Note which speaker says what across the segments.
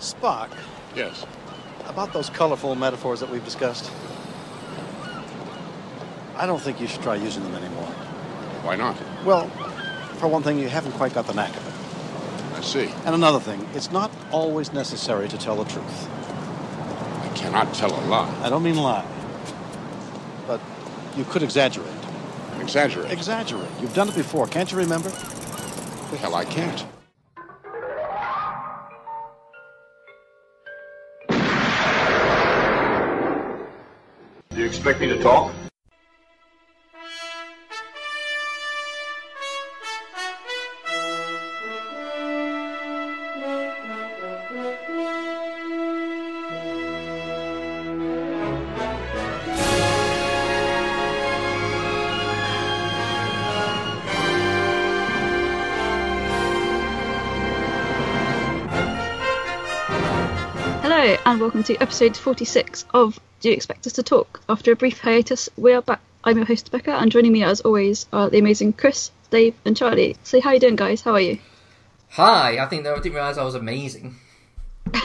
Speaker 1: Spock,
Speaker 2: Yes.
Speaker 1: about those colorful metaphors that we've discussed, I don't think you should try using them anymore.
Speaker 2: Why not?
Speaker 1: Well, for one thing, you haven't quite got the knack of it.
Speaker 2: I see.
Speaker 1: And another thing, it's not always necessary to tell the truth.
Speaker 2: I cannot tell a lie.
Speaker 1: I don't mean lie, but you could exaggerate.
Speaker 2: Exaggerate.
Speaker 1: Exaggerate. You've done it before, can't you remember?
Speaker 2: the hell I can't.
Speaker 3: Expect me to talk?
Speaker 4: Hello, and welcome to episode 46 of Do You Expect Us to Talk? After a brief hiatus, we are back. I'm your host, Becca, and joining me as always are the amazing Chris, Dave, and Charlie. So, how you doing, guys? How are you?
Speaker 5: Hi, I think I didn't realise I was amazing.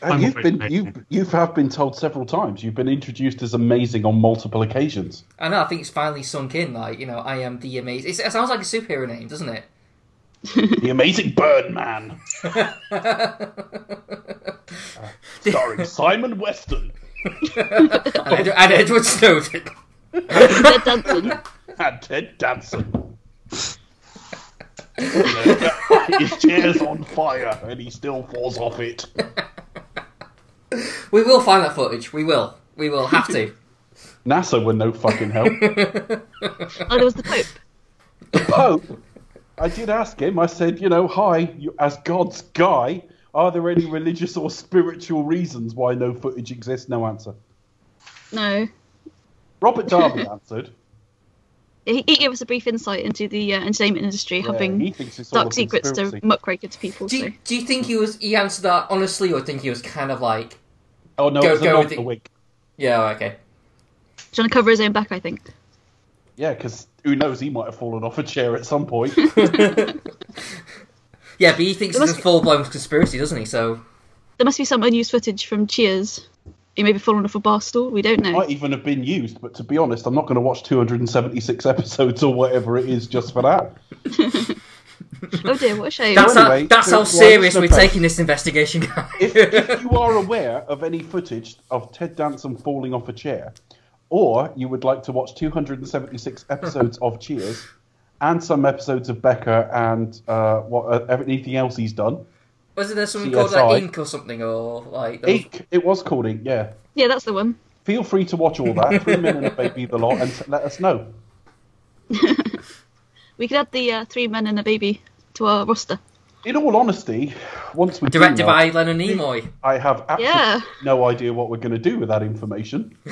Speaker 6: And
Speaker 7: I'm
Speaker 6: you've been
Speaker 7: making
Speaker 6: you you have been told several times. You've been introduced as amazing on multiple occasions.
Speaker 5: I know, I think it's finally sunk in, like, you know, I am the amazing. It sounds like a superhero name, doesn't it?
Speaker 6: The amazing Birdman, starring Simon Weston
Speaker 5: and, Ed- and Edward Snowden.
Speaker 4: Ted Danson.
Speaker 6: and Ted Danson. His chair's on fire and he still falls off it.
Speaker 5: We will find that footage. We will. We will have to.
Speaker 6: NASA were no fucking help.
Speaker 4: Oh, and it was the Pope.
Speaker 6: The Pope. I did ask him. I said, you know, hi, you, as God's guy, are there any religious or spiritual reasons why no footage exists? No answer.
Speaker 4: No.
Speaker 6: Robert Darby answered.
Speaker 4: He, he gave us a brief insight into the uh, entertainment industry,
Speaker 6: Yeah,
Speaker 4: having
Speaker 6: he thinks it's all
Speaker 4: dark secrets to
Speaker 6: conspiracy.
Speaker 4: muckraker to people.
Speaker 5: Do
Speaker 4: So.
Speaker 5: you, do you think he was he answered that honestly, or think he was kind of like,
Speaker 6: Oh no,
Speaker 5: Go-
Speaker 6: it was
Speaker 5: go with the-
Speaker 6: wink.
Speaker 5: yeah, okay.
Speaker 4: Trying to cover his own back, I think.
Speaker 6: Yeah, because who knows, he might have fallen off a chair at some point.
Speaker 5: Yeah, but he thinks
Speaker 4: There
Speaker 5: it's a full blown conspiracy, doesn't he? So
Speaker 4: There must be some unused footage from Cheers. He may be fallen off a bar stool. We don't know.
Speaker 6: might even have been used, but to be honest, I'm not going to watch 276 episodes or whatever it is just for that.
Speaker 4: Oh dear, what a shame.
Speaker 5: that's
Speaker 6: anyway,
Speaker 5: how, that's how serious we're taking this investigation, guys.
Speaker 6: If, if you are aware of any footage of Ted Danson falling off a chair, or you would like to watch 276 episodes of Cheers and some episodes of Becker and uh, what uh, anything else he's done,
Speaker 5: Wasn't there something called like Ink or something, or like there was-
Speaker 6: Ink, it was called Ink, yeah.
Speaker 4: Yeah, that's the one.
Speaker 6: Feel free to watch all that, Three Men and a Baby, the lot, and let us know.
Speaker 4: We could add the uh, three men and a baby to our roster.
Speaker 6: In all honesty, once we do
Speaker 5: directed
Speaker 6: know,
Speaker 5: by Leonard Nimoy?
Speaker 6: I have absolutely
Speaker 4: Yeah.
Speaker 6: no idea what we're going to do with that information.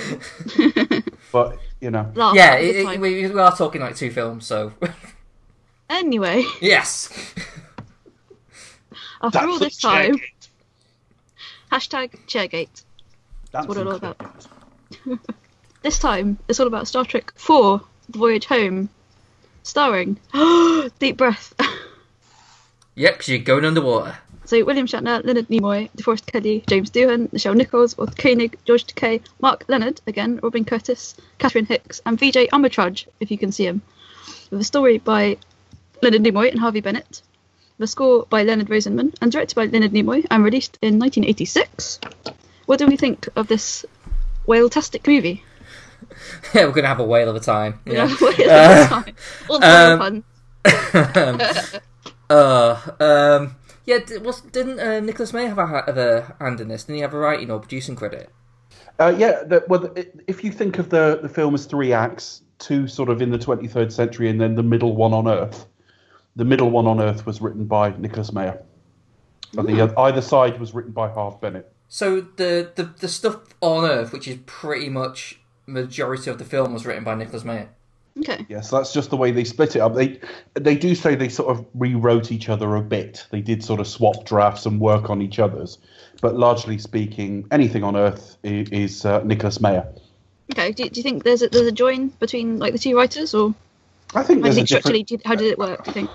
Speaker 6: but you know,
Speaker 4: Laugh
Speaker 5: Yeah, it, it, we, we are talking like two films, so
Speaker 4: Anyway,
Speaker 5: yes.
Speaker 4: after all this time,
Speaker 6: check.
Speaker 4: hashtag Chairgate.
Speaker 6: That's
Speaker 4: what it's all about. This time, it's all about Star Trek 4 The Voyage Home, starring Deep Breath.
Speaker 5: Yep, 'cause you're going underwater.
Speaker 4: So, William Shatner, Leonard Nimoy, DeForest Kelley, James Doohan, Nichelle Nichols, Walter Koenig, George Takei, Mark Lenard, again, Robin Curtis, Catherine Hicks, and Vijay Amritraj, if you can see him. With a story by Leonard Nimoy and Harvey Bennett. The score by Leonard Rosenman and directed by Leonard Nimoy and released in 1986. What do we think of this whale-tastic movie?
Speaker 5: Yeah, we're gonna have a whale of a time.
Speaker 4: Yeah.
Speaker 5: Yeah.
Speaker 4: All the whale
Speaker 5: um,
Speaker 4: puns.
Speaker 5: uh, um, yeah. d- Was didn't uh, Nicholas Meyer have a, ha- have a hand in this? Didn't he have a writing or producing credit?
Speaker 6: Uh, yeah, the, well, the, if you think of the, the film as three acts, two sort of in the 23rd century and then the middle one on Earth, the middle one on Earth was written by Nicholas Meyer. And the either side was written by Harve Bennett.
Speaker 5: So the, the the stuff on Earth, which is pretty much majority of the film, was written by Nicholas Meyer.
Speaker 4: Okay.
Speaker 6: Yes, that's just the way they split it up. They they do say they sort of rewrote each other a bit. They did sort of swap drafts and work on each other's, but largely speaking, anything on Earth is, is uh, Nicholas Meyer.
Speaker 4: Okay. Do, do you think there's a, there's a join between like the two writers, or
Speaker 6: I think a
Speaker 4: think structurally,
Speaker 6: different.
Speaker 4: did, how did it work? Do you think?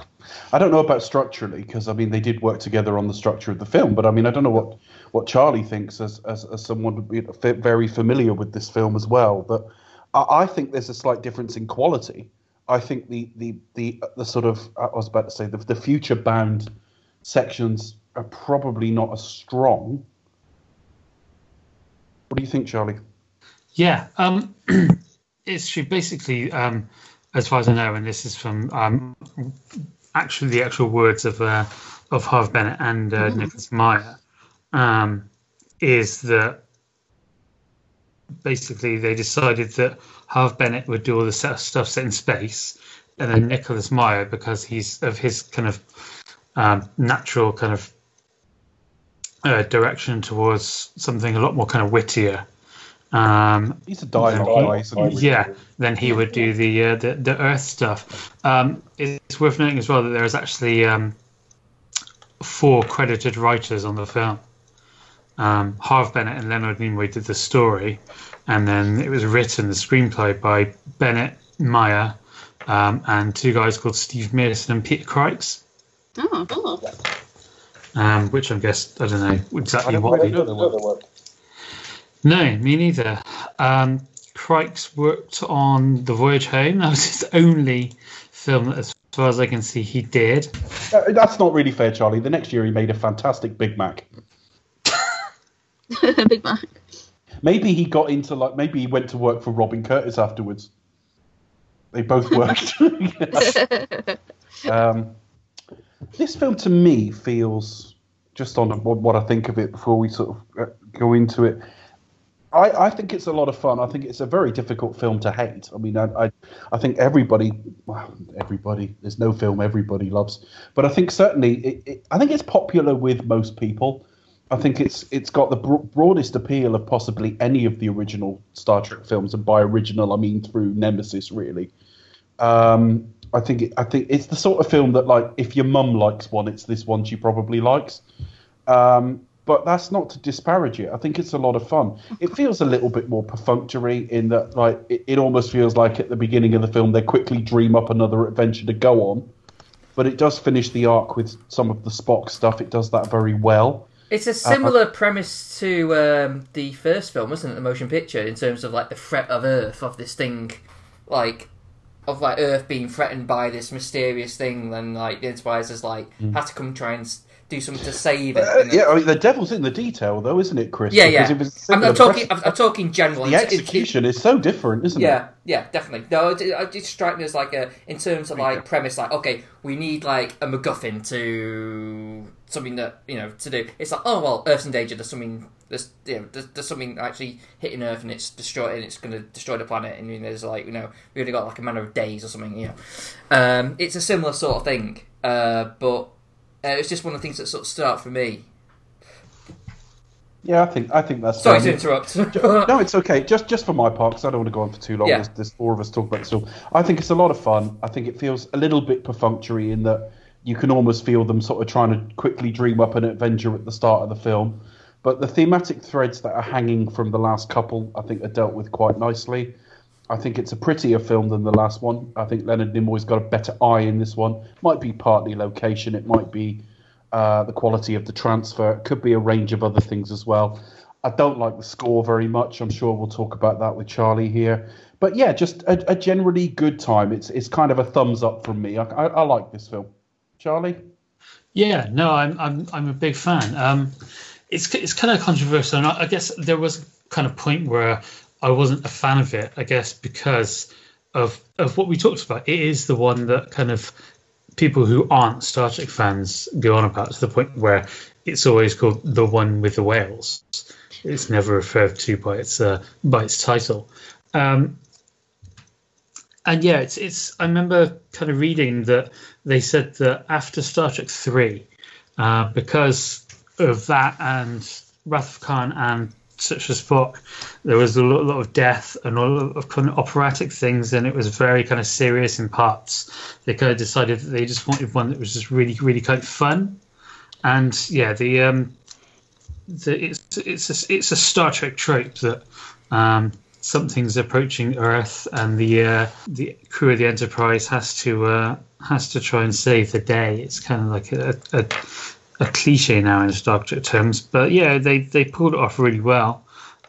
Speaker 6: I don't know about structurally because I mean they did work together on the structure of the film, but I mean I don't know what what Charlie thinks as as, as someone who be fa- very familiar with this film as well. But I, I think there's a slight difference in quality. I think the the the the sort of I was about to say the, the future bound sections are probably not as strong. What do you think, Charlie?
Speaker 7: Yeah, um, it's true. Basically, um, as far as I know, and this is from um, actually the actual words of uh, of Harve Bennett and uh, Nicholas Meyer, um, is that basically they decided that Harve Bennett would do all the stuff set in space, and then Nicholas Meyer, because he's of his kind of um, natural kind of uh, direction towards something a lot more kind of wittier. Um,
Speaker 6: He's a isn't he?
Speaker 7: yeah, then he would do the uh, the, the Earth stuff. Um, it's worth noting as well that there is actually um, four credited writers on the film. Um, Harve Bennett and Leonard Nimoy did the story, and then it was written the screenplay by Bennett, Meyer, um, and two guys called Steve Meerson and Peter Krikes,
Speaker 4: Oh,
Speaker 7: um, which I guess I don't know
Speaker 6: I
Speaker 7: exactly
Speaker 6: don't
Speaker 7: what.
Speaker 6: really know work.
Speaker 7: No, me neither. Um, Krikes worked on The Voyage Home. That was his only film that, as far as I can see, he did.
Speaker 6: Uh, that's not really fair, Charlie. The next year he made a fantastic Big Mac.
Speaker 4: Big Mac.
Speaker 6: Maybe he got into like maybe he went to work for Robin Curtis afterwards. They both worked. um, this film to me feels just on what, I think of it before we sort of uh, go into it. I, I think it's a lot of fun. I think it's a very difficult film to hate. I mean, I, I, I think everybody, well, everybody, there's no film everybody loves, but I think certainly, it, it, I think it's popular with most people. I think it's it's got the bro- broadest appeal of possibly any of the original Star Trek films, and by original I mean through Nemesis, really. Um, I think it, I think it's the sort of film that like if your mum likes one, it's this one she probably likes. Um, but that's not to disparage it. I think it's a lot of fun. It feels a little bit more perfunctory in that like it, it almost feels like at the beginning of the film they quickly dream up another adventure to go on. But it does finish the arc with some of the Spock stuff. It does that very well.
Speaker 5: It's a similar premise to um, the first film, wasn't it? The motion picture, in terms of like the threat of Earth, of this thing, like of like Earth being threatened by this mysterious thing. Then like the Enterprise like had to come try and do something to save it.
Speaker 6: Uh,
Speaker 5: and
Speaker 6: yeah, I mean, the devil's in the detail, though, isn't it, Chris?
Speaker 5: yeah,
Speaker 6: Because
Speaker 5: yeah.
Speaker 6: it was
Speaker 5: I'm, I'm talking. I'm, I'm talking general.
Speaker 6: the
Speaker 5: It's- it's-
Speaker 6: execution is so different, isn't
Speaker 5: Yeah,
Speaker 6: it?
Speaker 5: yeah, yeah, definitely. No, it, it just strike me as like a in terms of like premise, like okay, we need like a MacGuffin to something that you know to do. It's like oh well, Earth's in danger. There's something. There's you know there's, there's something actually hitting Earth and it's destroying. And it's going to destroy the planet. And you know, there's like you know we only got like a matter of days or something. You know, um, it's a similar sort of thing. Uh, but uh, it's just one of the things that sort of stood out for me.
Speaker 6: Yeah, I think I think that's
Speaker 5: Sorry to interrupt.
Speaker 6: no, it's okay. Just just for my part, because I don't want to go on for too long.
Speaker 5: Yeah.
Speaker 6: There's, there's four of us talk about this film. I think it's a lot of fun. I think it feels a little bit perfunctory in that you can almost feel them sort of trying to quickly dream up an adventure at the start of the film. But the thematic threads that are hanging from the last couple, I think, are dealt with quite nicely. I think it's a prettier film than the last one. I think Leonard Nimoy's got a better eye in this one. Might be partly location. It might be uh, the quality of the transfer. It could be a range of other things as well. I don't like the score very much. I'm sure we'll talk about that with Charlie here. But yeah, just a, a generally good time. It's it's kind of a thumbs up from me. I, I, I like this film. Charlie?
Speaker 7: Yeah, no, I'm I'm I'm a big fan. Um, it's it's kind of controversial, and I I guess there was kind of point where I wasn't a fan of it. I guess because of of what we talked about. It is the one that kind of people who aren't Star Trek fans go on about to the point where it's always called the one with the whales. It's never referred to by its uh, by its title. Um, and yeah, it's it's. I remember kind of reading that they said that after Star Trek three, uh, because of that and Wrath of Khan and Search for Spock, there was a lot, lot of death and a lot of kind of operatic things, and it was very kind of serious in parts. They kind of decided that they just wanted one that was just really, really kind of fun. And yeah, the um, the it's it's a, it's a Star Trek trope that um, something's approaching Earth, and the uh, the crew of the Enterprise has to uh, has to try and save the day. It's kind of like a, a, a cliche now in Star Trek terms, but yeah, they they pulled it off really well,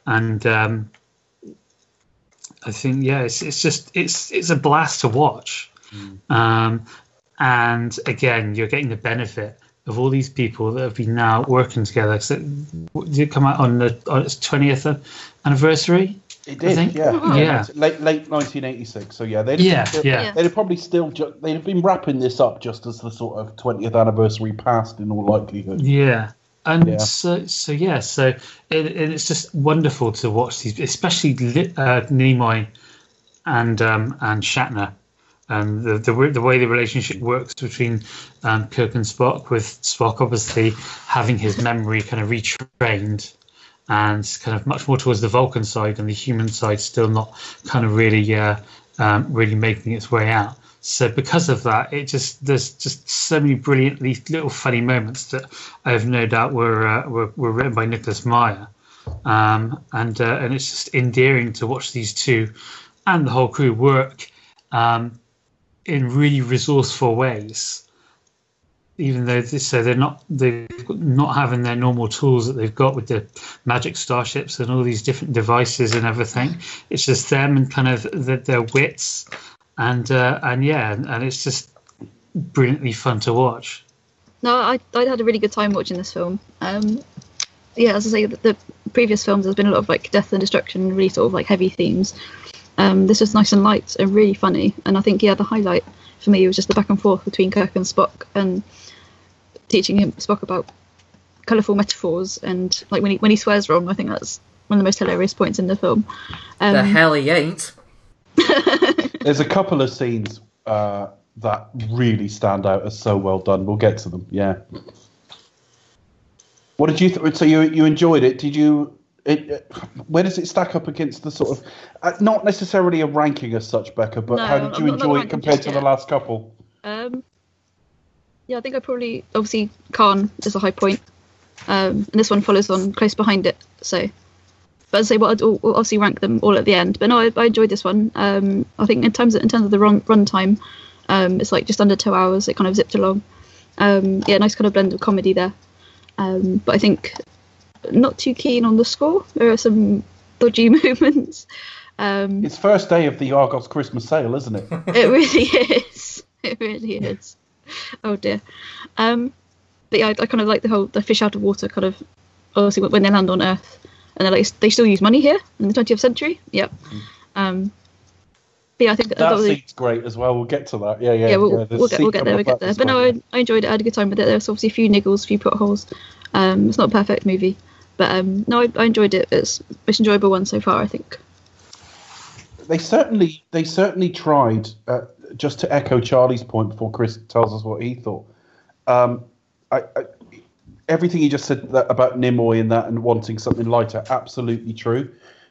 Speaker 7: and um, I think yeah, it's it's just it's it's a blast to watch, um, and again, you're getting the benefit of all these people that have been now working together. So, did it come out on the on its twentieth anniversary?
Speaker 6: It
Speaker 7: I
Speaker 6: did,
Speaker 7: think-
Speaker 6: yeah.
Speaker 7: Yeah.
Speaker 6: Late late 1986. So yeah, they'd
Speaker 7: Yeah,
Speaker 6: still,
Speaker 7: yeah.
Speaker 4: Yeah.
Speaker 6: They'd probably still ju- they'd have been wrapping this up just as the sort of 20th anniversary passed in all likelihood.
Speaker 7: Yeah. And
Speaker 6: Yeah.
Speaker 7: so, so yeah, so it, it- it's just wonderful to watch these, especially uh, Nimoy and um, and Shatner, and the, the the way the relationship works between um, Kirk and Spock, with Spock obviously having his memory kind of retrained, and kind of much more towards the Vulcan side, and the human side still not kind of really uh, um, really making its way out. So because of that, it just there's just so many brilliantly little funny moments that I have no doubt were uh, were, were written by Nicholas Meyer, um, and uh, and it's just endearing to watch these two and the whole crew work um, in really resourceful ways. Even though they, so they're not they're not having their normal tools that they've got with the magic starships and all these different devices and everything, it's just them and kind of the, their wits and uh, and yeah, and, and it's just brilliantly fun to watch.
Speaker 4: No, I I had a really good time watching this film. Um, yeah, as I say, the, the previous films there's been a lot of like death and destruction, really sort of like heavy themes. Um, this was nice and light and really funny, and I think yeah, the highlight for me was just the back and forth between Kirk and Spock and teaching him Spock about colourful metaphors and like when he when he swears wrong. I think that's one of the most hilarious points in the film. Um,
Speaker 5: the hell he ain't.
Speaker 6: There's a couple of scenes uh, that really stand out as so well done. We'll get to them. Yeah. What did you? Th- so you you enjoyed it? Did you? It, it- where does it stack up against the sort of uh, not necessarily a ranking as such, Becca, but
Speaker 4: No,
Speaker 6: how did
Speaker 4: I'm
Speaker 6: you
Speaker 4: not- not
Speaker 6: enjoy it compared
Speaker 4: just
Speaker 6: to the last couple?
Speaker 4: Um, yeah, I think I probably obviously Khan is a high point, um, and this one follows on close behind it. So, but I'd say well, I'd obviously rank them all at the end. But no, I, I enjoyed this one. Um, I think in terms of, in terms of the run run time, um, it's like just under two hours. It kind of zipped along. Um, yeah, nice kind of blend of comedy there. Um, but I think not too keen on the score. There are some dodgy moments. Um,
Speaker 6: It's first day of the Argos Christmas sale, isn't it?
Speaker 4: it really is. It really is. Oh dear. Um, but yeah, I, I kind of like the whole the fish out of water kind of. Obviously, when they land on Earth, and they're like they still use money here in the 20th century. Yep. Um, but yeah, I think that,
Speaker 6: That
Speaker 4: was
Speaker 6: great as well. We'll get to that. Yeah, yeah.
Speaker 4: yeah, we'll,
Speaker 6: yeah,
Speaker 4: we'll get we'll get there, we'll get there. But no. I, I enjoyed it. I had a good time with it. There's obviously a few niggles, a few plot holes. Um, it's not a perfect movie, but um, no, I, I enjoyed it. It's most enjoyable one so far, I think.
Speaker 6: they certainly they certainly tried uh, just to echo Charlie's point before Chris tells us what he thought. Um, I, I, everything he just said that, about Nimoy and that and wanting something lighter, absolutely true.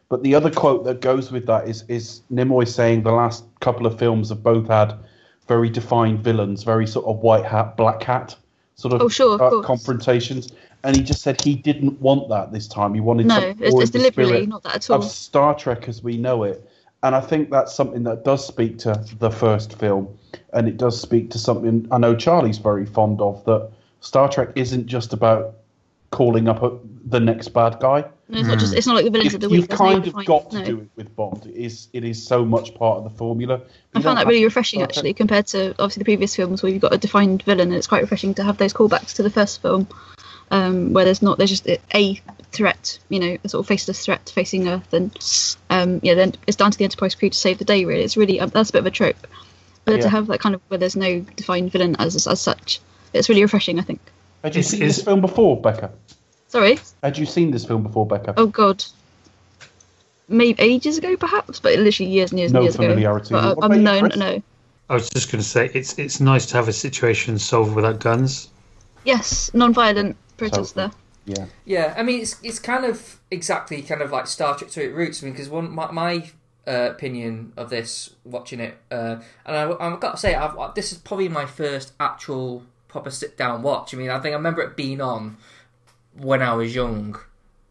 Speaker 6: But the other quote that goes with that is is Nimoy saying the last couple of films have both had very defined villains, very sort of white hat, black hat sort of,
Speaker 4: Oh, sure, of
Speaker 6: uh, confrontations. And he just said he didn't want that this time. He wanted
Speaker 4: No, it's, it's deliberately not that at all.
Speaker 6: of Star Trek as we know it. And I think that's something that does speak to the first film. And it does speak to something I know Charlie's very fond of that Star Trek isn't just about calling up a, the next bad guy.
Speaker 4: No, it's not just. It's not like the villains of the week.
Speaker 6: you've kind of got to
Speaker 4: no.
Speaker 6: do it with Bond. It is, it is so much part of the formula.
Speaker 4: I found that really refreshing actually, compared to obviously the previous films where you've got a defined villain, and it's quite refreshing to have those callbacks to the first film, um, where there's not there's just a threat, you know, a sort of faceless threat facing Earth, and um, yeah, then it's down to the Enterprise crew to save the day. Really, it's really um, that's a bit of a trope, but
Speaker 6: Yeah.
Speaker 4: to have that kind of where there's no defined villain as as such, it's really refreshing. I think.
Speaker 6: Had you
Speaker 7: Is-
Speaker 6: seen
Speaker 7: is-
Speaker 6: this film before, Becca?
Speaker 4: Sorry.
Speaker 6: Had you seen this film before, Becca?
Speaker 4: Oh God. Maybe ages ago, perhaps, but literally years and years
Speaker 6: No
Speaker 4: and years
Speaker 6: familiarity.
Speaker 4: ago.
Speaker 6: What
Speaker 4: But,
Speaker 6: about
Speaker 4: um,
Speaker 6: you,
Speaker 4: no,
Speaker 6: Chris?
Speaker 4: no.
Speaker 7: I was just going to say it's it's nice to have a situation solved without guns.
Speaker 4: Yes, non-violent protest
Speaker 6: Totally. Yeah.
Speaker 5: Yeah, I mean it's it's kind of exactly kind of like Star Trek to its roots. I mean, because one my, my uh, opinion of this watching it, uh, and I, I've got to say, I've, uh, this is probably my first actual proper sit down watch. I mean, I think I remember it being on when I was young,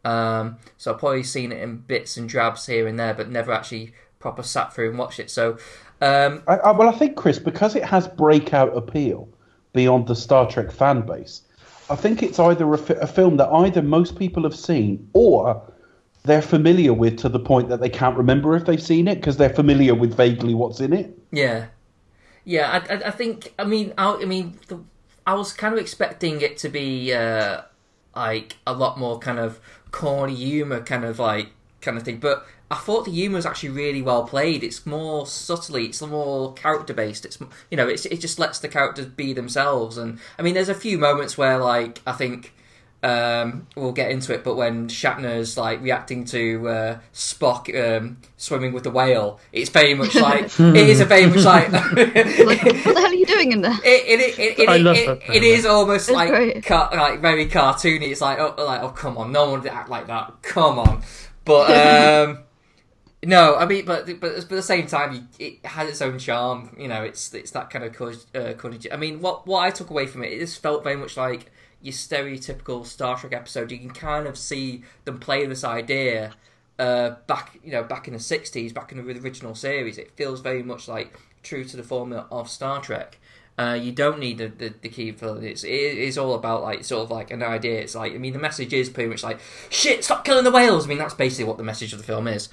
Speaker 5: Um, so I've probably seen it in bits and drabs here and there, but never actually proper sat through and watched it. So um,
Speaker 6: I, I, well, I think Chris, because it has breakout appeal beyond the Star Trek fan base, I think it's either a, a film that either most people have seen or they're familiar with to the point that they can't remember if they've seen it because they're familiar with vaguely what's in it.
Speaker 5: Yeah, yeah. I, I, I think. I mean, I, I mean, the, I was kind of expecting it to be uh, like a lot more kind of corny humor, kind of like kind of thing. But I thought the humor was actually really well played. It's more subtly, it's more character based. It's you know, it's, it just lets the characters be themselves. And I mean, there's a few moments where like I think um, we'll get into it, but when Shatner's like reacting to uh, Spock um, swimming with the whale, it's very much like it is a very much like.
Speaker 4: Like, what the hell are you doing in there?
Speaker 5: It, it, it, it,
Speaker 7: I love
Speaker 5: it,
Speaker 7: that
Speaker 5: it
Speaker 7: moment.
Speaker 5: almost
Speaker 4: It's
Speaker 5: like
Speaker 4: great.
Speaker 5: car, like very cartoony. It's like oh, like oh come on, no one would act like that. Come on, but um, no, I mean, but but, at the same time, it has its own charm. You know, it's it's that kind of. Uh, courage. I mean, what what I took away from it, it just felt very much like your stereotypical Star Trek episode. You can kind of see them play this idea uh, back, you know, back in the '60s, back in the original series. It feels very much like true to the formula of Star Trek. Uh, you don't need the, the, the key for it's it is all about like sort of like an idea. It's like I mean the message is pretty much like shit, stop killing the whales. I mean that's basically what the message of the film is.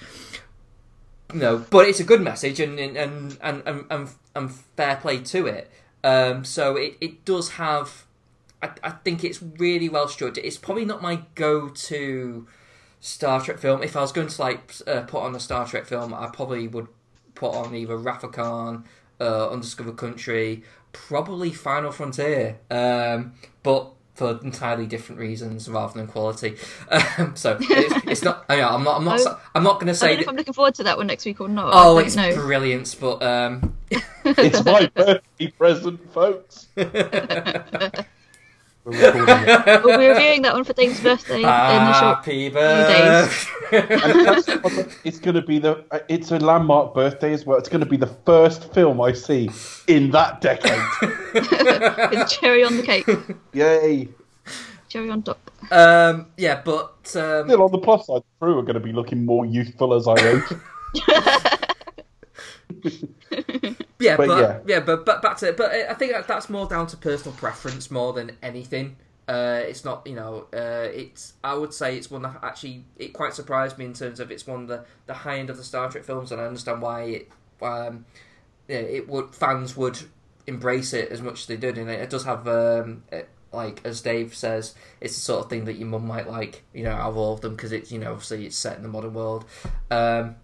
Speaker 5: You know, but it's a good message and and and and, and, and, fair play to it. Um, so it, it does have. I, I think it's really well structured. It's probably not my go-to Star Trek film. If I was going to like uh, put on a Star Trek film, I probably would put on either Khan, uh, Undiscovered Country, probably Final Frontier, um, but for entirely different reasons rather than quality. Um, so it's, it's not. I know, I'm not. I'm not.
Speaker 4: I-
Speaker 5: I'm not going to
Speaker 4: I
Speaker 5: say.
Speaker 4: don't know if I'm looking forward to that one next week or not.
Speaker 5: oh, it's
Speaker 4: know.
Speaker 5: brilliant, but um,
Speaker 6: It's my birthday present, folks. We're recording it.
Speaker 4: We'll be reviewing that one for Dave's birthday in the short.
Speaker 5: happy
Speaker 4: days.
Speaker 5: birthday.
Speaker 6: And it's going to be the. uh, It's a landmark birthday as well. It's going to be the first film I see in that decade.
Speaker 4: With cherry on the cake.
Speaker 6: Yay!
Speaker 4: Cherry on top.
Speaker 5: um, yeah, but um,
Speaker 6: Still on the plus side, the crew are going to be looking more youthful as I age.
Speaker 5: Yeah,
Speaker 6: But
Speaker 5: but,
Speaker 6: yeah.
Speaker 5: yeah. but but back to but I think that, that's more down to personal preference more than anything. Uh, it's not, you know, uh, it's. I would say it's one that actually it quite surprised me in terms of it's one of the, the high end of the Star Trek films, and I understand why it, um, yeah, it would fans would embrace it as much as they did, and it, it does have, um, it, like as Dave says, it's the sort of thing that your mum might like, you know, out of all of them because it's, you know, obviously it's set in the modern world. Um,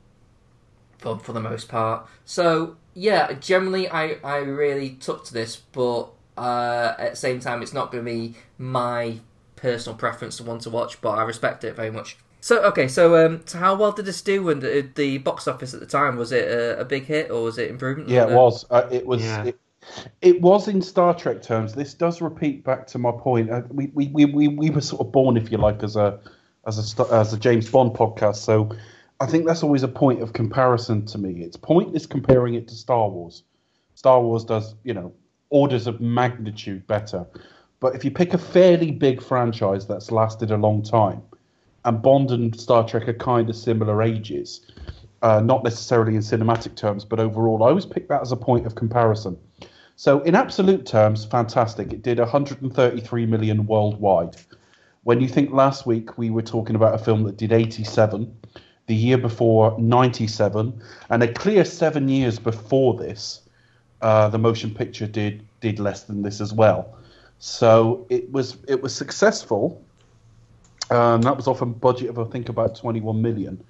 Speaker 5: for, for the most part. So yeah, generally I, I really took to this, but uh, at the same time it's not going to be my personal preference to want to watch, but I respect it very much. So okay, so um, so how well did this do in the, the box office at the time? Was it a, a big hit or was it improvement?
Speaker 6: Yeah, it was. Uh, it was.
Speaker 7: Yeah.
Speaker 6: It, it was in Star Trek terms. This does repeat back to my point. Uh, we, we, we, we, we were sort of born, if you like, as a as a as a James Bond podcast. So I think that's always a point of comparison to me. It's pointless comparing it to Star Wars. Star Wars does, you know, orders of magnitude better. But if you pick a fairly big franchise that's lasted a long time, and Bond and Star Trek are kind of similar ages, uh, not necessarily in cinematic terms, but overall, I always pick that as a point of comparison. So, in absolute terms, fantastic. It did 133 million worldwide. When you think last week we were talking about a film that did 87, the year before 97, and a clear seven years before this, uh, the motion picture did did less than this as well. So it was it was successful. Um, that was off a budget of I think about 21 million,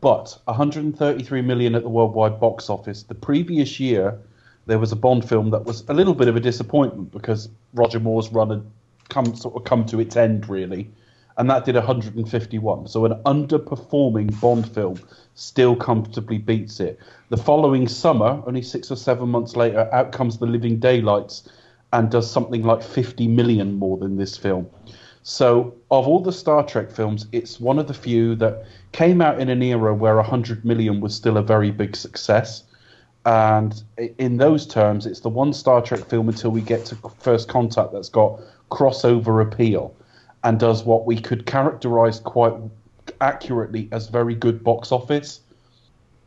Speaker 6: but 133 million at the worldwide box office. The previous year, there was a Bond film that was a little bit of a disappointment because Roger Moore's run had come sort of come to its end really, and that did 151. So an underperforming Bond film still comfortably beats it. The following summer, only six or seven months later, out comes The Living Daylights and does something like 50 million more than this film. So, of all the Star Trek films, it's one of the few that came out in an era where 100 million was still a very big success. And in those terms, it's the one Star Trek film until we get to First Contact that's got crossover appeal. And does what we could characterize quite accurately as very good box office.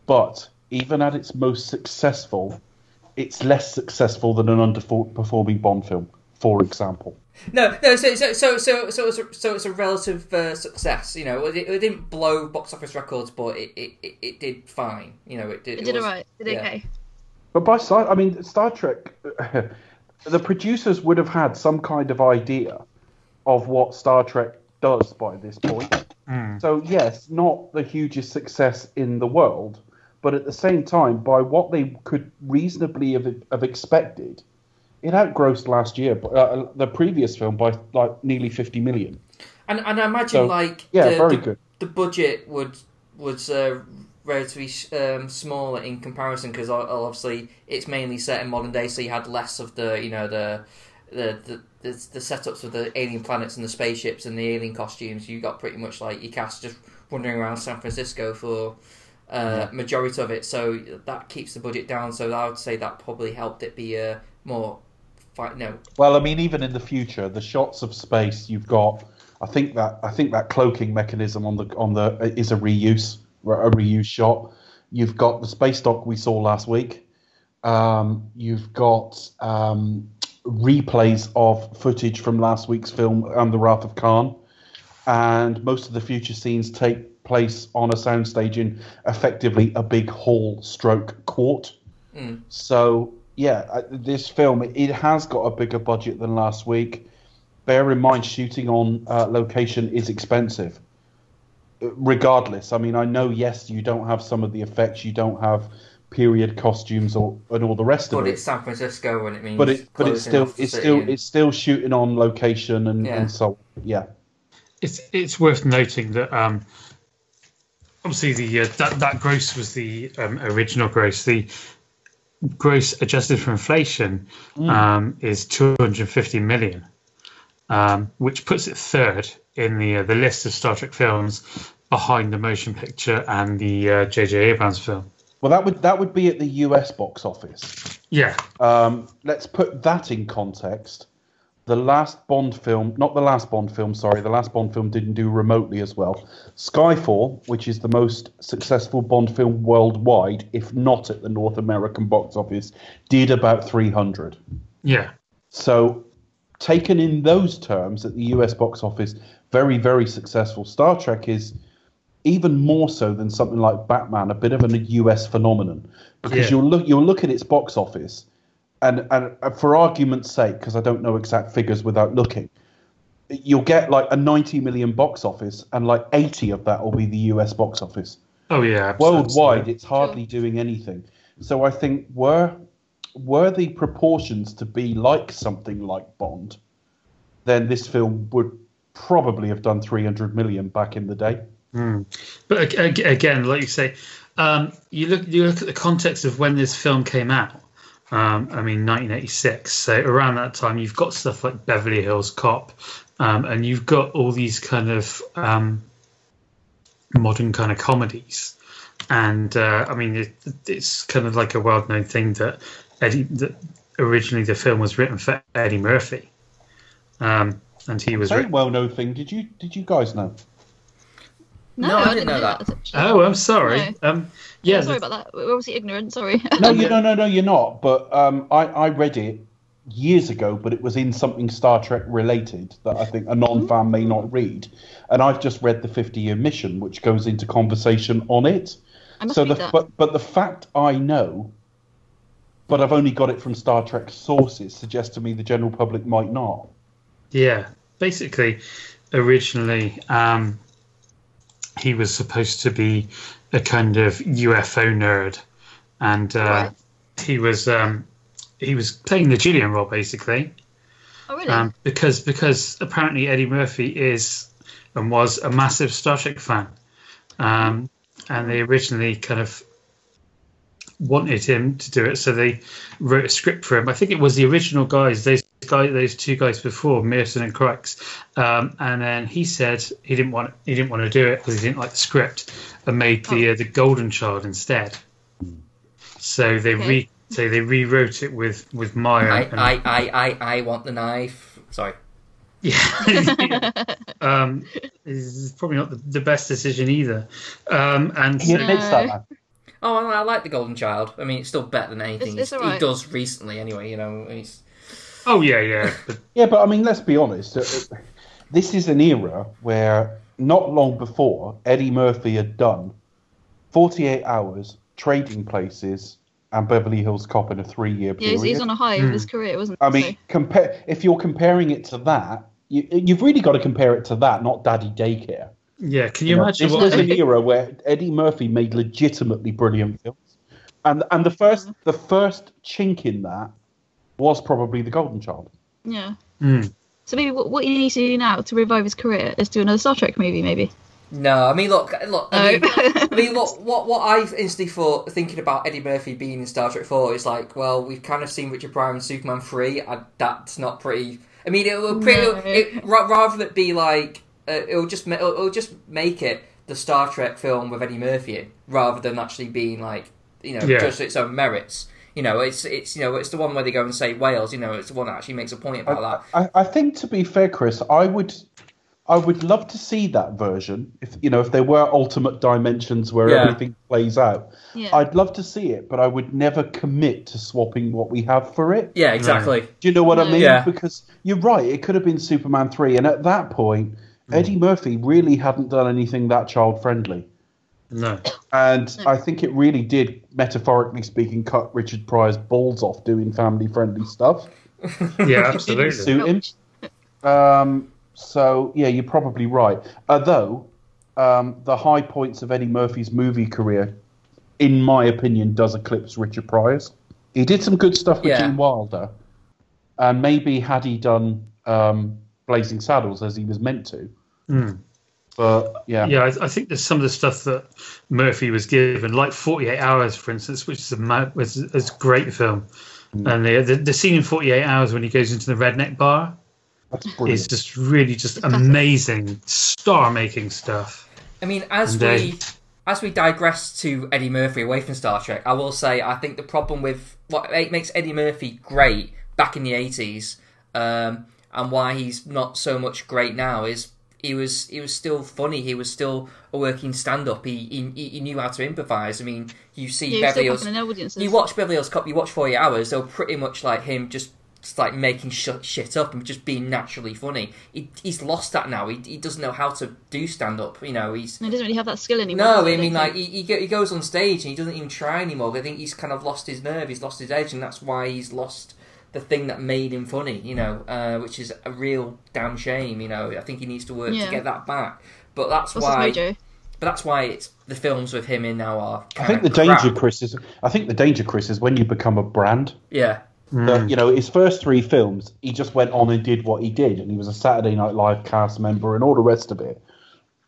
Speaker 6: But even at its most successful, it's less successful than an underperforming Bond film, for example.
Speaker 5: No, no. So, so, so, so, so, it's a, so it's a relative uh, success. You know, it, it didn't blow box office records, but it, it, it, it did fine. You know, it did.
Speaker 4: It did
Speaker 5: was-
Speaker 4: alright. It did
Speaker 5: yeah.
Speaker 4: okay.
Speaker 6: But by side, I mean Star Trek. the producers would have had some kind of idea of what Star Trek does by this point. So yes, not the hugest success in the world, but at the same time, by what they could reasonably have, have expected, it outgrossed last year, uh, the previous film by like nearly fifty million.
Speaker 5: And and I imagine
Speaker 6: So,
Speaker 5: like
Speaker 6: yeah,
Speaker 5: the,
Speaker 6: very
Speaker 5: the,
Speaker 6: good.
Speaker 5: the budget would was uh, relatively um, smaller in comparison because obviously it's mainly set in modern day, so you had less of the you know the the the, the, the setups of the alien planets and the spaceships and the alien costumes. You got pretty much like your cast just wandering around San Francisco for. Uh, majority of it, so that keeps the budget down. So I would say that probably helped it be a more, fi- no,
Speaker 6: Well, I mean, even in the future, the shots of space you've got, I think that I think that cloaking mechanism on the on the is a reuse a reuse shot. You've got the space dock we saw last week. Um, you've got um, replays of footage from last week's film and the Wrath of Khan, and most of the future scenes take place on a soundstage in effectively a big hall stroke court. So yeah, this film it has got a bigger budget than last week. Bear in mind, shooting on uh, location is expensive. Regardless, I mean, I know yes, you don't have some of the effects, you don't have period costumes or and all the rest
Speaker 5: but
Speaker 6: of it.
Speaker 5: But it's San Francisco and it means
Speaker 6: But it, but it's still,
Speaker 5: off
Speaker 6: it's still,
Speaker 5: and-
Speaker 6: it's still shooting on location and,
Speaker 5: Yeah.
Speaker 6: and so on. Yeah.
Speaker 7: it's it's worth noting that um, obviously the uh, that that gross was the um, original gross. The gross adjusted for inflation um, is 250 million, um, which puts it third in the uh, the list of Star Trek films behind the motion picture and the uh, J.J. Abrams film.
Speaker 6: Well, that would that would be at the U.S. box office.
Speaker 7: Yeah,
Speaker 6: Um, let's put that in context. The last Bond film, not the last Bond film, sorry, the last Bond film didn't do remotely as well. Skyfall, which is the most successful Bond film worldwide, if not at the North American box office, did about 300.
Speaker 7: yeah,
Speaker 6: So, taken in those terms, at the US box office, very, very successful. Star Trek is even more so than something like Batman, a bit of a US phenomenon. Because
Speaker 7: Yeah.
Speaker 6: you'll look you'll look at its box office, and and for argument's sake, because I don't know exact figures without looking, you'll get like a 90 million box office, and like 80 of that will be the US box office.
Speaker 7: Oh yeah.
Speaker 6: worldwide it's hardly doing anything. So i think were were the proportions to be like something like bond then this film would probably have done 300 million back in the day
Speaker 7: But ag- ag- again, like you say, um, you look you look at the context of when this film came out. Um, I mean, 1986. So around that time, you've got stuff like Beverly Hills Cop, um, and you've got all these kind of um, modern kind of comedies. And uh, I mean, it, it's kind of like a well-known thing that Eddie that originally the film was written for Eddie Murphy, um, and he was
Speaker 6: very
Speaker 7: written.
Speaker 6: well known thing did you did you guys know
Speaker 4: No,
Speaker 5: No, I
Speaker 4: I
Speaker 5: didn't
Speaker 4: didn't
Speaker 5: know
Speaker 4: know
Speaker 5: that.
Speaker 4: that.
Speaker 7: Oh, I'm sorry.
Speaker 4: No.
Speaker 7: Um, yeah,
Speaker 4: sorry
Speaker 7: the-
Speaker 4: about that. We're obviously ignorant. Sorry.
Speaker 6: no you no no no you're not but um, I, I read it years ago but it was in something star trek related that i think a non-fan may not read and i've just read the 50 year mission which goes into conversation on it
Speaker 4: I must
Speaker 6: so
Speaker 4: read
Speaker 6: the
Speaker 4: that.
Speaker 6: but but the fact I know, but I've only got it from Star Trek sources, suggests to me the general public might not.
Speaker 7: Yeah, basically, originally um, he was supposed to be a kind of UFO nerd, and uh,
Speaker 4: Right.
Speaker 7: he was um, he was playing the Gillian role basically,
Speaker 4: oh really?
Speaker 7: um, because because apparently Eddie Murphy is and was a massive Star Trek fan, um, and they originally kind of wanted him to do it, so they wrote a script for him. I think it was the original guys, those guys, those two guys before, Merton and Crux, um, and then he said he didn't want he didn't want to do it because he didn't like the script, and made the uh, the Golden Child instead. So they
Speaker 4: Okay.
Speaker 7: re so they rewrote it with with Meyer.
Speaker 5: I,
Speaker 7: and-
Speaker 5: I, I, I, I want the knife. Sorry.
Speaker 7: Yeah. um, is probably not the, the best decision either. Um, and
Speaker 6: He admits that. Man.
Speaker 5: Oh, I, I like the Golden Child. I mean, it's still better than anything
Speaker 4: It's- it's
Speaker 5: he's-
Speaker 4: alright.
Speaker 5: he does recently. Anyway, you know, he's
Speaker 7: oh yeah, yeah. But
Speaker 6: Yeah, but I mean, let's be honest. uh, uh, This is an era where not long before Eddie Murphy had done 48 Hours, Trading Places, and Beverly Hills Cop in a three-year
Speaker 4: Yeah,
Speaker 6: period.
Speaker 4: he's, he's on a high of his career, wasn't he?
Speaker 6: I mean, compare if you're comparing it to that, you, you've really got to compare it to that, not Daddy Daycare.
Speaker 7: yeah, can you
Speaker 6: You know,
Speaker 7: imagine
Speaker 6: this was an era where Eddie Murphy made legitimately brilliant films, and and the first the first chink in that was probably the Golden Child.
Speaker 4: yeah.
Speaker 7: Hmm.
Speaker 4: So maybe what, what he needs to do now to revive his career is do another Star Trek movie, maybe.
Speaker 5: no. I mean, look, look. I mean,
Speaker 4: No.
Speaker 5: I mean, look. What what I instantly thought thinking about Eddie Murphy being in Star Trek Four is like, well, we've kind of seen Richard Pryor in Superman Three. And that's not pretty. I mean, it will pretty.
Speaker 4: No.
Speaker 5: It, rather than it be like, uh, it'll just it'll, it'll just make it the Star Trek film with Eddie Murphy in, rather than actually being like, you know,
Speaker 7: Yeah.
Speaker 5: just its own merits. You know, it's it's you know it's the one where they go and say whales. You know, it's the one that actually makes a point about that.
Speaker 6: I, I think to be fair, Chris, I would I would love to see that version. If you know, if there were ultimate dimensions where
Speaker 5: Yeah.
Speaker 6: everything plays out,
Speaker 4: Yeah.
Speaker 6: I'd love to see it, but I would never commit to swapping what we have for it.
Speaker 5: Yeah, exactly.
Speaker 6: Do you know what I mean?
Speaker 5: Yeah.
Speaker 6: Because you're right, it could have been Superman 3, and at that point, hmm. Eddie Murphy really hadn't done anything that child friendly.
Speaker 7: No.
Speaker 6: And I think it really did, metaphorically speaking, cut Richard Pryor's balls off doing family friendly stuff.
Speaker 7: Yeah,
Speaker 6: Didn't
Speaker 7: absolutely.
Speaker 6: suit him. Um, so, yeah, you're probably right. Although, um, the high points of Eddie Murphy's movie career, in my opinion, does eclipse Richard Pryor's. He did some good stuff with
Speaker 5: Yeah.
Speaker 6: Gene Wilder. And maybe had he done um, Blazing Saddles as he was meant to.
Speaker 7: Hmm.
Speaker 6: But, yeah.
Speaker 7: Yeah, I, I think there's some of the stuff that Murphy was given, like 48 Hours, for instance, which is a, ma- was, is a great film. And the, the the scene in 48 Hours when he goes into the redneck bar
Speaker 6: That's
Speaker 7: is just really just
Speaker 4: classic.
Speaker 7: amazing, star-making stuff.
Speaker 5: I mean, as
Speaker 7: And, uh,
Speaker 5: we as we digress to Eddie Murphy away from Star Trek, I will say I think the problem with what makes Eddie Murphy great back in the eighties, um, and why he's not so much great now is he was he was still funny. He was still a working stand up. He, he he knew how to improvise. I mean, you see
Speaker 4: yeah,
Speaker 5: Beverly Hills.
Speaker 4: fucking in audiences.
Speaker 5: You watch Beverly Hills Cop. You watch Forty Hours. They're pretty much like him, just, just like making sh- shit up and just being naturally funny. He, he's lost that now. He, he doesn't know how to do stand up. You know, he's
Speaker 4: he doesn't really have that skill anymore.
Speaker 5: no. I mean, like he, he go- he goes on stage and he doesn't even try anymore. I think he's kind of lost his nerve. He's lost his edge, and that's why he's lost the thing that made him funny. You know, uh, which is a real damn shame. You know, I think he needs to work
Speaker 4: Yeah.
Speaker 5: to get that back. But that's
Speaker 4: What's
Speaker 5: why. But that's why it's the films with him in now are.
Speaker 6: I think the
Speaker 5: crap.
Speaker 6: danger, Chris, is I think the danger, Chris, is when you become a brand.
Speaker 5: Yeah.
Speaker 6: That, you know, his first three films, he just went on and did what he did, and he was a Saturday Night Live cast member and all the rest of it.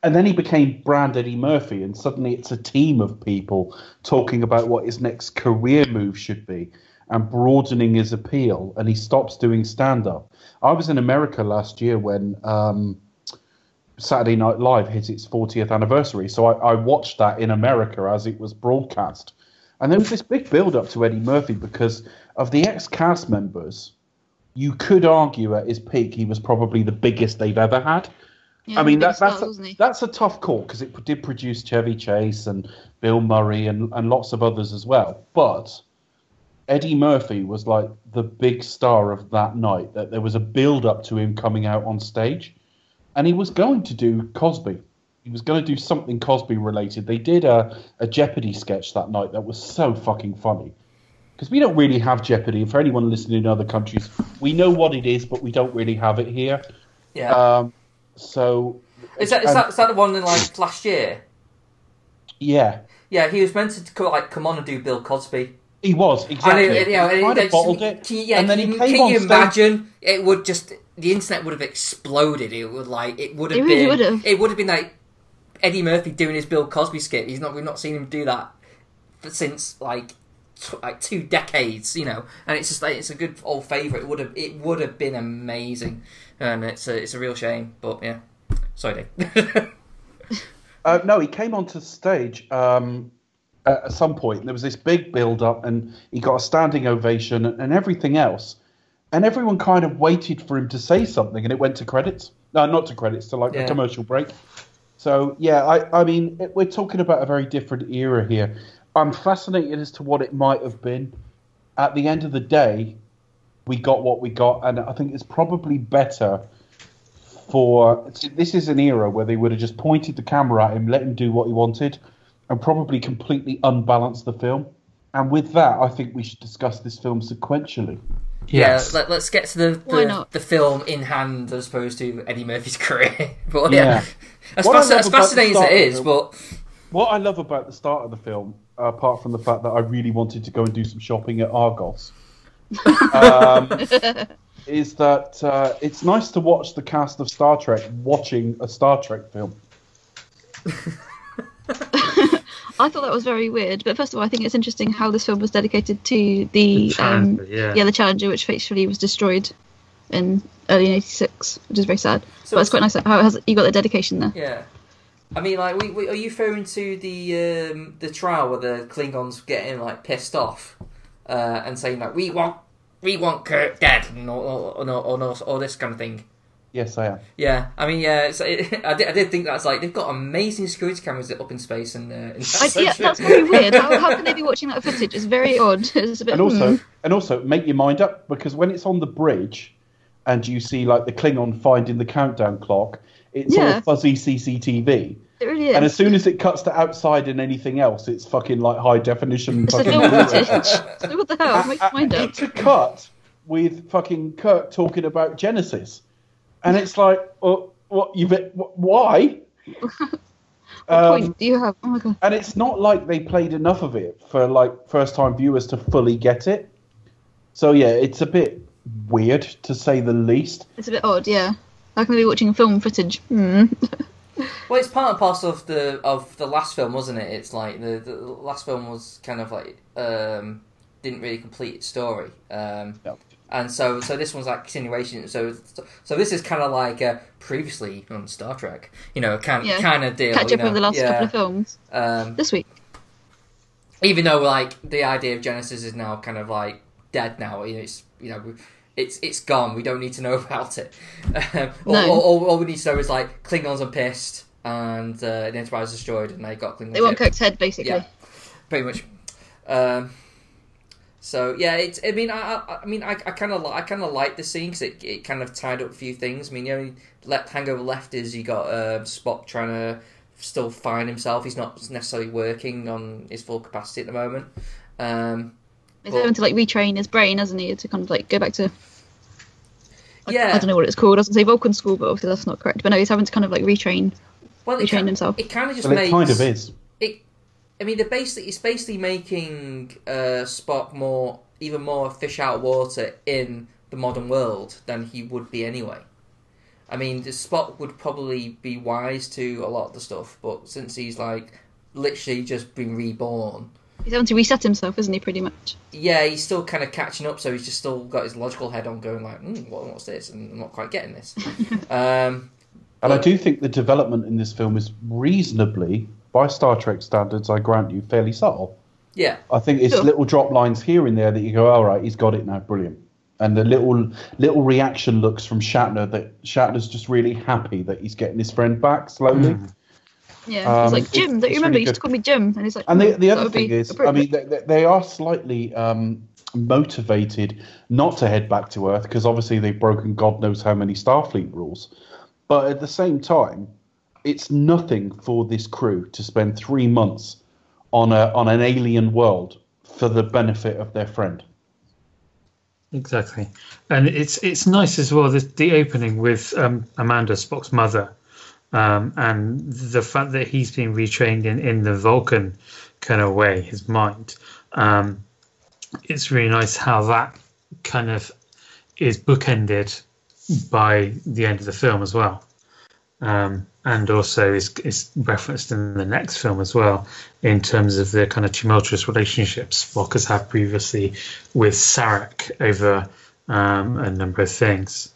Speaker 6: And then he became brand Eddie Murphy, and suddenly it's a team of people talking about what his next career move should be and broadening his appeal, and he stops doing stand up. I was in America last year when um, Saturday Night Live hit its 40th anniversary, so I, I watched that in America as it was broadcast. And there was this big build up to Eddie Murphy because of the ex cast members. You could argue at his peak he was probably the biggest they've ever had.
Speaker 4: Yeah,
Speaker 6: I mean, that, that's,
Speaker 4: stars,
Speaker 6: a, that's a tough call because it did produce Chevy Chase and Bill Murray and, and lots of others as well. But Eddie Murphy was like the big star of that night, that there was a build up to him coming out on stage. And he was going to do Cosby. He was going to do something Cosby related. They did a, a Jeopardy sketch that night that was so fucking funny. Because we don't really have Jeopardy. For anyone listening in other countries, we know what it is, but we don't really have it here.
Speaker 5: Yeah.
Speaker 6: Um, so
Speaker 5: is that is
Speaker 6: and-
Speaker 5: that is that the one in like last year?
Speaker 6: yeah,
Speaker 5: Yeah, he was meant to like come on and do Bill Cosby.
Speaker 6: He was
Speaker 5: And
Speaker 6: exactly.
Speaker 5: it, you know,
Speaker 6: he
Speaker 5: and
Speaker 6: kind
Speaker 5: it-
Speaker 6: of bottled it,
Speaker 5: Can you, yeah,
Speaker 6: and then
Speaker 5: can,
Speaker 6: he
Speaker 5: you-
Speaker 6: came
Speaker 5: can
Speaker 6: on
Speaker 5: you
Speaker 6: stage.
Speaker 5: imagine? It would just the internet would have exploded. It would like it would have
Speaker 4: It really
Speaker 5: been.
Speaker 4: would have.
Speaker 5: It would have been like Eddie Murphy doing his Bill Cosby skit. He's not. We've not seen him do that since like t- like two decades. You know, and it's just like it's a good old favorite. It would have. It would have been amazing, and it's a it's a real shame. But yeah, sorry, Dave.
Speaker 6: Uh, no, he came onto stage um, at, at some point. There was this big build up, and he got a standing ovation and, and everything else. and everyone kind of waited for him to say something, and it went to credits. No, not to credits, to like
Speaker 5: Yeah.
Speaker 6: a commercial break. So yeah, I, I mean, it, we're talking about a very different era here. I'm fascinated as to what it might have been. At the end of the day, we got what we got, and I think it's probably better for. This is an era where they would have just pointed the camera at him, let him do what he wanted, and probably completely unbalanced the film. And with that, I think we should discuss this film sequentially.
Speaker 7: Yes.
Speaker 5: Yeah, let, us get to the
Speaker 4: Why
Speaker 5: the,
Speaker 4: not?
Speaker 5: the film in hand as opposed to Eddie Murphy's career. but
Speaker 6: Yeah.
Speaker 5: yeah, as,
Speaker 6: What
Speaker 5: fasc- as fascinating as
Speaker 6: it is,
Speaker 5: it
Speaker 6: of
Speaker 5: is,
Speaker 6: the-
Speaker 5: but
Speaker 6: What I love about the start of the film, apart from the fact that I really wanted to go and do some shopping at Argos, um, is that uh, it's nice to watch the cast of Star Trek watching a Star Trek film.
Speaker 4: I thought that was very weird. But first of all, I think it's interesting how this film was dedicated to the,
Speaker 7: The
Speaker 4: um,
Speaker 7: Challenger, yeah.
Speaker 4: the Challenger, which fatefully was destroyed in early '86, which is very sad.
Speaker 5: So
Speaker 4: but it's
Speaker 5: it's-
Speaker 4: quite nice how it has you got the dedication there.
Speaker 5: yeah. I mean, like, we, we, are you referring to the um, the trial where the Klingons getting like pissed off uh, and saying like, "We want, we want Kirk dead," and all, all, all, all, all, all this kind of thing.
Speaker 6: Yes, I am.
Speaker 5: Yeah, I mean, yeah, it's, it, I, did, I did think that's like they've got amazing security cameras up in space and. Uh, in
Speaker 4: I, yeah, that's very weird. How, how can they be watching that footage? It's very odd. It's a bit.
Speaker 6: And also,
Speaker 4: hmm.
Speaker 6: and also, make your mind up because when it's on the bridge, and you see like the Klingon finding the countdown clock, it's
Speaker 4: Yeah.
Speaker 6: all fuzzy CCTV.
Speaker 4: it really is.
Speaker 6: And as soon as it cuts to outside and anything else, it's fucking like high definition.
Speaker 4: it's
Speaker 6: fucking
Speaker 4: film
Speaker 6: Blu-ray.
Speaker 4: footage. So what the hell? Make your mind up.
Speaker 6: It's a cut with fucking Kirk talking about Genesis, and it's like, oh, what you wh- why?
Speaker 4: What
Speaker 6: Um,
Speaker 4: point do you have? Oh my god.
Speaker 6: and it's not like they played enough of it for like first time viewers to fully get it. So yeah, it's a bit weird to say the least.
Speaker 4: It's a bit odd, yeah. How can they be watching film footage? Hmm.
Speaker 5: Well, it's part and parcel of the of the last film, wasn't it? It's like the, the last film was kind of like um, didn't really complete its story, um,
Speaker 6: No.
Speaker 5: And so so this one's like continuation. So so this is kind of like uh, previously on Star Trek, you know, kind
Speaker 4: Yeah.
Speaker 5: kind of deal.
Speaker 4: Catch up
Speaker 5: know?
Speaker 4: with the last
Speaker 5: yeah.
Speaker 4: couple of films
Speaker 5: Um,
Speaker 4: this week.
Speaker 5: even though like the idea of Genesis is now kind of like dead now. You know, it's you know. It's it's gone. We don't need to know about it. Um, all,
Speaker 4: No.
Speaker 5: all, all, all we need to know is like Klingons are pissed and uh, the Enterprise is destroyed, and they got Klingons.
Speaker 4: They want Kirk's head, basically.
Speaker 5: Yeah, pretty much. Um, so yeah, it's. I mean, I, I, I mean, I, I kind of, I kind of like the scene because it, it kind of tied up a few things. I mean, you know, left hangover left is you got uh, Spock trying to still find himself. He's not necessarily working on his full capacity at the moment. Um,
Speaker 4: He's
Speaker 5: Well-
Speaker 4: having to like retrain his brain, hasn't he, to kind of like go back to. I,
Speaker 5: Yeah.
Speaker 4: I don't know what it's called. I was gonna say Vulcan school, but obviously that's not correct. But no, he's having to kind of like retrain.
Speaker 5: well,
Speaker 4: He
Speaker 5: it
Speaker 4: trained himself.
Speaker 5: It kind of just
Speaker 6: Well,
Speaker 5: makes
Speaker 6: it kind of is.
Speaker 5: it. I mean, they're basically it's basically making uh, Spock more even more fish out of water in the modern world than he would be anyway. I mean, the Spock would probably be wise to a lot of the stuff, but since he's like literally just been reborn,
Speaker 4: He's having to reset himself, isn't he? Pretty much.
Speaker 5: yeah, he's still kind of catching up. So he's just still got his logical head on, going like, mm, what, "What's this?" and I'm not quite getting this. um,
Speaker 6: And I do think the development in this film is reasonably, by Star Trek standards, I grant you, fairly subtle.
Speaker 5: yeah,
Speaker 6: I think it's
Speaker 4: Sure.
Speaker 6: little drop lines here and there that you go, all right, he's got it now, brilliant. And the little little reaction looks from Shatner that Shatner's just really happy that he's getting his friend back slowly.
Speaker 4: Yeah.
Speaker 6: Um,
Speaker 4: he's like
Speaker 6: it's-
Speaker 4: Jim. don't you remember?
Speaker 6: really
Speaker 4: you used to call me Jim, and he's like.
Speaker 6: And the,
Speaker 4: "Hmm,
Speaker 6: the other thing is, I mean, they, they- they are slightly um, motivated not to head back to Earth because obviously they've broken God knows how many Starfleet rules. But at the same time, it's nothing for this crew to spend three months on a on an alien world for the benefit of their friend.
Speaker 7: Exactly, and it's it's nice as well. The, the opening with um, Amanda Spock's mother, um, and the fact that he's been retrained in, in the Vulcan kind of way, his mind. Um, it's really nice how that kind of is bookended by the end of the film as well, um, and also is is referenced in the next film as well in terms of the kind of tumultuous relationships has had previously with Sarek over um, a number of things.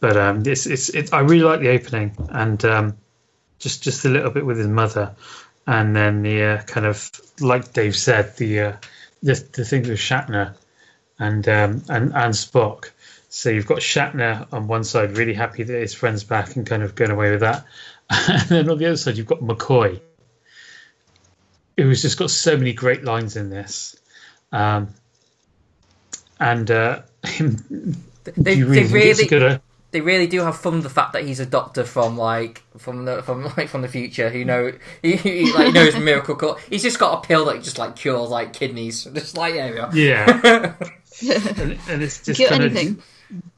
Speaker 7: But um, it's, it's, it's I really like the opening and um, just just a little bit with his mother, and then the uh, kind of like Dave said the uh, the the thing with Shatner and um, and and Spock. So you've got Shatner on one side, really happy that his friend's back and kind of going away with that, and then on the other side you've got McCoy, who's just got so many great lines in this, um, and uh, him.
Speaker 5: They,
Speaker 7: really
Speaker 5: they
Speaker 7: think
Speaker 5: really,
Speaker 7: good?
Speaker 5: they really do have fun with the fact that he's a doctor from like from the from like from the future who know he, he like knows miracle cure. He's just got a pill that just like cures like kidneys. Just like there we.
Speaker 7: Yeah. and, and it's just
Speaker 4: Cure
Speaker 7: kind
Speaker 4: anything.
Speaker 7: of.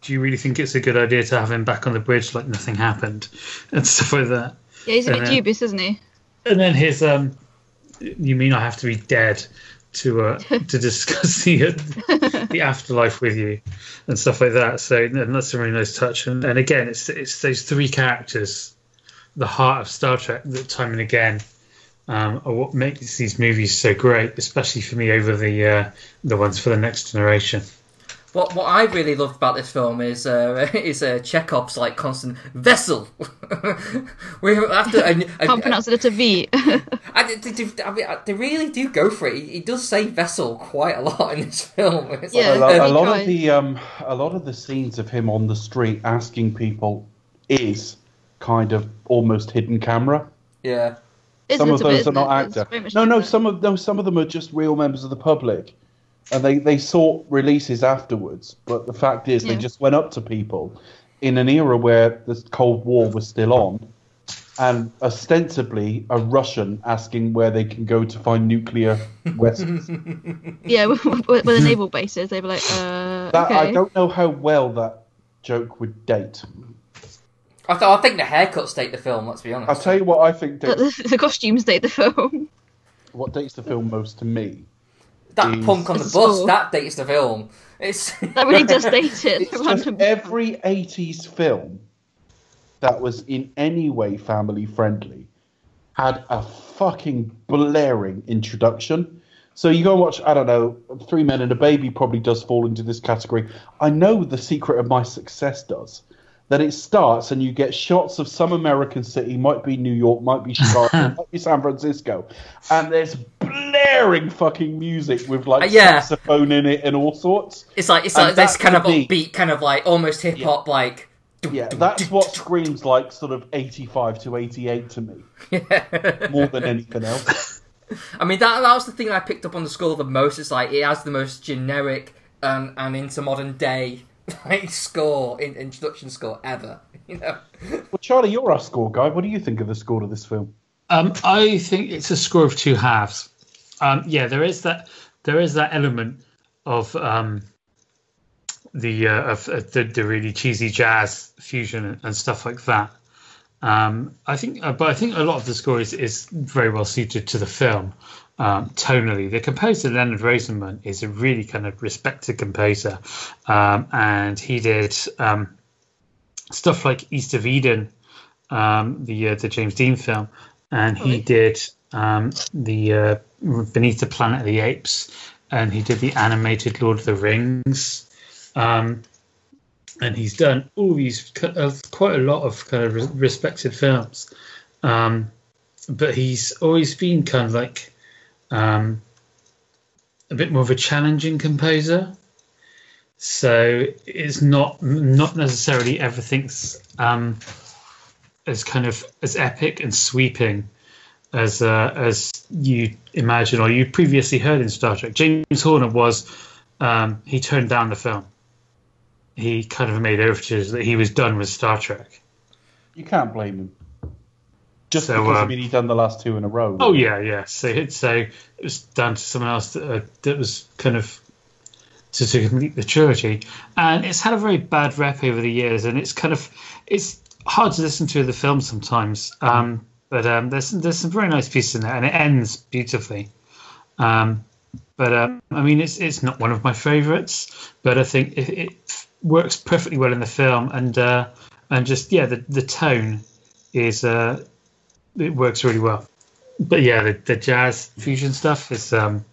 Speaker 7: Do you really think it's a good idea to have him back on the bridge like nothing happened and stuff like that?
Speaker 4: Yeah, he's a bit
Speaker 7: then-
Speaker 4: dubious, isn't he?
Speaker 7: And then his um, you mean I have to be dead to uh, to discuss the uh, the afterlife with you and stuff like that. So and that's a really nice touch. And, and again, it's it's those three characters, the heart of Star Trek, that time and again. Um, are what makes these movies so great, especially for me over the uh, the ones for the next generation.
Speaker 5: What what I really loved about this film is uh, is uh, Chekov's like constant vessel. we have to. I, I,
Speaker 4: Can't pronounce it at a V.
Speaker 5: I, they, they- I mean, they really do go for it. He, he does say vessel quite a lot in this film. It's
Speaker 4: Yeah.
Speaker 6: a, lo-
Speaker 4: Uh,
Speaker 6: a lot
Speaker 4: try.
Speaker 6: of the um, a lot of the scenes of him on the street asking people is kind of almost hidden camera.
Speaker 5: yeah.
Speaker 4: It's
Speaker 6: some
Speaker 4: a
Speaker 6: of
Speaker 4: little bit,
Speaker 6: those are
Speaker 4: isn't
Speaker 6: not
Speaker 4: it? It's
Speaker 6: actor. No, no, some of no, some of them are just real members of the public, and they they sought releases afterwards. But the fact is, they just went up to people in an era where the Cold War was still on, and ostensibly a Russian asking where they can go to find nuclear weapons.
Speaker 4: Yeah, where the naval base is, they'd be like, uh,
Speaker 6: that I don't know how well that joke would date.
Speaker 5: I, th- I think the haircuts take the film. Let's be honest.
Speaker 6: I'll tell you what I think dates,
Speaker 4: the, the costumes date the film.
Speaker 6: what dates the film most to me.
Speaker 5: That
Speaker 6: is-
Speaker 5: punk on the bus
Speaker 4: cool.
Speaker 5: that dates the film. It's
Speaker 4: That really does date it.
Speaker 6: It's just
Speaker 4: random-
Speaker 6: every 80s film that was in any way family friendly had a fucking blaring introduction. So you go and watch, I don't know, Three Men and a Baby probably does fall into this category. I know The Secret of My Success does. That it starts and you get shots of some American city, might be New York, might be Chicago, might be San Francisco, and there's blaring fucking music with like
Speaker 5: Uh, yeah.
Speaker 6: saxophone in it and all sorts.
Speaker 5: it's like it's
Speaker 6: And
Speaker 5: like this kind of
Speaker 6: to me-
Speaker 5: upbeat, kind of like almost hip hop, like.
Speaker 6: Yeah, that's what screams like sort of 85 to 88 to me, more than anything else.
Speaker 5: I mean, that that was the thing I picked up on the score the most. It's like it has the most generic and and into modern day like score in, introduction score ever. You know.
Speaker 6: Well, Charlie, you're our score guy. What do you think of the score to this film?
Speaker 7: Um, I think it's a score of two halves. Um, yeah, there is that there is that element of um, the uh, of, of the, the really cheesy jazz fusion and, and stuff like that. Um, I think, uh, but I think a lot of the score is, is very well suited to the film um, tonally. The composer Leonard Rosenman is a really kind of respected composer, um, and he did um, stuff like East of Eden, um, the uh, the James Dean film, and he did um, the uh, Beneath the Planet of the Apes, and he did the animated Lord of the Rings. Um, and he's done all these uh, quite a lot of kind of re- respected films, um, but he's always been kind of like um, a bit more of a challenging composer. So it's not not necessarily everything's um, as kind of as epic and sweeping as uh, as you imagine or you previously heard in Star Trek. James Horner was um, he turned down the film. He kind of made overtures that he was done with Star Trek.
Speaker 6: You can't blame him. Just
Speaker 7: So,
Speaker 6: because I
Speaker 7: um,
Speaker 6: mean he's done the last two in a row.
Speaker 7: Oh yeah, yeah. So it, so it was down to someone else that, uh, that was kind of to, to complete the trilogy, and it's had a very bad rep over the years, and it's kind of it's hard to listen to the film sometimes. Um, but um, there's there's some very nice pieces in there, and it ends beautifully. Um, but um, I mean, it's it's not one of my favourites, but I think it, it works perfectly well in the film, and uh, and just yeah, the the tone is uh, it works really well. But yeah, the, the jazz fusion stuff is um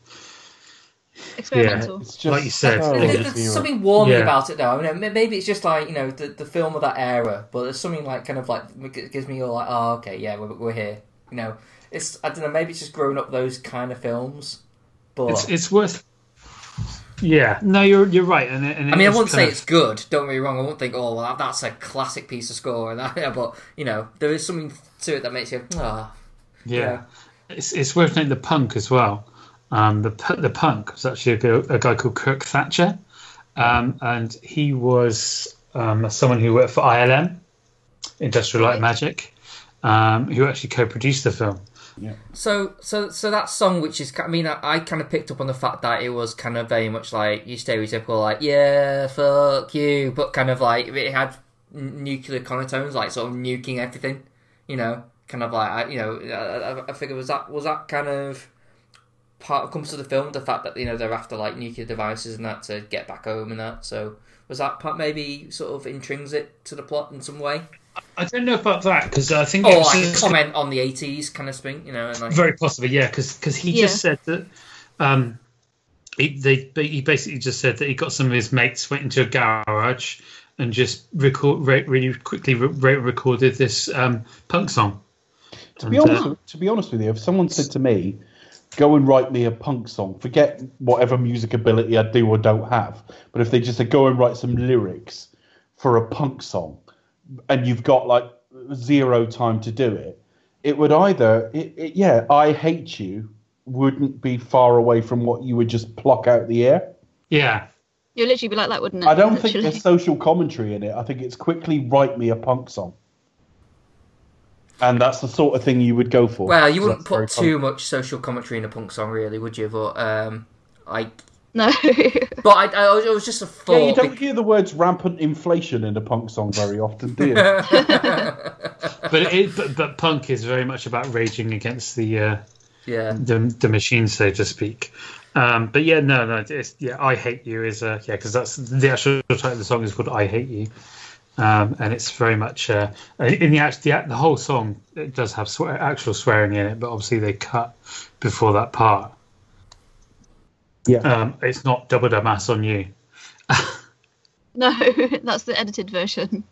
Speaker 4: Experimental.
Speaker 6: It's just
Speaker 7: Like you said,
Speaker 6: so
Speaker 7: I
Speaker 5: There's, there's something warming
Speaker 7: Yeah.
Speaker 5: about it, though. I mean, maybe it's just like you know the, the film of that era, but there's something like kind of like it gives me all like, oh, okay, yeah, we're, we're here. You know, it's I don't know, maybe it's just growing up those kind of films. But
Speaker 7: it's it's worth Yeah, no, you're you're right, and, it, and
Speaker 5: I mean, I
Speaker 7: is
Speaker 5: wouldn't say
Speaker 7: of-
Speaker 5: it's good. Don't get me wrong. I won't think, oh, well, that, that's a classic piece of score, and that, but you know, there is something to it that makes you, ah,
Speaker 7: yeah.
Speaker 5: yeah.
Speaker 7: It's it's worth noting the punk as well. Um, the the punk was actually a, a guy called Kirk Thatcher, um, and he was um, someone who worked for ILM, Industrial Light
Speaker 4: Right.
Speaker 7: Magic, um, who actually co-produced the film. Yeah.
Speaker 5: So, so, so that song, which is, I mean, I, I kind of picked up on the fact that it was kind of very much like your stereotypical, like, yeah, fuck you, but kind of like it had nuclear connotations, like sort of nuking everything, you know, kind of like, I, you know, I, I, I figure was that was that kind of part comes to the film, the fact that you know they're after like nuclear devices and that to get back home and that. So was that part maybe sort of intrinsic to the plot in some way,
Speaker 7: I don't know about that because I think
Speaker 5: or
Speaker 7: it was
Speaker 5: like a comment on the eighties kind of thing, you know, and like
Speaker 7: Very possibly, yeah, because he
Speaker 4: Yeah.
Speaker 7: just said that. Um, he, they, he basically just said that he got some of his mates went into a garage and just record re- really quickly re- recorded this um, punk song.
Speaker 6: To be
Speaker 7: And,
Speaker 6: honest,
Speaker 7: uh,
Speaker 6: to be honest with you, if someone said to me, "Go and write me a punk song," forget whatever music ability I do or don't have, but if they just said, "Go and write some lyrics for a punk song," and you've got like zero time to do it, it would either, it, it, yeah, "I hate you" wouldn't be far away from what you would just pluck out the air.
Speaker 7: yeah,
Speaker 4: You'd literally be like that, wouldn't it?
Speaker 6: I don't think there's social commentary in it. I think it's quickly write me a punk song. And that's the sort of thing you would go for.
Speaker 5: Well, you wouldn't put too much social commentary in a punk song, really, would you? But um, I,
Speaker 4: No.
Speaker 5: but I, I, it was just a thought.
Speaker 6: Yeah, you don't hear the words rampant inflation in a punk song very often, do you?
Speaker 7: but it, but, but punk is very much about raging against the uh,
Speaker 5: yeah,
Speaker 7: the, the machine, so to speak. Um, but yeah, no, no, it's, yeah, I hate you is uh, yeah, because that's the actual title of the song is called I hate you, um, and it's very much uh, in the act, the, the whole song it does have swear, actual swearing in it, but obviously they cut before that part.
Speaker 6: Yeah.
Speaker 7: Um, it's not double dumb ass on you.
Speaker 4: no, that's the edited version.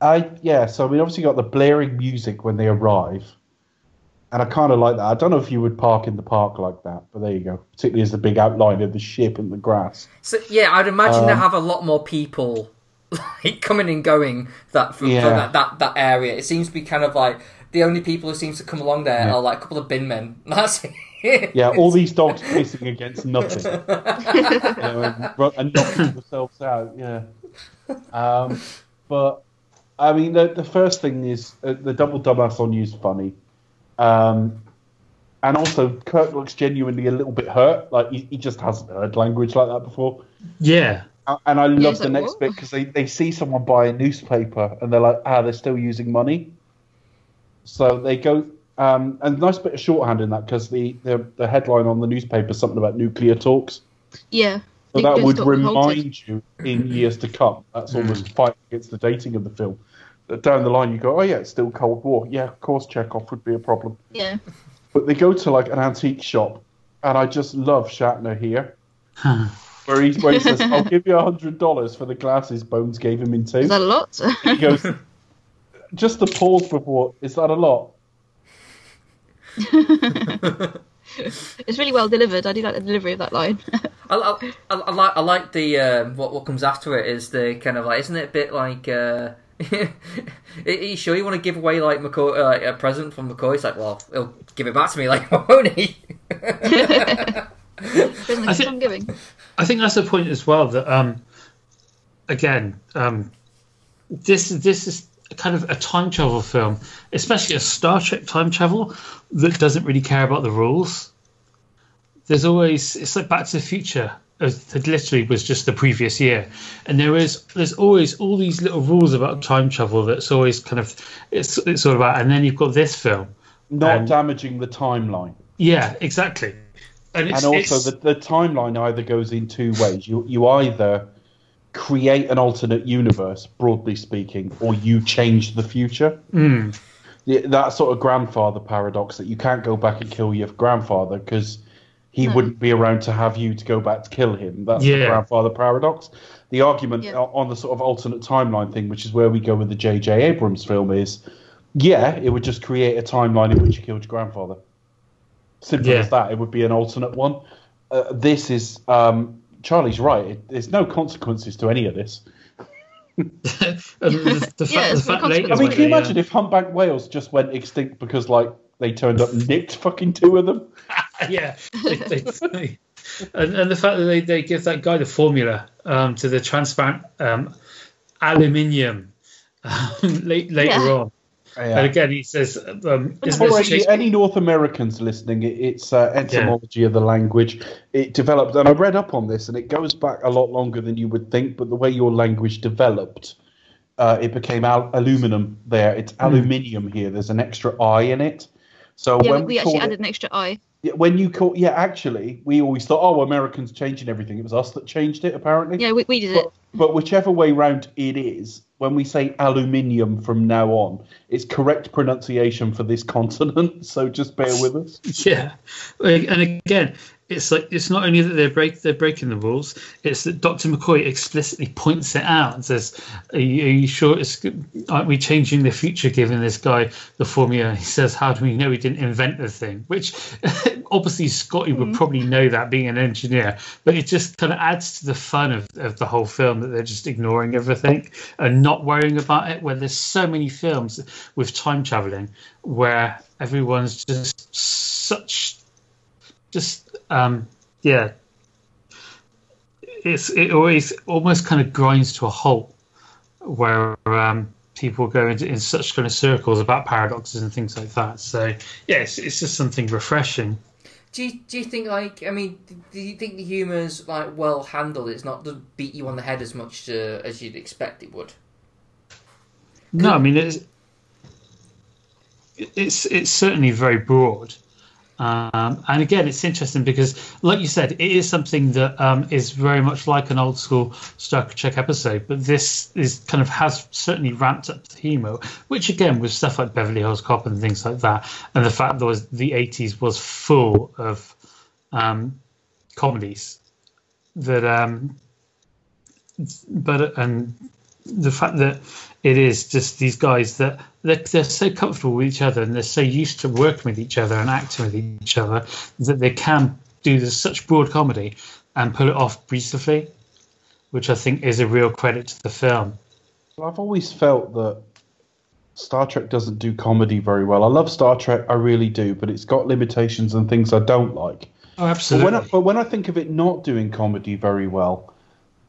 Speaker 6: I yeah, so we obviously got the blaring music when they arrive. And I kind of like that. I don't know if you would park in the park like that, but there you go. Particularly as the big outline of the ship and the grass.
Speaker 5: so yeah, I'd imagine they
Speaker 6: Um,
Speaker 5: have a lot more people like coming and going that from, from that, that that area. It seems to be kind of like the only people who seems to come along there
Speaker 6: Yeah.
Speaker 5: are like a couple of bin men. That's it.
Speaker 6: Yeah, all these dogs pissing against nothing. you know, and, ru- and knocking themselves out, yeah. Um, but, I mean, the, the first thing is uh, the double dumbass on you is funny. Um, and also, Kirk looks genuinely a little bit hurt. Like, he, he just hasn't heard language like that before.
Speaker 7: Yeah,
Speaker 6: And I love
Speaker 4: he's
Speaker 6: the
Speaker 4: like,
Speaker 6: next
Speaker 4: "What?"
Speaker 6: bit because they, they see someone buy a newspaper and they're like, ah, they're still using money. So they go, um, and nice bit of shorthand in that because the, the, the headline on the newspaper is something about nuclear talks.
Speaker 4: Yeah.
Speaker 6: So that would
Speaker 4: talk halted.
Speaker 6: remind you in years to come. That's almost fighting against the dating of the film. That down the line you go, oh yeah, it's still Cold War. Yeah, of course Chekov would be a problem.
Speaker 4: Yeah.
Speaker 6: But they go to like an antique shop, and I just love Shatner here. Where he, where he says, I'll give you a hundred dollars for the glasses Bones gave him in two.
Speaker 4: Is that a lot?
Speaker 6: He goes, just the pause before, is that a lot?
Speaker 4: it's really well delivered. I do like the delivery of that line.
Speaker 5: I, I, I, I like I like the um, what what comes after it is the kind of like isn't it a bit like uh, are you sure you want to give away like McCoy uh, like a present from McCoy? It's like well he'll give it back to me like won't he?
Speaker 4: Isn't
Speaker 7: I
Speaker 4: it
Speaker 7: think-
Speaker 4: I'm giving?
Speaker 7: I think that's the point as well. That um, again, um, this this is kind of a time travel film, especially a Star Trek time travel that doesn't really care about the rules. There's always it's like Back to the Future. as- It literally was just the previous year, and there is there's always all these little rules about time travel that's always kind of it's it's all about. And then you've got this film.
Speaker 6: Not
Speaker 7: Um,
Speaker 6: damaging the timeline.
Speaker 7: Yeah, exactly. And, it's,
Speaker 6: and also
Speaker 7: it's-
Speaker 6: the, the timeline either goes in two ways. You you either create an alternate universe, broadly speaking, or you change the future.
Speaker 7: Mm.
Speaker 6: That sort of grandfather paradox that you can't go back and kill your grandfather because he
Speaker 4: No.
Speaker 6: wouldn't be around to have you to go back to kill him. That's the grandfather paradox. The argument
Speaker 4: Yeah.
Speaker 6: on the sort of alternate timeline thing, which is where we go with the J.J. Abrams film, is yeah, it would just create a timeline in which you killed your grandfather. Simple
Speaker 7: Yeah.
Speaker 6: as that. It would be an alternate one. uh, this is um, Charlie's right. It, there's no consequences to any of this.
Speaker 7: And the, the
Speaker 4: Yeah,
Speaker 7: fact, the
Speaker 4: no
Speaker 7: later
Speaker 6: I mean, can you
Speaker 7: they,
Speaker 6: imagine if humpback whales just went extinct because like they turned up and nicked fucking two of them?
Speaker 7: yeah, they, they, and, and the fact that they, they give that guy the formula um, to the transparent um, aluminium um, late, later
Speaker 4: Yeah.
Speaker 7: on. And again, he says, um, isn't this
Speaker 6: any,
Speaker 7: Shakespeare-
Speaker 6: any North Americans listening, it, it's uh, etymology of the language. It developed, and I read up on this, and it goes back a lot longer than you would think. But the way your language developed, uh, it became al- aluminum. There, it's aluminium here. There's an extra I in it. So
Speaker 4: Yeah,
Speaker 6: when
Speaker 4: we,
Speaker 6: we,
Speaker 4: we actually
Speaker 6: call
Speaker 4: added an extra I.
Speaker 6: when you call, yeah, actually, we always thought, oh, Americans changing everything. It was us that changed it, apparently.
Speaker 4: Yeah, we, we did it.
Speaker 6: But, but whichever way round it is, when we say aluminium from now on, it's correct pronunciation for this continent. So just bear with us.
Speaker 7: Yeah, and again, it's like it's not only that they're break they're breaking the rules; it's that Dr. McCoy explicitly points it out and says, "Are you, are you sure it's aren't we changing the future giving this guy the formula?" He says, "How do we know he didn't invent the thing?" Which obviously Scotty would mm. probably know that being an engineer, but it just kind of adds to the fun of, of the whole film that they're just ignoring everything and not worrying about it. Where there's so many films with time traveling where everyone's just such just um yeah it's it always almost kind of grinds to a halt where um people go into in such kind of circles about paradoxes and things like that so yeah it's, it's just something refreshing
Speaker 5: Do you, do you think like I mean do you think the humour's like well handled? It's not doesn't beat you on the head as much uh, as you'd expect it would.
Speaker 7: no i mean it's it's it's certainly very broad um, and again, it's interesting because, like you said, it is something that um, is very much like an old school Star Trek episode. But this is kind of has certainly ramped up the humor, which again, with stuff like Beverly Hills Cop and things like that, and the fact that was the '80s was full of um, comedies that, um, but and the fact that it is just these guys that they're, they're so comfortable with each other and they're so used to working with each other and acting with each other that they can do this such broad comedy and pull it off beautifully, which I think is a real credit to the film.
Speaker 6: I've always felt that Star Trek doesn't do comedy very well. I love Star Trek, I really do, but it's got limitations and things I don't like.
Speaker 7: Oh,
Speaker 6: But
Speaker 7: absolutely.
Speaker 6: when, I, but when I think of it not doing comedy very well,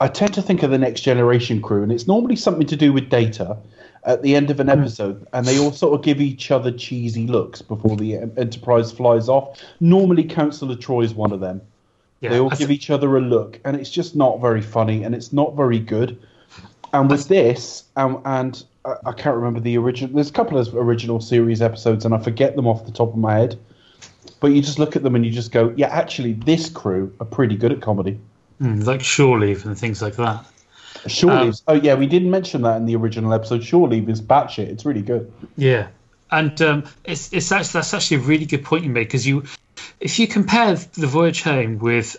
Speaker 6: I tend to think of the Next Generation crew, and it's normally something to do with data at the end of an episode, and they all sort of give each other cheesy looks before the Enterprise flies off. Normally, Counselor Troy is one of them.
Speaker 7: yeah,
Speaker 6: they all give each other a look, and it's just not very funny, and it's not very good. And with this, um, and I, I can't remember the original. There's a couple of original series episodes, and I forget them off the top of my head. But you just look at them and you just go, yeah, actually, this crew are pretty good at comedy.
Speaker 7: Mm, like Shore Leave and things like that.
Speaker 6: Shore
Speaker 7: Um,
Speaker 6: Leaves. Oh yeah, we didn't mention that in the original episode. Shore Leave is batshit. It's really good.
Speaker 7: Yeah, and um, it's it's actually that's actually a really good point you made because you, if you compare the voyage home with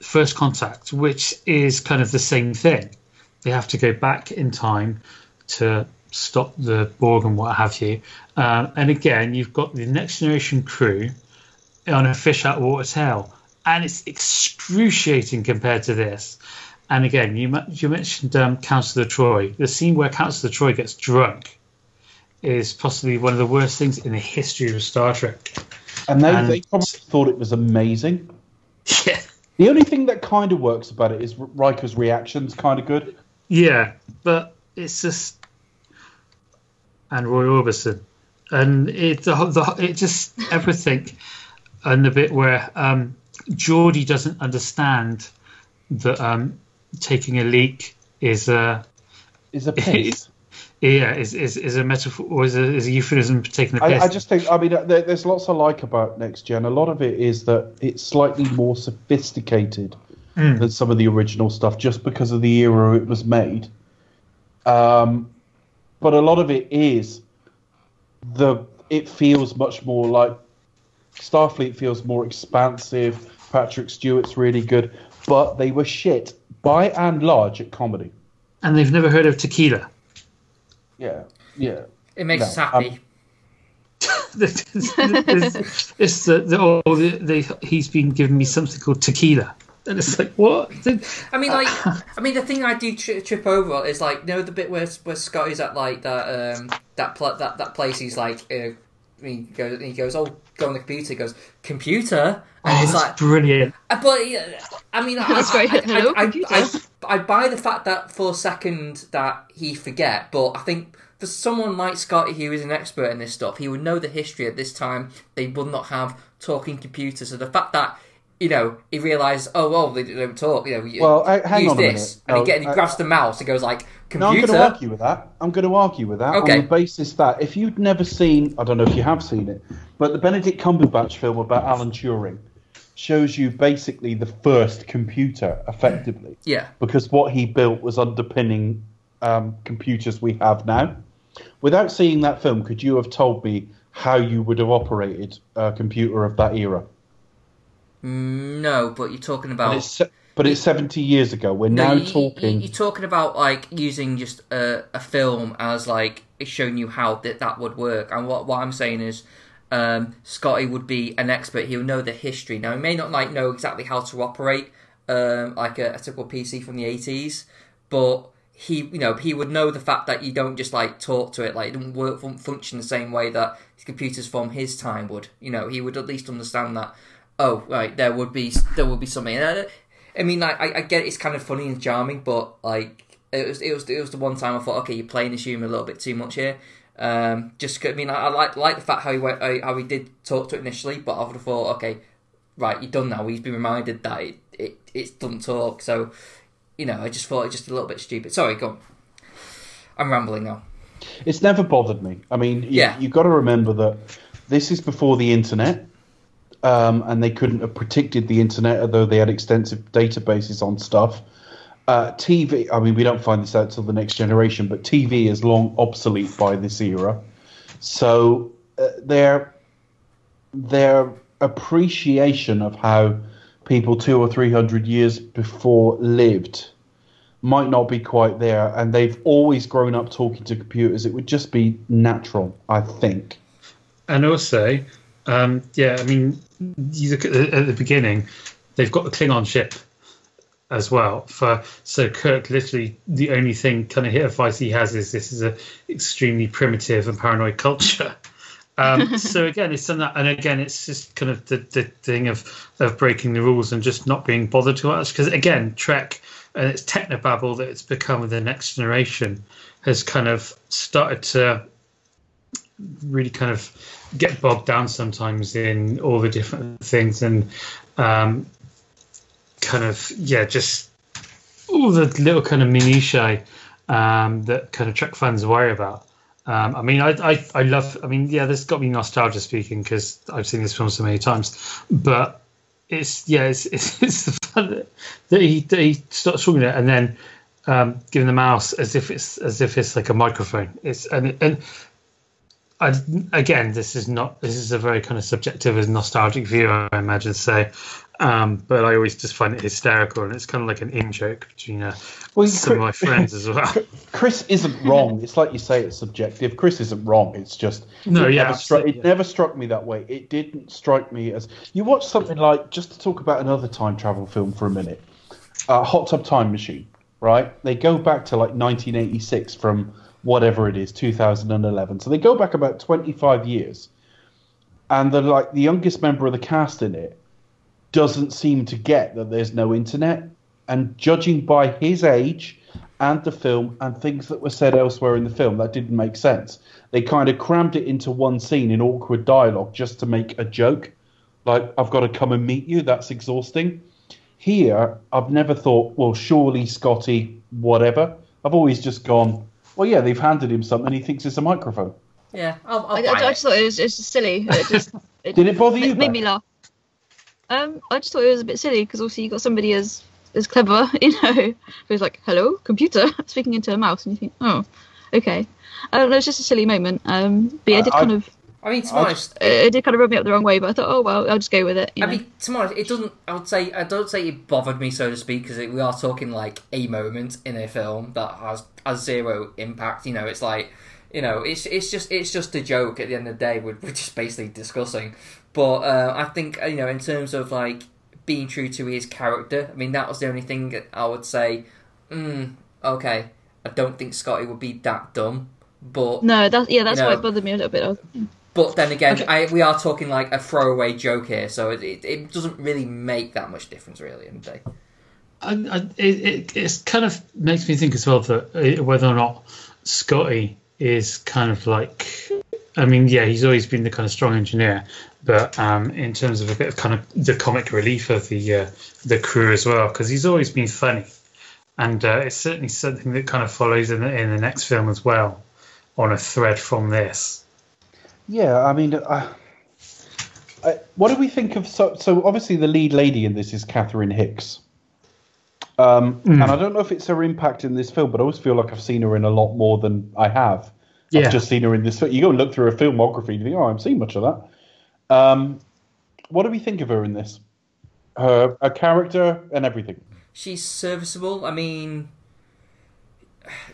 Speaker 7: First Contact, which is kind of the same thing, they have to go back in time to stop the Borg and what have you, um, and again you've got the Next Generation crew on a fish out of water tail, and it's excruciating compared to this. And again, you you mentioned um, Councillor Troy. The scene where Councillor Troy gets drunk is possibly one of the worst things in the history of Star Trek.
Speaker 6: And they,
Speaker 7: And-
Speaker 6: they probably thought it was amazing.
Speaker 7: Yeah.
Speaker 6: The only thing that kind of works about it is Riker's reaction's kind of good.
Speaker 7: Yeah, but it's just and Roy Orbison, and it the, the it just everything, and the bit where um, Geordi doesn't understand that um, taking a leak is a
Speaker 6: Is a piss.
Speaker 7: yeah is, is, is a metaphor or is a, is a euphemism for taking a piss.
Speaker 6: I, I just think, I mean, there, there's lots I like about Next Gen. A lot of it is that it's slightly more sophisticated than some of the original stuff, just because of the era it was made. Um, but a lot of it is the. It feels much more like Starfleet feels more expansive. Patrick Stewart's really good, but they were shit by and large at comedy.
Speaker 7: and they've never heard of tequila.
Speaker 6: Yeah, yeah.
Speaker 5: It makes
Speaker 6: No,
Speaker 5: us happy.
Speaker 6: um,
Speaker 7: it's, it's the, the, oh, the, the, he's been giving me something called tequila. And it's like, what?
Speaker 5: I mean, like, I mean, the thing I do tri- trip over is like, you know, the bit where where Scotty's at like that um that pl- that that place. He's like, uh, he goes, he goes, oh, go on the computer. He goes, computer, and
Speaker 7: Oh,
Speaker 5: it's
Speaker 7: that's
Speaker 5: like,
Speaker 7: brilliant.
Speaker 5: uh, but I mean, I,
Speaker 4: That's great.
Speaker 5: I,
Speaker 4: Hello,
Speaker 5: I, I. I, I buy the fact that for a second that he forget, but I think for someone like Scotty who is an expert in this stuff, he would know the history at this time. They would not have talking computers, so the fact that. You know, he realised, oh well, they don't talk. You know, you-
Speaker 6: Well, I- hang
Speaker 5: use
Speaker 6: on a
Speaker 5: this,
Speaker 6: minute.
Speaker 5: and he,
Speaker 6: No,
Speaker 5: get, he
Speaker 6: I-
Speaker 5: grabs the mouse. He goes like,
Speaker 6: No, I'm going to argue with that. I'm going to argue with that
Speaker 5: Okay.
Speaker 6: on the basis that if you'd never seen, I don't know if you have seen it, but the Benedict Cumberbatch film about Alan Turing shows you basically the first computer, effectively,
Speaker 5: Yeah,
Speaker 6: because what he built was underpinning um, computers we have now. Without seeing that film, could you have told me how you would have operated a computer of that era?
Speaker 5: no, but you're talking about.
Speaker 6: But it's 70 years ago. We're
Speaker 5: No,
Speaker 6: now
Speaker 5: you-
Speaker 6: talking.
Speaker 5: You're talking about like using just a, a film as like showing you how that that would work. And what what I'm saying is, um, Scotty would be an expert. He'll know the history. Now he may not like know exactly how to operate um, like a, a typical PC from the 80s, but he you know he would know the fact that you don't just like talk to it like it doesn't work function the same way that computers from his time would. You know he would at least understand that. Oh right, there would be there would be something. And I, mean, like, I, I get it's kind of funny and charming, but like it was it was it was the one time I thought, okay, you're playing this humour a little bit too much here. Um, just I mean, I, I like like the fact how he went, how he did talk to it initially, but I would have thought, okay, right, you're done now. He's been reminded that it, it it doesn't talk, so you know, I just thought it just a little bit stupid. Sorry, go on. I'm rambling now.
Speaker 6: It's never bothered me. I mean, you,
Speaker 5: Yeah.
Speaker 6: you've got to remember that this is before the internet, um, and they couldn't have predicted the internet, although they had extensive databases on stuff. Uh, TV, I mean, we don't find this out till the next generation, but TV is long obsolete by this era. So uh, their their appreciation of how people two or three hundred years before lived might not be quite there, and they've always grown up talking to computers. It would just be natural, I think.
Speaker 7: And also, um, yeah, I mean, you look at the, at the beginning, they've got the Klingon ship as well. For so Kirk, literally, the only thing kind of hit advice he has is this is a extremely primitive and paranoid culture. Um, so again, it's something that, and again, it's just kind of the, the thing of of breaking the rules and just not being bothered to us. Because again, Trek and its technobabble that it's become with the next generation has kind of started to really kind of get bogged down sometimes in all the different things and um, kind of yeah just all the little kind of minutiae um, that kind of Trek fans worry about. Um, I mean, I, I, I love. I mean, yeah, this got me nostalgia speaking because I've seen this film so many times. But it's yeah, it's it's, it's the fun that, that he that he starts talking it and then um, giving the mouse as if it's as if it's like a microphone. It's and and I, again, this is not. This is a very kind of subjective and nostalgic view, I imagine. So, um, but I always just find it hysterical, and it's kind of like an in joke between uh,
Speaker 6: Well,
Speaker 7: some of my friends as well.
Speaker 6: Chris isn't wrong. It's like you say, it's subjective. Chris isn't wrong. It's just
Speaker 7: No,
Speaker 6: it
Speaker 7: yeah,
Speaker 6: never struck, it never struck me that way. It didn't strike me as you watch something like just to talk about another time travel film for a minute, uh, Hot Tub Time Machine. Right? They go back to like 1986 from whatever it is, 2011. So they go back about 25 years, and the like the youngest member of the cast in it doesn't seem to get that there's no internet. And judging by his age and the film and things that were said elsewhere in the film, that didn't make sense. They kind of crammed it into one scene in awkward dialogue just to make a joke. Like, I've got to come and meet you. That's exhausting. Here, I've never thought, well, surely Scotty, whatever. I've always just gone, well, yeah, they've handed him something. And he thinks it's a microphone.
Speaker 5: Yeah, I'll, I'll
Speaker 4: I,
Speaker 5: buy
Speaker 4: I, I just thought it was, it was just silly. It just, it
Speaker 6: Did it bother
Speaker 4: ma-
Speaker 6: you,
Speaker 4: Made
Speaker 6: Beck?
Speaker 4: me laugh. Um, I just thought it was a bit silly because also you got somebody as as clever, you know, who's like, "Hello, computer," speaking into a mouse, and you think, "Oh, okay." I don't know. It's just a silly moment. Um, but yeah, it did
Speaker 6: I-
Speaker 4: kind of
Speaker 5: I mean, to be honest,
Speaker 4: it, did kind of rub me up the wrong way. But I thought, oh well, I'll just go with it.
Speaker 5: I
Speaker 4: know?
Speaker 5: mean, to be honest, it doesn't. I would say I don't say it bothered me so to speak because we are talking like a moment in a film that has has zero impact. You know, it's like you know, it's it's just it's just a joke. At the end of the day, we're, we're just basically discussing. But uh, I think you know, in terms of like being true to his character, I mean, that was the only thing that I would say. Mm, okay, I don't think Scotty would be that dumb. But
Speaker 4: No, that's yeah, that's
Speaker 5: You
Speaker 4: why it bothered me a little bit. I was-
Speaker 5: but then again,
Speaker 7: Okay.
Speaker 5: I, we are talking like a throwaway joke here, so it, it, it doesn't really make that much difference, really. In the day.
Speaker 7: I, I, it, it it's kind of makes me think as well that uh, whether or not Scotty is kind of like, I mean, yeah, he's always been the kind of strong engineer, but um, in terms of a bit of kind of the comic relief of the uh, the crew as well, because he's always been funny, and uh, it's certainly something that kind of follows in the, in the next film as well, on a thread from this.
Speaker 6: Yeah, I mean, uh, I, what do we think of? So, so obviously the lead lady in this is Catherine Hicks, um, and I don't know if it's her impact in this film, but I always feel like I've seen her in a lot more than I have.
Speaker 7: Yeah.
Speaker 6: I've just seen her in this. Film. You go and look through her filmography, and you think, oh, I haven't seen much of that. Um, what do we think of her in this? Her, her character and everything.
Speaker 5: she's serviceable. I mean,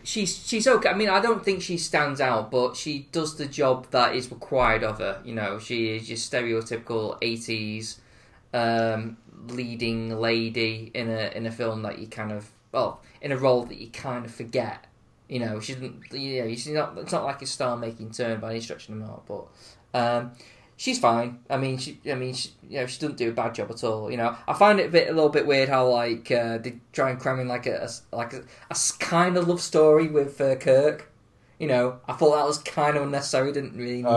Speaker 5: she's she's okay. I mean, I don't think she stands out, but she does the job that is required of her. You know, she is your stereotypical eighties um, leading lady in a in a film that you kind of well in a role that you kind of forget. You know, she's not. It's not like a star making turn by any stretch of the mark, but. Um, She's fine. I mean, she. I mean, she. You know, she doesn't do a bad job at all. You know, I find it a bit, a little bit weird how like uh, they try and cram in like a, a- like a, a kind of love story with uh, Kirk. You know, I thought that was kind of unnecessary. Didn't really need to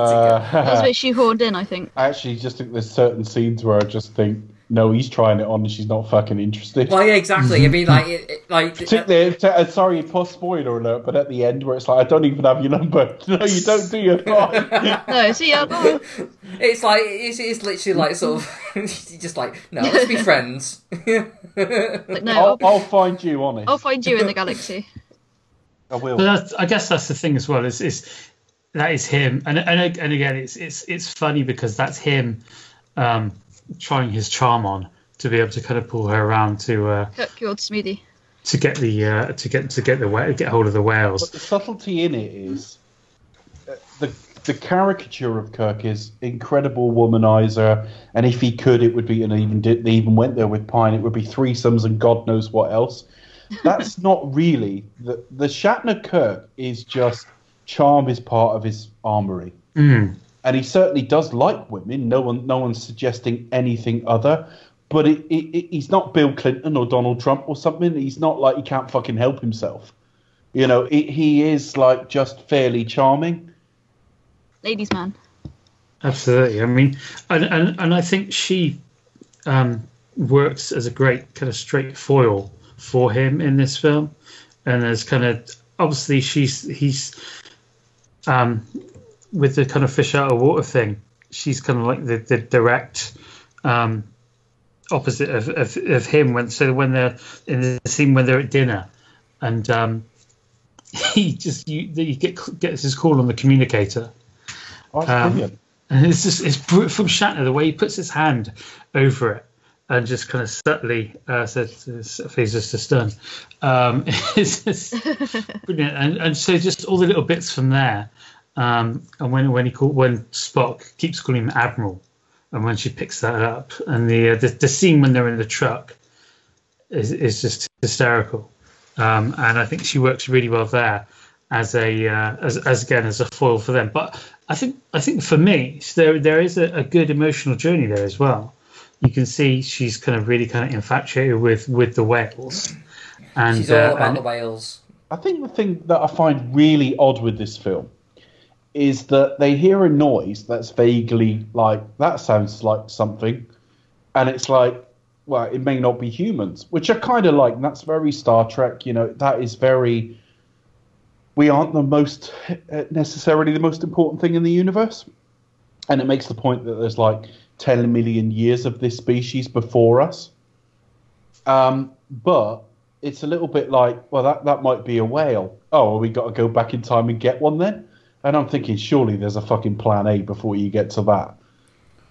Speaker 4: That was a
Speaker 6: Uh,
Speaker 4: bit shoehorned in, I think.
Speaker 6: I actually just think there's certain scenes where I just think, no, he's trying it on, and she's not fucking interested.
Speaker 5: Well, yeah, exactly. I mean, like, it, it, like
Speaker 6: Particularly, t- uh, sorry, post spoiler alert, but at the end where it's like, I don't even have your number. No, you don't, do you? Fine.
Speaker 4: No, see, I, oh,
Speaker 5: it's like it's, it's literally like sort of just like no, let's be friends.
Speaker 4: like, no,
Speaker 6: I'll,
Speaker 4: I'll,
Speaker 6: I'll find you, honest.
Speaker 4: I'll find you in the galaxy.
Speaker 6: I will.
Speaker 7: But that's, I guess that's the thing as well. Is is that is him, and and and again, it's it's it's funny because that's him um, trying his charm on to be able to kind of pull her around to uh,
Speaker 4: Kirk, your old Smeedy.
Speaker 7: to get the uh, to get to get the wha- get hold of the
Speaker 6: But
Speaker 7: whales.
Speaker 6: the subtlety in it is uh, the the caricature of Kirk is incredible womanizer, and if he could, it would be, and even did, they even went there with Pine. It would be threesomes and God knows what else. That's not really the the Shatner Kirk is just charm is part of his armory.
Speaker 7: Mm.
Speaker 6: And he certainly does like women. No one, no one's suggesting anything other. But it, it, it, he's not Bill Clinton or Donald Trump or something. He's not like he can't fucking help himself. You know, it, he is like just fairly charming.
Speaker 4: Ladies' man.
Speaker 7: Absolutely. I mean, and, and, and I think she um, works as a great kind of straight foil for him in this film. And as kind of obviously she's he's um, with the kind of fish out of water thing. She's kind of like the, the direct um, opposite of, of, of him. When so when they're in the scene when they're at dinner, and um, he just you you get gets his call on the communicator.
Speaker 6: Oh, that's
Speaker 7: Um,
Speaker 6: brilliant.
Speaker 7: And it's just it's from Shatner the way he puts his hand over it and just kind of subtly uh, says he's just a stun. Um, it's just brilliant, and, and so just all the little bits from there. Um, and when when he call, when Spock keeps calling him Admiral, and when she picks that up, and the uh, the, the scene when they're in the truck is is just hysterical. Um, and I think she works really well there as a uh, as, as again as a foil for them. But I think I think for me there there is a, a good emotional journey there as well. You can see she's kind of really kind of infatuated with with the whales, and
Speaker 5: She's all
Speaker 7: uh,
Speaker 5: about
Speaker 7: and-
Speaker 5: the whales.
Speaker 6: I think the thing that I find really odd with this film is that they hear a noise that's vaguely like that sounds like something, and it's like, well, it may not be humans, which I kind of like. That's very Star Trek. You know, that is very. We aren't the most uh, necessarily the most important thing in the universe, and it makes the point that there's like 10 million years of this species before us. Um, but it's a little bit like, well, that, that might be a whale. Oh, well, we got to go back in time and get one then? And I'm thinking, surely there's a fucking plan A before you get to that.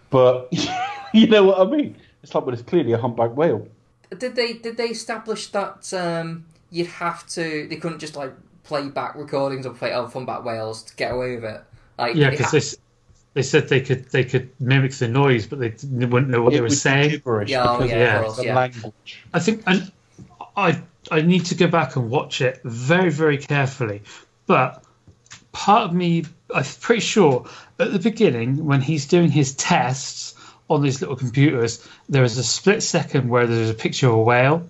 Speaker 6: But you know what I mean? It's like, well, it's clearly a humpback whale.
Speaker 5: Did they did they establish that um, you'd have to? They couldn't just like play back recordings or play other humpback whales to get away with it. Like,
Speaker 7: Yeah, because
Speaker 5: ha-
Speaker 7: they, they said they could they could mimic the noise, but they didn't- wouldn't know what
Speaker 6: It
Speaker 7: they were saying.
Speaker 6: gibberish
Speaker 5: Yeah, oh,
Speaker 6: because
Speaker 5: yeah,
Speaker 7: of
Speaker 6: of
Speaker 5: course,
Speaker 6: the
Speaker 5: yeah.
Speaker 6: language.
Speaker 7: I think and I I need to go back and watch it very very carefully. But part of me, I'm pretty sure at the beginning when he's doing his tests on these little computers, there is a split second where there's a picture of a whale.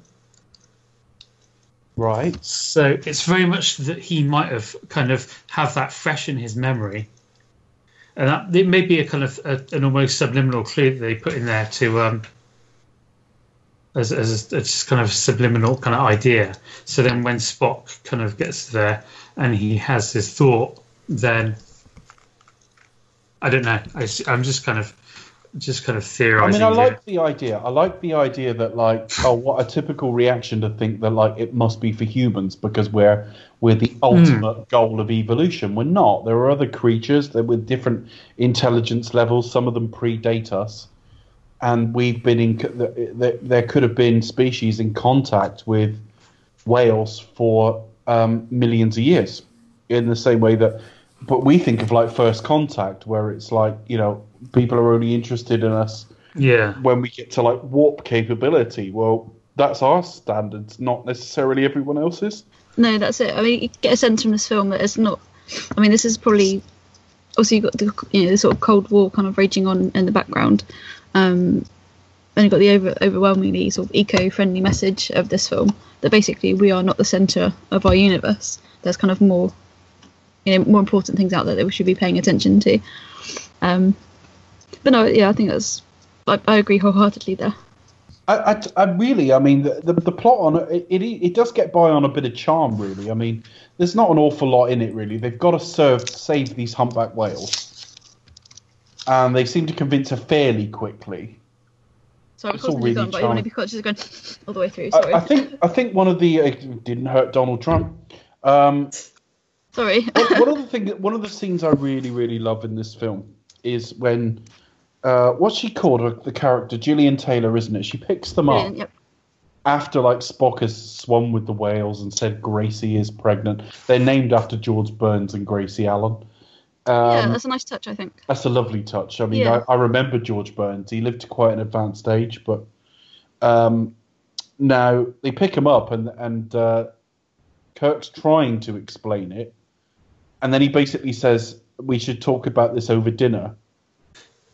Speaker 6: Right.
Speaker 7: So it's very much that he might have kind of have that fresh in his memory, and that it may be a kind of a, an almost subliminal clue that they put in there to um as as a, just kind of subliminal kind of idea. So then when Spock kind of gets there and he has his thought, then I don't know. I, am just kind of just kind of theorizing.
Speaker 6: I mean, I
Speaker 7: here.
Speaker 6: like the idea. I like the idea that, like, oh, what a typical reaction to think that, like, it must be for humans because we're we're the hmm. ultimate goal of evolution. We're not. There are other creatures that with different intelligence levels. Some of them predate us, and we've been in. There could have been species in contact with whales for um, millions of years, in the same way that. But we think of like first contact, where it's like you know people are only interested in us
Speaker 7: yeah.
Speaker 6: when we get to like warp capability. Well, that's our standards, not necessarily everyone else's.
Speaker 4: No, that's it. I mean, you get a sense from this film that it's not. I mean, this is probably also you've got the you know the sort of Cold War kind of raging on in the background, um, and you've got the over, overwhelmingly sort of eco-friendly message of this film that basically we are not the center of our universe. There's kind of more, you know, more important things out there that we should be paying attention to. Um, but no, yeah, I think that's. I, I agree wholeheartedly there.
Speaker 6: I, I, I really, I mean, the, the, the plot on it, it, it does get by on a bit of charm, really. I mean, there's not an awful lot in it, really. They've got to serve, save these humpback whales, and they seem to convince her fairly quickly.
Speaker 4: Sorry,
Speaker 6: It's
Speaker 4: of course,
Speaker 6: all
Speaker 4: you've
Speaker 6: really
Speaker 4: gone, but I want to
Speaker 6: charming.
Speaker 4: be conscious of going all the way through. Sorry,
Speaker 6: I, I think, I think one of the uh, didn't hurt Donald Trump. Um,
Speaker 4: sorry.
Speaker 6: one of the thing, one of the scenes I really, really love in this film is when uh, what's she called? uh, The character Gillian Taylor, isn't it? She picks them up
Speaker 4: Brilliant, yep.
Speaker 6: after like Spock has swum with the whales and said Gracie is pregnant. They're named after George Burns and Gracie Allen.
Speaker 4: Yeah,
Speaker 6: Um,
Speaker 4: that's a nice touch, I think.
Speaker 6: that's a lovely touch. I mean,
Speaker 4: Yeah.
Speaker 6: I, I remember George Burns. He lived to quite an advanced age, but um, now they pick him up, and and uh, Kirk's trying to explain it, and then he basically says we should talk about this over dinner.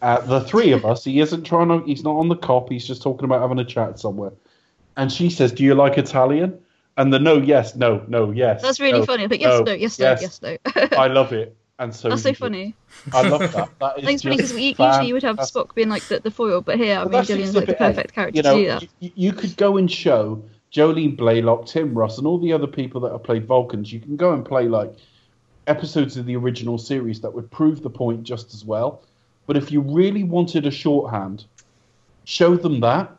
Speaker 6: Uh, the three of us. He isn't trying to. He's not on the cop. He's just talking about having a chat somewhere. And she says, "Do you like Italian?" And the no, yes, no, no, yes.
Speaker 4: That's really
Speaker 6: no,
Speaker 4: funny. But yes, no, yes, no, yes, no.
Speaker 6: I love it, and so
Speaker 4: That's so funny.
Speaker 6: I love that. That is
Speaker 4: think it's funny because usually you would have. Spock being like the, the foil, but here, I mean,
Speaker 6: that's
Speaker 4: Gillian's like the
Speaker 6: Exhibit A.
Speaker 4: perfect character
Speaker 6: you know,
Speaker 4: to do that.
Speaker 6: You, you could go and show Jolene Blalock, Tim Russ, and all the other people that have played Vulcans. You can go and play like episodes of the original series that would prove the point just as well. But if you really wanted a shorthand, show them that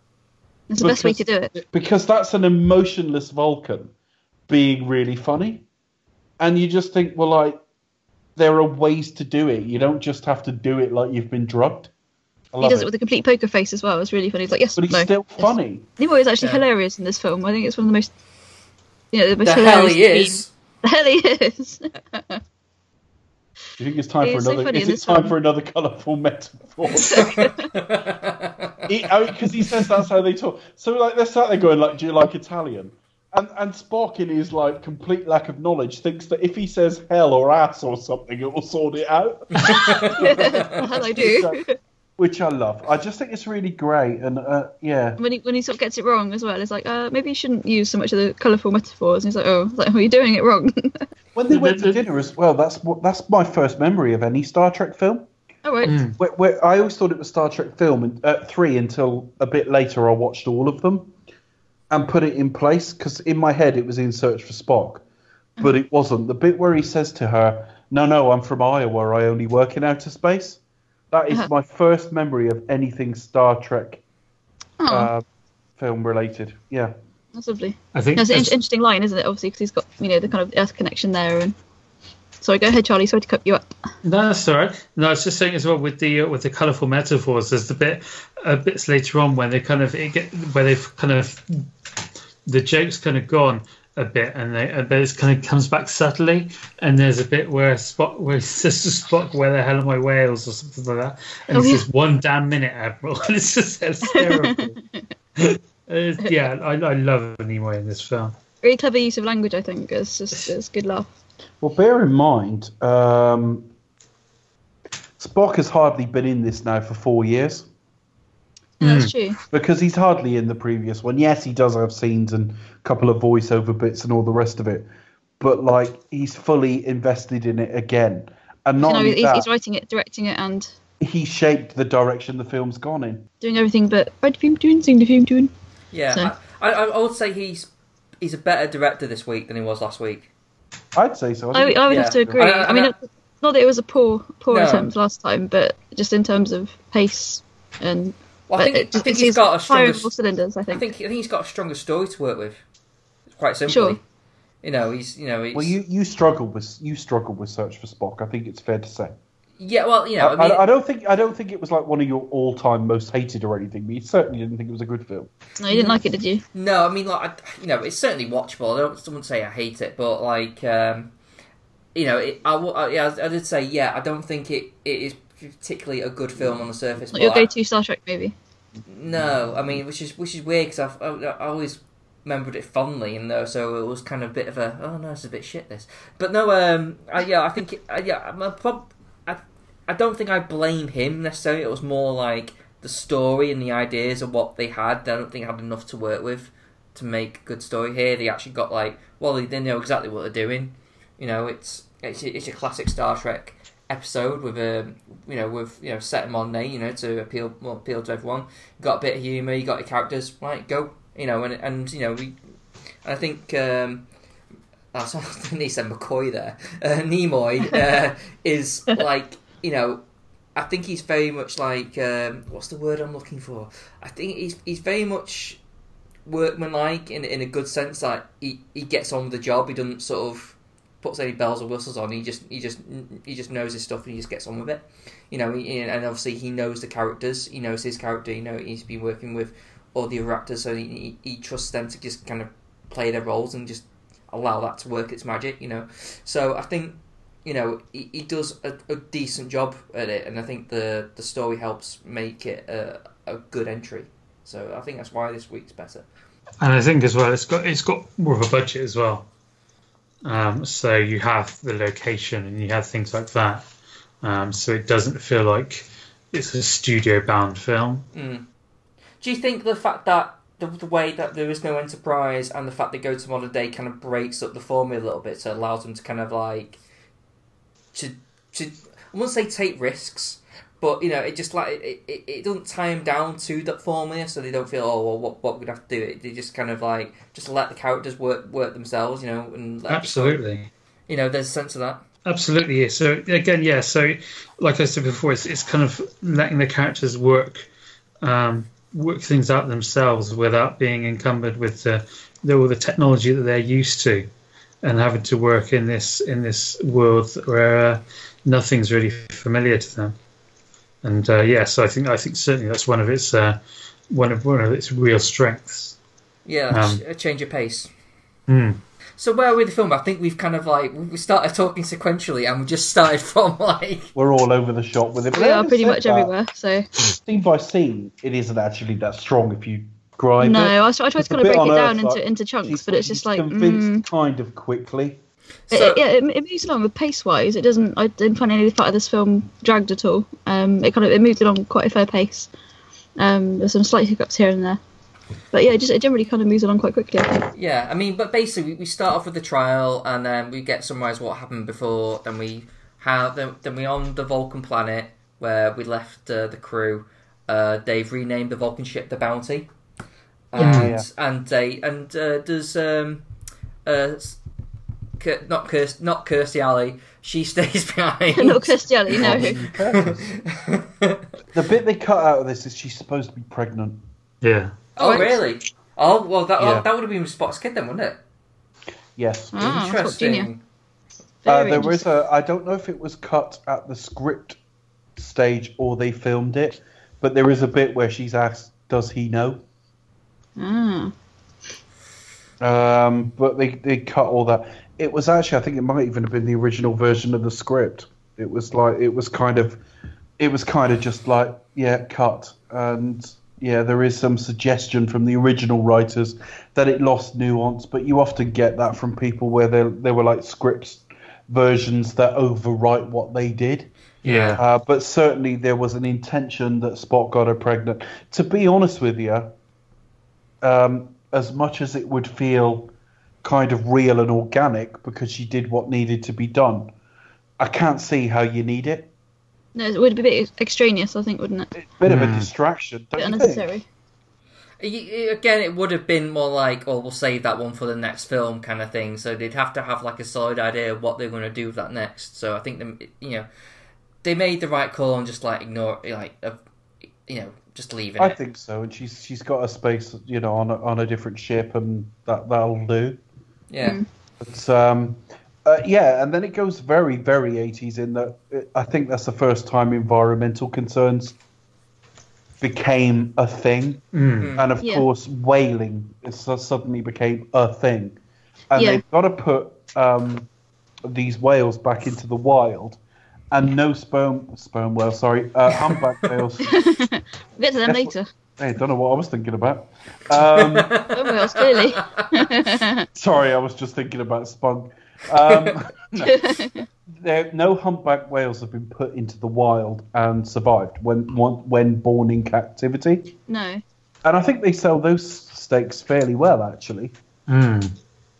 Speaker 4: It's the best way to do it.
Speaker 6: because that's an emotionless Vulcan being really funny, and you just think, well, like there are ways to do it. You don't just have to do it like you've been drugged.
Speaker 4: He does it
Speaker 6: it.
Speaker 4: with a complete poker face as well. It's really funny. He's like, yes,
Speaker 6: but he's
Speaker 4: no.
Speaker 6: still
Speaker 4: yes.
Speaker 6: funny.
Speaker 4: Nimoy is actually
Speaker 5: Yeah.
Speaker 4: hilarious in this film. I think it's one of the most, you know, the most
Speaker 5: The
Speaker 4: hilarious.
Speaker 5: hell he is.
Speaker 4: The hell he is.
Speaker 6: Do you think it's time
Speaker 4: He
Speaker 6: for
Speaker 4: is so
Speaker 6: another?
Speaker 4: funny
Speaker 6: is it time
Speaker 4: film.
Speaker 6: for another colourful metaphor? Because he, says that's how they talk. So like they're sat there going like, "Do you like Italian?" And and Spock, in his like complete lack of knowledge, thinks that if he says hell or ass or something, it will sort it out.
Speaker 4: the hell I do.
Speaker 6: Which I love. I just think it's really great, and uh, yeah,
Speaker 4: when he when he sort of gets it wrong as well, it's like, uh, maybe you shouldn't use so much of the colourful metaphors. And he's like, oh, it's like, oh, you're doing it wrong.
Speaker 6: when they went to dinner as well, that's what that's my first memory of any Star Trek film.
Speaker 4: All right.
Speaker 7: Mm.
Speaker 6: Where, where I always thought it was Star Trek film and, uh, three until a bit later. I watched all of them and put it in place because in my head it was in Search for Spock, but it wasn't. The bit where he says to her, "No, no, I'm from Iowa. I only work in outer space." That is
Speaker 4: Uh-huh.
Speaker 6: my first memory of anything Star Trek
Speaker 4: Oh,
Speaker 6: uh, film related. Yeah.
Speaker 4: that's lovely.
Speaker 7: I think
Speaker 4: That's an interesting line, isn't it? Obviously, because he's got you know the kind of Earth connection there. And sorry, go ahead, Charlie. Sorry to cut you up.
Speaker 7: No, that's all right. No, I was just saying as well with the uh, with the colourful metaphors. There's the bit uh, bits later on when they kind of it get where they've kind of the joke's kind of gone, a bit, and they, but it kind of comes back subtly. And there's a bit where Spock, where to Spock, "Where the hell are my whales?" or something like that, and
Speaker 4: Oh,
Speaker 7: he
Speaker 4: yeah.
Speaker 7: says, "One damn minute, Admiral," and it's just. It's- yeah, I, I love Nimoy in this film.
Speaker 4: Really clever use of language, I think. It's just it's good laugh.
Speaker 6: Well, bear in mind, um, Spock has hardly been in this now for four years
Speaker 4: Yeah, that's true.
Speaker 6: because he's hardly in the previous one. Yes, he does have scenes and a couple of voiceover bits and all the rest of it, but like he's fully invested in it again. And not
Speaker 4: You know,
Speaker 6: only
Speaker 4: he's,
Speaker 6: that,
Speaker 4: he's writing it, directing it, and
Speaker 6: he shaped the direction the film's gone in.
Speaker 4: doing everything but write the film tune, sing the film tune.
Speaker 5: Yeah,
Speaker 4: So-
Speaker 5: I, I, I would say he's he's a better director this week than he was last week.
Speaker 6: I'd say so.
Speaker 4: I, I would
Speaker 5: Yeah.
Speaker 4: have to agree.
Speaker 5: I- I-
Speaker 4: I, mean,
Speaker 5: I-
Speaker 4: not- not that it was a poor poor
Speaker 5: No.
Speaker 4: attempt last time, but just in terms of pace and.
Speaker 5: Well, I think,
Speaker 4: it
Speaker 5: I
Speaker 4: just-
Speaker 5: think
Speaker 4: it's-
Speaker 5: he's
Speaker 4: it's
Speaker 5: got a stronger.
Speaker 4: cylinders. I
Speaker 5: I
Speaker 4: think.
Speaker 5: think I think he's got a stronger story to work with. Quite simply,
Speaker 4: Sure.
Speaker 5: you know, he's you know, he's,
Speaker 6: Well, you you struggle with you struggle with Search for Spock. I think it's fair to say.
Speaker 5: Yeah, well, you know,
Speaker 6: I,
Speaker 5: I mean,
Speaker 6: I, I don't think I don't think it was like one of your all time most hated or anything. But you certainly didn't think it was a good film.
Speaker 4: No, you didn't like it, did you?
Speaker 5: No, I mean, like, I, you know, it's certainly watchable. I don't someone say I hate it, but like, um, you know, it, I, will- I, yeah, I did say, yeah, I don't think it, it is particularly a good film on the surface.
Speaker 4: Not
Speaker 5: but
Speaker 4: your go-to Star Trek movie.
Speaker 5: no, I mean, which is which is weird because I, I always remembered it fondly, and though, so it was kind of a bit of a oh no, it's a bit shit this. But no, um, I, yeah, I think it, uh, yeah, I'm a prob- I, don't think I blame him necessarily. It was more like the story and the ideas of what they had. I don't think I had enough to work with to make a good story here. They actually got like, well, they, they know exactly what they're doing. You know, it's it's it's a classic Star Trek episode with a you know with you know set in modern day you know to appeal well, appeal to everyone. You got a bit of humour, you got your characters, right? Go, you know, and and you know we. I think um, I he said McCoy there. Uh, Nimoy uh, is like you know. I think he's very much like um, what's the word I'm looking for? I think he's he's very much workmanlike in in a good sense. Like he, he gets on with the job. He doesn't sort of puts any bells or whistles on. He just he just he just knows his stuff and he just gets on with it. You know, he, and obviously he knows the characters. He knows his character. You know, he's been working with all the actors, so he, he trusts them to just kind of play their roles and just allow that to work its magic. You know, so I think you know he, he does a, a decent job at it, and I think the the story helps make it a, a good entry. So I think that's why this week's better.
Speaker 7: And I think as well, it's got it's got more of a budget as well. Um, so you have the location and you have things like that. Um, so it doesn't feel like it's a studio bound film.
Speaker 5: Mm. Do you think the fact that the, the way that there is no enterprise and the fact they go to modern day kind of breaks up the formula a little bit, so it allows them to kind of like to to I wouldn't say take risks, but you know it just like it, it, it doesn't tie them down to that formula, so they don't feel oh well what what gonna have to do it. They just kind of like just let the characters work work themselves, you know, and
Speaker 7: Absolutely.
Speaker 5: you know, there's a sense of that.
Speaker 7: Absolutely, yeah. So again, yeah. So, like I said before, it's, it's kind of letting the characters work, um, work things out themselves without being encumbered with the, the all the technology that they're used to, and having to work in this in this world where uh, nothing's really familiar to them. And uh, yeah, so I think I think certainly that's one of its uh, one of one of its real strengths.
Speaker 5: Yeah,
Speaker 7: Um,
Speaker 5: a change of pace.
Speaker 7: Hmm.
Speaker 5: So where are we with the film? I think we've kind of like we started talking sequentially, and we just started from like
Speaker 6: We're all over the shop with it. But
Speaker 4: We are pretty much
Speaker 6: that,
Speaker 4: everywhere. So
Speaker 6: Scene by scene, it isn't actually that strong if you grind
Speaker 4: no,
Speaker 6: it.
Speaker 4: I, was- I tried
Speaker 6: It's
Speaker 4: to kind of break it
Speaker 6: on
Speaker 4: down
Speaker 6: Earth,
Speaker 4: into
Speaker 6: like,
Speaker 4: into chunks, but it's just like
Speaker 6: convinced
Speaker 4: mm,
Speaker 6: kind of quickly.
Speaker 4: it,
Speaker 5: So-
Speaker 4: yeah, it, it moves along with pace wise. It doesn't. I didn't find any part of this film dragged at all. Um, it kind of it moved along quite a fair pace. Um, there's some slight hiccups here and there, but yeah, it just it generally kind of moves along quite quickly. I
Speaker 5: yeah. I mean, but basically we start off with the trial, and then we get summarised what happened before. Then we have then, then we on the Vulcan planet where we left uh, the crew. Uh, they've renamed the Vulcan ship the Bounty, and
Speaker 6: Yeah.
Speaker 5: and they and uh, does um uh s- Kir- not Kirst not Kirstie Alley. She stays behind.
Speaker 4: Not Kirstie Alley, no.
Speaker 6: The bit they cut out of this is she's supposed to be pregnant.
Speaker 7: Yeah.
Speaker 5: Oh,
Speaker 4: Right.
Speaker 5: really? Oh, well, that
Speaker 6: Yeah.
Speaker 5: that would have been Spock's kid then, wouldn't it?
Speaker 6: Yes.
Speaker 4: Ah, that's what Junior.
Speaker 5: Interesting.
Speaker 6: Uh, there was a. I don't know if it was cut at the script stage or they filmed it, but there is a bit where she's asked, "Does he know?"
Speaker 4: Ah.
Speaker 6: Um, but they, they cut all that. It was actually, I think it might even have been the original version of the script. It was like, it was kind of, it was kind of just like, yeah, cut. And yeah, there is some suggestion from the original writers that it lost nuance, but you often get that from people where there there were like scripts versions that overwrite what they did.
Speaker 7: Yeah.
Speaker 6: Uh, but certainly there was an intention that Spock got her pregnant. To be honest with you, um, as much as it would feel kind of real and organic because she did what needed to be done, I can't see how you need it.
Speaker 4: No, it would be a bit extraneous, I think, wouldn't it?
Speaker 6: A Bit of a
Speaker 7: Hmm.
Speaker 6: distraction,
Speaker 4: A
Speaker 6: don't
Speaker 4: bit
Speaker 6: you
Speaker 4: unnecessary.
Speaker 5: Y- Again, it would have been more like, oh, we'll save that one for the next film kind of thing. So they'd have to have like a solid idea of what they're going to do with that next. So I think them, you know, they made the right call and just like ignore, like, uh, you know, just leaving
Speaker 6: I
Speaker 5: it.
Speaker 6: think so, and she's she's got a space, you know, on a, on a different ship, and that that'll do.
Speaker 5: Yeah,
Speaker 4: Mm.
Speaker 6: But um, uh, yeah, and then it goes very, very 80s in that it, I think that's the first time environmental concerns became a thing.
Speaker 7: Mm.
Speaker 6: And of
Speaker 4: Yeah.
Speaker 6: course, whaling is, so- suddenly became a thing. And
Speaker 4: Yeah.
Speaker 6: they've got to put um, these whales back into the wild. And no sperm, sperm whale, sorry, uh, humpback whales.
Speaker 4: We'll get to them
Speaker 6: That's
Speaker 4: later.
Speaker 6: Hey, don't know what I was thinking about. Um,
Speaker 4: Oh, well, clearly.
Speaker 6: Sorry, I was just thinking about spunk. Um, no. There, no humpback whales have been put into the wild and survived when when when born in captivity,
Speaker 4: no.
Speaker 6: and I think they sell those steaks fairly well, actually.
Speaker 7: Mm.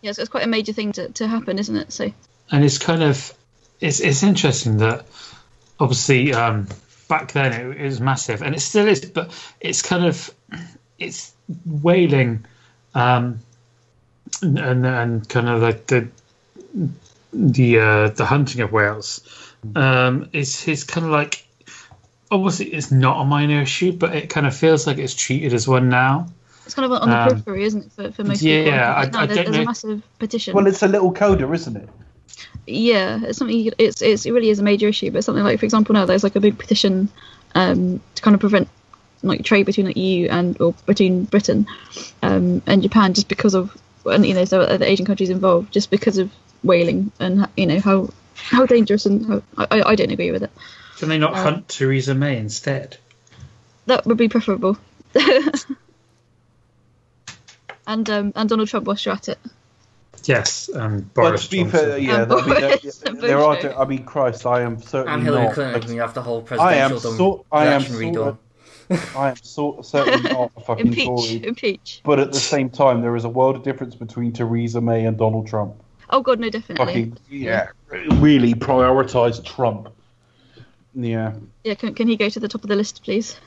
Speaker 4: so it's quite a major thing to, to happen, isn't it? So,
Speaker 7: and it's kind of it's it's interesting that obviously um, back then it, it was massive and it still is but it's kind of it's whaling um, and, and and kind of like the the uh, the hunting of whales um, is is kind of like obviously it's not a minor issue but it kind of feels like it's treated as one now
Speaker 4: it's kind of on the
Speaker 7: Um,
Speaker 4: periphery, isn't it, for, for most
Speaker 7: yeah,
Speaker 4: people?
Speaker 7: I-
Speaker 4: Right
Speaker 7: I
Speaker 4: there-
Speaker 7: don't
Speaker 4: there's a massive petition.
Speaker 6: Well, it's a little coda, isn't it?
Speaker 4: Yeah, it's something. You, it's, it's it really is a major issue. But something like, for example, now there's like a big petition um, to kind of prevent like trade between like EU and or between Britain um, and Japan just because of and you know so other Asian countries involved just because of whaling and you know how how dangerous and how I, I don't agree with it.
Speaker 7: can they not
Speaker 4: Um,
Speaker 7: hunt Theresa May instead
Speaker 4: That would be preferable. and um, and Donald Trump whilst you're at it.
Speaker 7: Yes um,
Speaker 6: But
Speaker 7: Boris
Speaker 6: to be
Speaker 7: Johnson.
Speaker 6: fair, yeah, I mean, there, there are.
Speaker 4: Johnson.
Speaker 6: I mean, Christ, I am certainly
Speaker 5: and Hillary
Speaker 6: not.
Speaker 5: Clinton. We have the whole
Speaker 6: I am
Speaker 5: presidential
Speaker 6: so. I am
Speaker 5: election redone.
Speaker 6: of, I am so, certainly not a fucking
Speaker 4: Impeach,
Speaker 6: Tory.
Speaker 4: impeach.
Speaker 6: But at the same time, there is a world of difference between Theresa May and Donald Trump.
Speaker 4: Oh God, no, definitely.
Speaker 6: Fucking yeah, really prioritise Trump. Yeah,
Speaker 4: Yeah, can, can he go to the top of the list, please?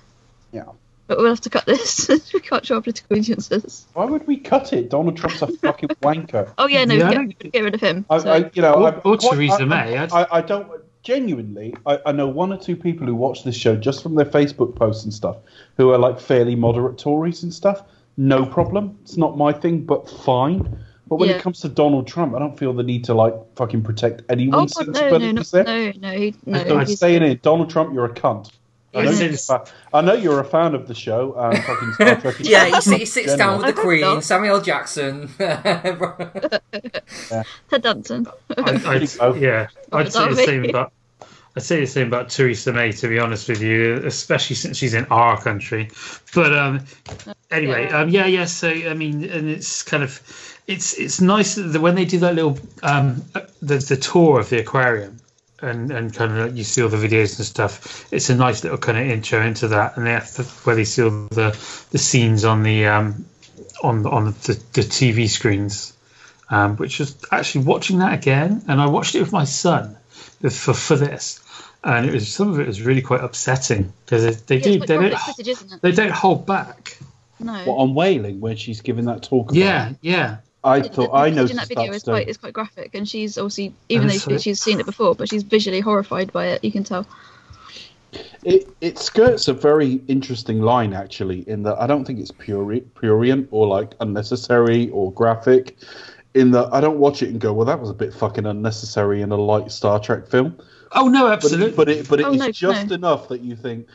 Speaker 6: yeah.
Speaker 4: But we'll have to cut this. we can't show our political allegiances.
Speaker 6: Why would we cut it? Donald Trump's a fucking wanker.
Speaker 4: Oh yeah, no,
Speaker 7: Yeah,
Speaker 4: get, get rid of him.
Speaker 6: I,
Speaker 4: So-
Speaker 6: I, you know,
Speaker 7: Or-
Speaker 6: I'm
Speaker 7: or Theresa May, I'd-
Speaker 6: I, I don't genuinely. I, I know one or two people who watch this show just from their Facebook posts and stuff, who are like fairly moderate Tories and stuff. No problem. It's not my thing, but fine. But when
Speaker 4: Yeah.
Speaker 6: it comes to Donald Trump, I don't feel the need to like fucking protect
Speaker 4: oh
Speaker 6: anyone's
Speaker 4: God, no, no,
Speaker 6: sensibilities
Speaker 4: no, no, no, no.
Speaker 6: So I'm saying it, Donald Trump, you're a cunt. I know,
Speaker 4: Yes.
Speaker 6: you're a fa- I know you're a fan of the show. Um, fucking Star Trek.
Speaker 5: Yeah, he, he sits down with the Queen. Samuel Jackson.
Speaker 4: Ted Danson.
Speaker 7: I,
Speaker 6: There.
Speaker 7: I'd, yeah, I'd say the same about. I'd say the same about Theresa May, to be honest with you, especially since she's in our country. But um, anyway,
Speaker 4: Yeah.
Speaker 7: um, yeah, yeah. So I mean, and it's kind of, it's it's nice that when they do that little um, the the tour of the aquarium, and and kind of you see all the videos and stuff. It's a nice little kind of intro into that, and they to, where they see all the the scenes on the um on on the, the TV screens um, which was actually watching that again, and I watched it with my son for for this, and it was some of it was really quite upsetting because they, they
Speaker 4: Yeah,
Speaker 7: do they don't
Speaker 4: graphic footage,
Speaker 7: they don't hold back.
Speaker 4: No.
Speaker 6: What, on whaling when she's giving that talk. About
Speaker 7: Yeah, yeah,
Speaker 6: I
Speaker 4: The-
Speaker 6: thought
Speaker 4: the
Speaker 6: I
Speaker 4: footage
Speaker 6: noticed
Speaker 4: in that video
Speaker 6: that
Speaker 4: is
Speaker 6: stuff.
Speaker 4: quite is quite graphic, and she's obviously even
Speaker 7: And
Speaker 4: though
Speaker 7: so-
Speaker 4: she's seen it before, but she's visually horrified by it. You can tell.
Speaker 6: It it skirts a very interesting line actually, in that I don't think it's puri- prurient or like unnecessary or graphic. In that I don't watch it and go, well, that was a bit fucking unnecessary in a light Star Trek film.
Speaker 7: Oh no,
Speaker 6: But
Speaker 7: absolutely.
Speaker 6: but it but it
Speaker 4: Oh,
Speaker 6: is
Speaker 4: no,
Speaker 6: just
Speaker 4: no.
Speaker 6: enough that you think,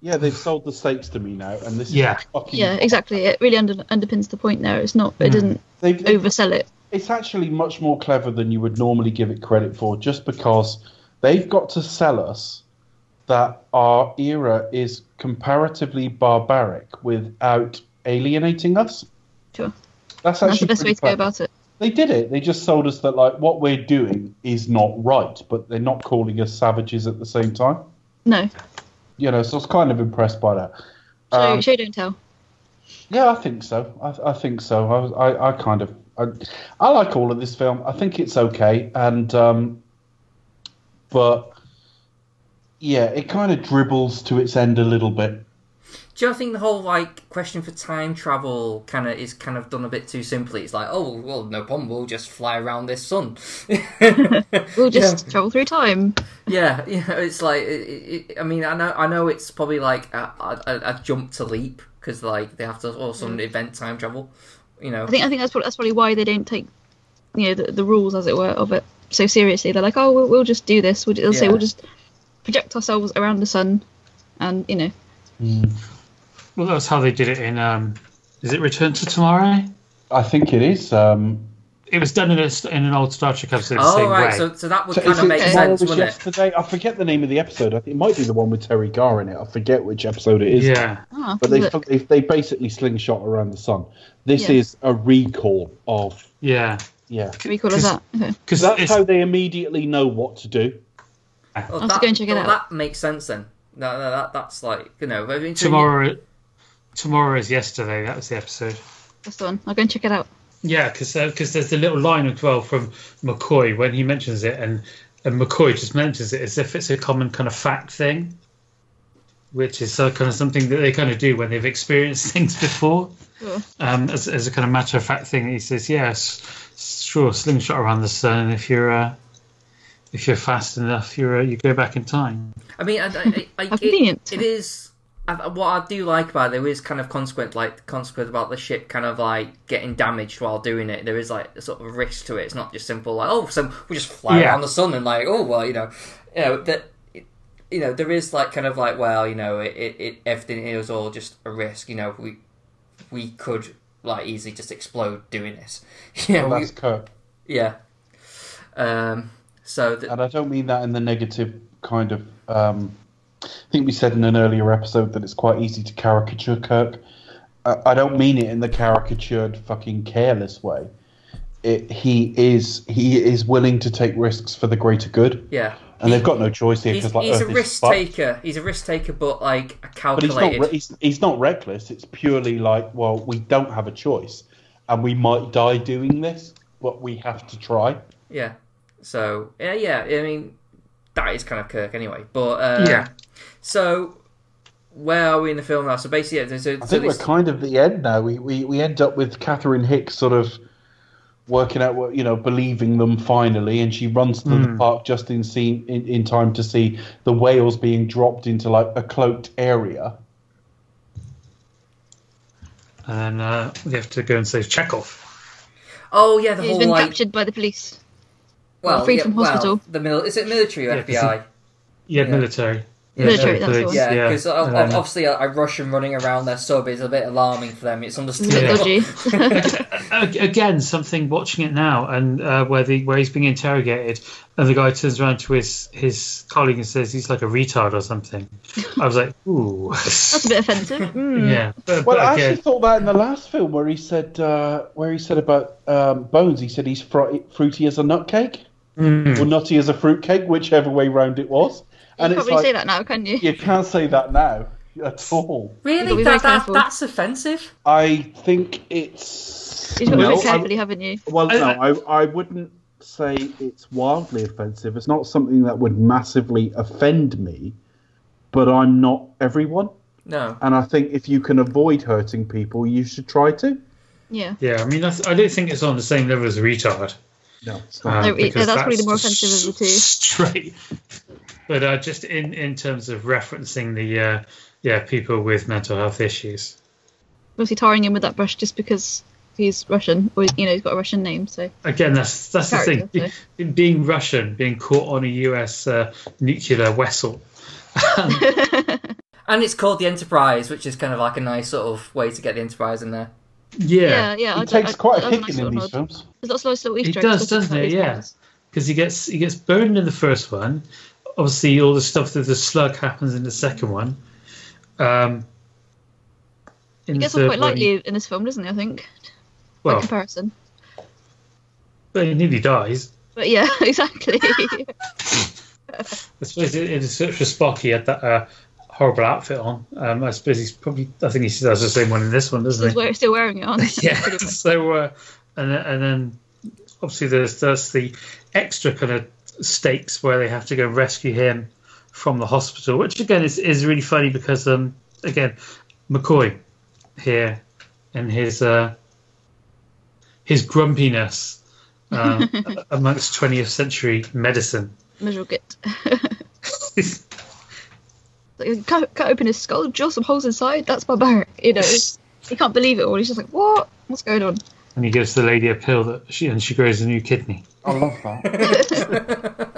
Speaker 6: yeah, they've sold the stakes to me now, and this
Speaker 7: Yeah.
Speaker 6: is fucking
Speaker 4: Yeah, exactly. It really under, underpins the point there. It's not. It
Speaker 7: Mm.
Speaker 4: doesn't.
Speaker 6: They've-
Speaker 4: oversell it.
Speaker 6: it's actually much more clever than you would normally give it credit for, just because they've got to sell us that our era is comparatively barbaric without alienating us.
Speaker 4: Sure.
Speaker 6: That's
Speaker 4: That's
Speaker 6: actually
Speaker 4: the best way to go about it.
Speaker 6: They did it. They just sold us that like what we're doing is not right, but they're not calling us savages at the same time.
Speaker 4: No,
Speaker 6: You know, so I was kind of impressed by that.
Speaker 4: show,
Speaker 6: Um,
Speaker 4: show don't tell.
Speaker 6: Yeah, I think so. I, I think so. I, I, I kind of, I, I like all of this film. I think it's okay, and um, but yeah, it kind of dribbles to its end a little bit.
Speaker 5: Do you think the whole like question for time travel kind of is kind of done a bit too simply? It's like, oh well, no problem, we'll just fly around this sun.
Speaker 4: We'll just travel through time.
Speaker 5: Yeah, yeah. It's like, it, it, I mean, I know, I know, it's probably like a, a, a jump to leap because like they have to also invent time travel. You know,
Speaker 4: I think I think that's probably, that's probably why they don't take you know the, the rules as it were of it so seriously. They're like, oh, we'll, we'll just do this. We'll, they'll say we'll just project ourselves around the sun, and you know,
Speaker 7: Well, that's how they did it in. Um, is it Return to Tomorrow?
Speaker 6: I think it is. Um,
Speaker 7: It was done in, a, in an old Star Trek episode the
Speaker 5: oh
Speaker 7: same
Speaker 5: right,
Speaker 7: way.
Speaker 5: so so that would
Speaker 6: so
Speaker 5: kind of
Speaker 6: it
Speaker 5: make sense, wouldn't it?
Speaker 6: yesterday? I forget the name of the episode. I think it might be the one with Teri Garr in it. I forget which episode it is.
Speaker 7: yeah,
Speaker 4: ah,
Speaker 6: But they, they they basically slingshot around the sun. This
Speaker 4: Yeah.
Speaker 6: is a recall of
Speaker 7: yeah.
Speaker 6: yeah.
Speaker 4: Can we call it that. Okay.
Speaker 7: Because
Speaker 6: That's how they immediately know what to do.
Speaker 5: Oh,
Speaker 4: I'll have to
Speaker 5: that,
Speaker 4: go and check it
Speaker 5: oh,
Speaker 4: out.
Speaker 5: that makes sense then. No, no, that that's like you know, I mean, so you-
Speaker 7: tomorrow, tomorrow is yesterday. That was the episode.
Speaker 4: That's the one. I'll go and check it out.
Speaker 7: Yeah, because because there's the little line as well from McCoy when he mentions it, and and McCoy just mentions it as if it's a common kind of fact thing, which is uh, kind of something that they kind of do when they've experienced things before.
Speaker 4: Sure.
Speaker 7: Um, as, as a kind of matter of fact thing, he says, "Yes, sure, slingshot around the sun, and if you're uh, if you're fast enough, you're uh, you go back in time."
Speaker 5: I mean, I, I, I, it,
Speaker 4: convenient.
Speaker 5: it is. I, what I do like about it, there is kind of consequence, like consequence about the ship kind of like getting damaged while doing it. There is like a sort of risk to it. It's not just simple like, oh, so we just fly
Speaker 7: Yeah.
Speaker 5: around the sun and like, oh well, you know, you know that. You know, there is like kind of like, well, you know, it, it, it everything is all just a risk. You know, we we could like easily just explode doing this. Yeah,
Speaker 6: Well, that's Kirk.
Speaker 5: yeah. Um. So th-
Speaker 6: And I don't mean that in the negative kind of. Um, I think we said in an earlier episode that it's quite easy to caricature Kirk. I, I don't mean it in the caricatured, fucking careless way. It, he is he is willing to take risks for the greater good,
Speaker 5: yeah,
Speaker 6: and they've got no choice here
Speaker 5: he's,
Speaker 6: because like
Speaker 5: he's a
Speaker 6: Earth is
Speaker 5: risk taker. He's a risk taker, but like a calculated.
Speaker 6: But he's not he's, he's not reckless. It's purely like, well, we don't have a choice, and we might die doing this, but we have to try.
Speaker 5: Yeah. So yeah, yeah. I mean, that is kind of Kirk anyway. But uh,
Speaker 7: Yeah.
Speaker 5: So where are we in the film now? So basically, yeah, there's a,
Speaker 6: I
Speaker 5: so
Speaker 6: think
Speaker 5: this,
Speaker 6: we're kind of the end now. We, we we end up with Catherine Hicks sort of working out what you know, believing them finally, and she runs to the park just in scene in, in time to see the whales being dropped into like a cloaked area.
Speaker 7: And then uh, we have to go and save Chekov.
Speaker 5: oh yeah, the
Speaker 4: He's
Speaker 5: whole
Speaker 4: been
Speaker 5: like
Speaker 4: captured by the police.
Speaker 5: well,
Speaker 4: freed
Speaker 5: yeah,
Speaker 4: from
Speaker 5: well,
Speaker 4: hospital.
Speaker 5: the mil- is it military or
Speaker 7: Yeah, 'cause
Speaker 5: FBI?
Speaker 7: Yeah,
Speaker 5: Yeah.
Speaker 7: military.
Speaker 4: Military, that's the one.
Speaker 5: Yeah, because
Speaker 7: And then-
Speaker 5: obviously a, a Russian running around their sub is a bit alarming for them. It's
Speaker 4: It's a bit
Speaker 5: understandable.
Speaker 4: dodgy.
Speaker 7: Ag- again something watching it now and uh, where the where he's being interrogated and the guy turns around to his his colleague and says he's like a retard or something i was like ooh
Speaker 4: That's a bit offensive. Mm.
Speaker 7: yeah but,
Speaker 6: Well,
Speaker 7: but
Speaker 6: I
Speaker 7: again
Speaker 6: actually thought that in the last film where he said uh, where he said about um, Bones, he said he's fr- fruity as a nutcake.
Speaker 7: mm,
Speaker 6: or nutty as a fruitcake, whichever way round it was.
Speaker 4: You
Speaker 6: And
Speaker 4: can't
Speaker 6: it's
Speaker 4: really say that now, can you?
Speaker 6: you can't say that now at all.
Speaker 4: You've got to
Speaker 5: really, that, that, that's offensive.
Speaker 6: I think it's
Speaker 4: You've got to
Speaker 6: no,
Speaker 4: look
Speaker 6: I-
Speaker 4: carefully, haven't you?
Speaker 6: Well,
Speaker 7: I-
Speaker 6: no, I, I wouldn't say it's wildly offensive. It's not something that would massively offend me, but I'm not everyone.
Speaker 5: No.
Speaker 6: And I think if you can avoid hurting people, you should try to.
Speaker 4: Yeah.
Speaker 7: yeah i mean that's, i don't think it's on the same level as a retard
Speaker 6: No, it's
Speaker 7: uh.
Speaker 4: No, it-
Speaker 7: because
Speaker 4: that's probably the more offensive of the two.
Speaker 7: straight but uh, just in in terms of referencing the uh, yeah people with mental health issues
Speaker 4: Obviously tarring him with that brush just because he's Russian, or you know he's got a Russian name. So
Speaker 7: again that's that's the thing
Speaker 4: Character,
Speaker 7: Be- being russian being caught on a us uh, nuclear vessel
Speaker 5: And it's called the Enterprise, which is kind of like a nice sort of way to get the Enterprise in there.
Speaker 7: Yeah,
Speaker 4: Yeah, yeah. I
Speaker 6: takes
Speaker 4: I-
Speaker 6: quite a
Speaker 4: I- I like
Speaker 6: kicking
Speaker 4: that
Speaker 6: in these
Speaker 4: nod.
Speaker 6: films.
Speaker 4: There's lots of nice little Easter eggs.
Speaker 7: does, doesn't
Speaker 4: about
Speaker 7: he?
Speaker 4: his
Speaker 7: Yeah, because he gets he gets burned in the first one. Obviously, all the stuff that the slug happens in the second one. Um, in
Speaker 4: He gets on quite lightly in this film, doesn't he? I think. By
Speaker 7: Well,
Speaker 4: comparison.
Speaker 7: but he nearly dies.
Speaker 4: But yeah, exactly.
Speaker 7: I suppose in in Search for Spock, he had that uh, horrible outfit on. Um, I suppose he's probably. I think he still has the same one in this one, doesn't
Speaker 4: He's
Speaker 7: he?
Speaker 4: wear- still wearing it on.
Speaker 7: yeah. So, uh, and and then obviously there's there's the extra kind of stakes where they have to go rescue him from the hospital, which again is is really funny because um again McCoy here and his uh his grumpiness um, amongst 20th century medicine.
Speaker 4: Miserable. Like, cut, cut open his skull, drill some holes inside. That's barbaric. You know, he can't believe it all. He's just like, what? What's going on?
Speaker 7: And he gives the lady a pill that she and she grows a new kidney.
Speaker 6: I love that.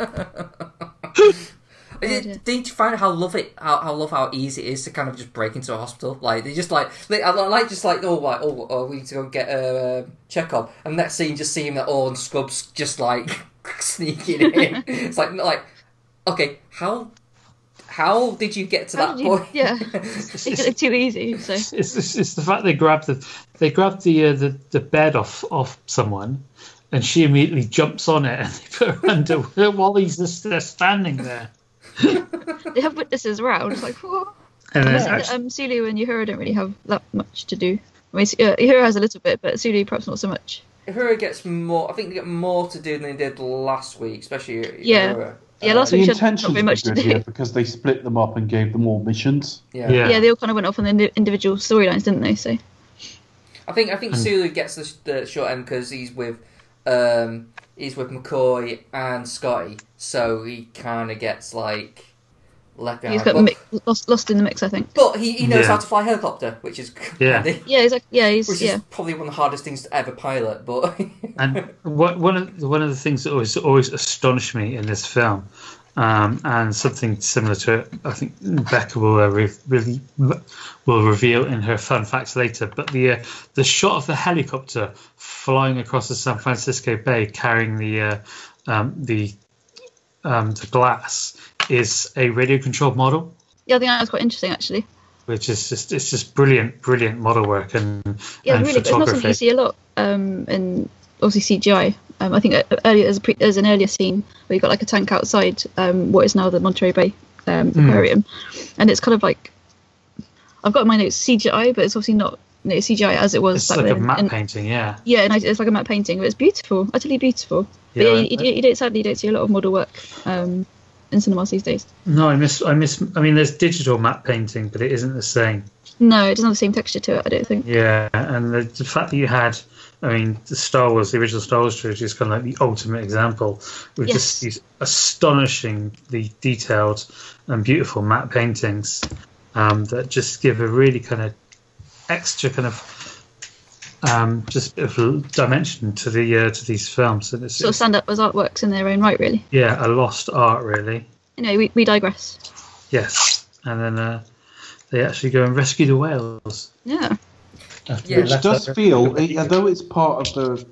Speaker 5: Did, did you find how love it? How, how love how easy it is to kind of just break into a hospital? Like they just like they, I like just like oh like oh, oh we need to go get a uh, checkup, and next scene just seeing that all in scrubs just like sneaking in. it's like like okay how how did you get to
Speaker 4: How
Speaker 5: that
Speaker 4: you-
Speaker 5: point?
Speaker 4: yeah. It's like too easy. So
Speaker 7: It's, it's, it's the fact they grabbed the they grabbed the, uh, the the bed off off someone, and she immediately jumps on it and they put her under while he's just there standing there.
Speaker 4: they have witnesses around. It's like, what?
Speaker 7: And then
Speaker 4: Yeah,
Speaker 7: actually,
Speaker 4: um, Sulu and Uhura don't really have that much to do. I mean, uh, Uhura has a little bit, but Sulu perhaps not so much.
Speaker 5: Uhura gets more. I think they get more to do than they did last week, especially
Speaker 4: Yeah.
Speaker 5: Uhura.
Speaker 4: Yeah, last
Speaker 6: the
Speaker 4: week she had not very
Speaker 6: were
Speaker 4: much to do.
Speaker 6: here because they split them up and gave them all missions.
Speaker 5: Yeah.
Speaker 7: yeah,
Speaker 4: Yeah, they all kind of went off on their individual storylines, didn't they? So
Speaker 5: I think I think Sulu gets the, the short end because he's with um, he's with McCoy and Scotty, so he kind of gets like left behind.
Speaker 4: he's got
Speaker 5: but,
Speaker 4: mi- lost lost in the mix, I think.
Speaker 5: but he, he knows
Speaker 7: Yeah.
Speaker 5: how to fly a helicopter, which is
Speaker 7: Yeah.
Speaker 5: handy,
Speaker 4: Yeah, he's like, yeah, he's
Speaker 5: which
Speaker 4: yeah.
Speaker 5: is probably one of the hardest things to ever pilot. But
Speaker 7: and what, one of the, one of the things that always always astonished me in this film, um, and something similar to it, I think Becca will uh, re- really will reveal in her fun facts later. But the uh, the shot of the helicopter flying across the San Francisco Bay, carrying the uh, um, the um, the glass, is a radio controlled model.
Speaker 4: Yeah, I think that was quite interesting actually.
Speaker 7: Which is just it's just brilliant, brilliant model work and
Speaker 4: Yeah,
Speaker 7: and
Speaker 4: really, it's not something you see a lot um, in obviously CGI. Um, I think uh, earlier there's, a pre- there's an earlier scene where you got like a tank outside um, what is now the Monterey Bay um,
Speaker 7: Hmm.
Speaker 4: Aquarium, and it's kind of like I've got my notes CGI, but it's obviously not you know, CGI as it was
Speaker 7: It's like a matte
Speaker 4: And-
Speaker 7: painting, yeah.
Speaker 4: yeah, and I- it's like a matte painting, but it's beautiful, utterly beautiful. But
Speaker 7: Yeah,
Speaker 4: yeah, you, you, you don't, sadly you don't see a lot of model work um, in cinemas these days.
Speaker 7: No, I miss. I miss. I mean, there's digital matte painting, but it isn't the same.
Speaker 4: No, it doesn't have the same texture to it. I don't think.
Speaker 7: Yeah, and the, the fact that you had, I mean, the Star Wars, the original Star Wars trilogy is kind of like the ultimate example with
Speaker 4: Yes.
Speaker 7: just these astonishingly detailed and beautiful matte paintings um, that just give a really kind of extra kind of um, just a bit of dimension to the uh, to these films. And it's,
Speaker 4: Sort of stand up as artworks in their own right, really.
Speaker 7: yeah, a lost art, really.
Speaker 4: Anyway, we, we digress.
Speaker 7: Yes, and then uh, they actually go and rescue the whales.
Speaker 4: Yeah.
Speaker 5: Yeah.
Speaker 6: Which does
Speaker 7: that-
Speaker 6: feel, although it's part of the.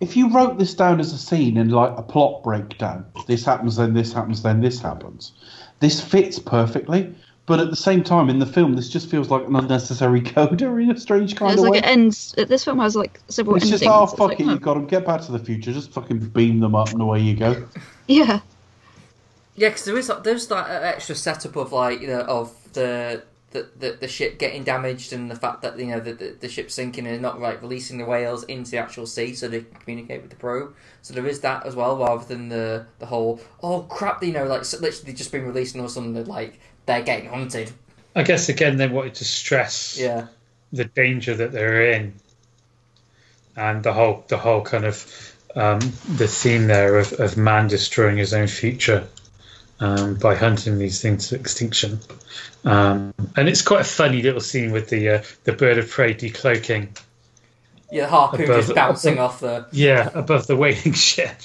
Speaker 6: If you wrote this down as a scene in like a plot breakdown, this happens, then this happens, then this happens, this fits perfectly. But at the same time, in the film, this just feels like an unnecessary coda in a strange kind
Speaker 4: it's
Speaker 6: of
Speaker 4: like
Speaker 6: way.
Speaker 4: it ends. This film has like several
Speaker 6: It's
Speaker 4: endings.
Speaker 6: just, oh, fuck
Speaker 4: like,
Speaker 6: it,
Speaker 4: oh,
Speaker 6: you've got to get back to the future. Just fucking beam them up and away you go.
Speaker 4: Yeah.
Speaker 5: Yeah, because there is like, there's that extra setup of like you know of the the, the the ship getting damaged and the fact that you know the, the, the ship's sinking and not like releasing the whales into the actual sea so they can communicate with the probe. So there is that as well, rather than the the whole oh crap, you know, like so literally just been released and all of a sudden they're, like they're getting hunted.
Speaker 7: I guess again they wanted to stress
Speaker 5: Yeah,
Speaker 7: the danger that they're in, and the whole the whole kind of um, the theme there of, of man destroying his own future um, by hunting these things to extinction. Um, and it's quite a funny little scene with the uh, the bird of prey decloaking,
Speaker 5: yeah, the harpoon
Speaker 7: Above-
Speaker 5: just bouncing
Speaker 7: above-
Speaker 5: off the.
Speaker 7: yeah, above the waiting ship.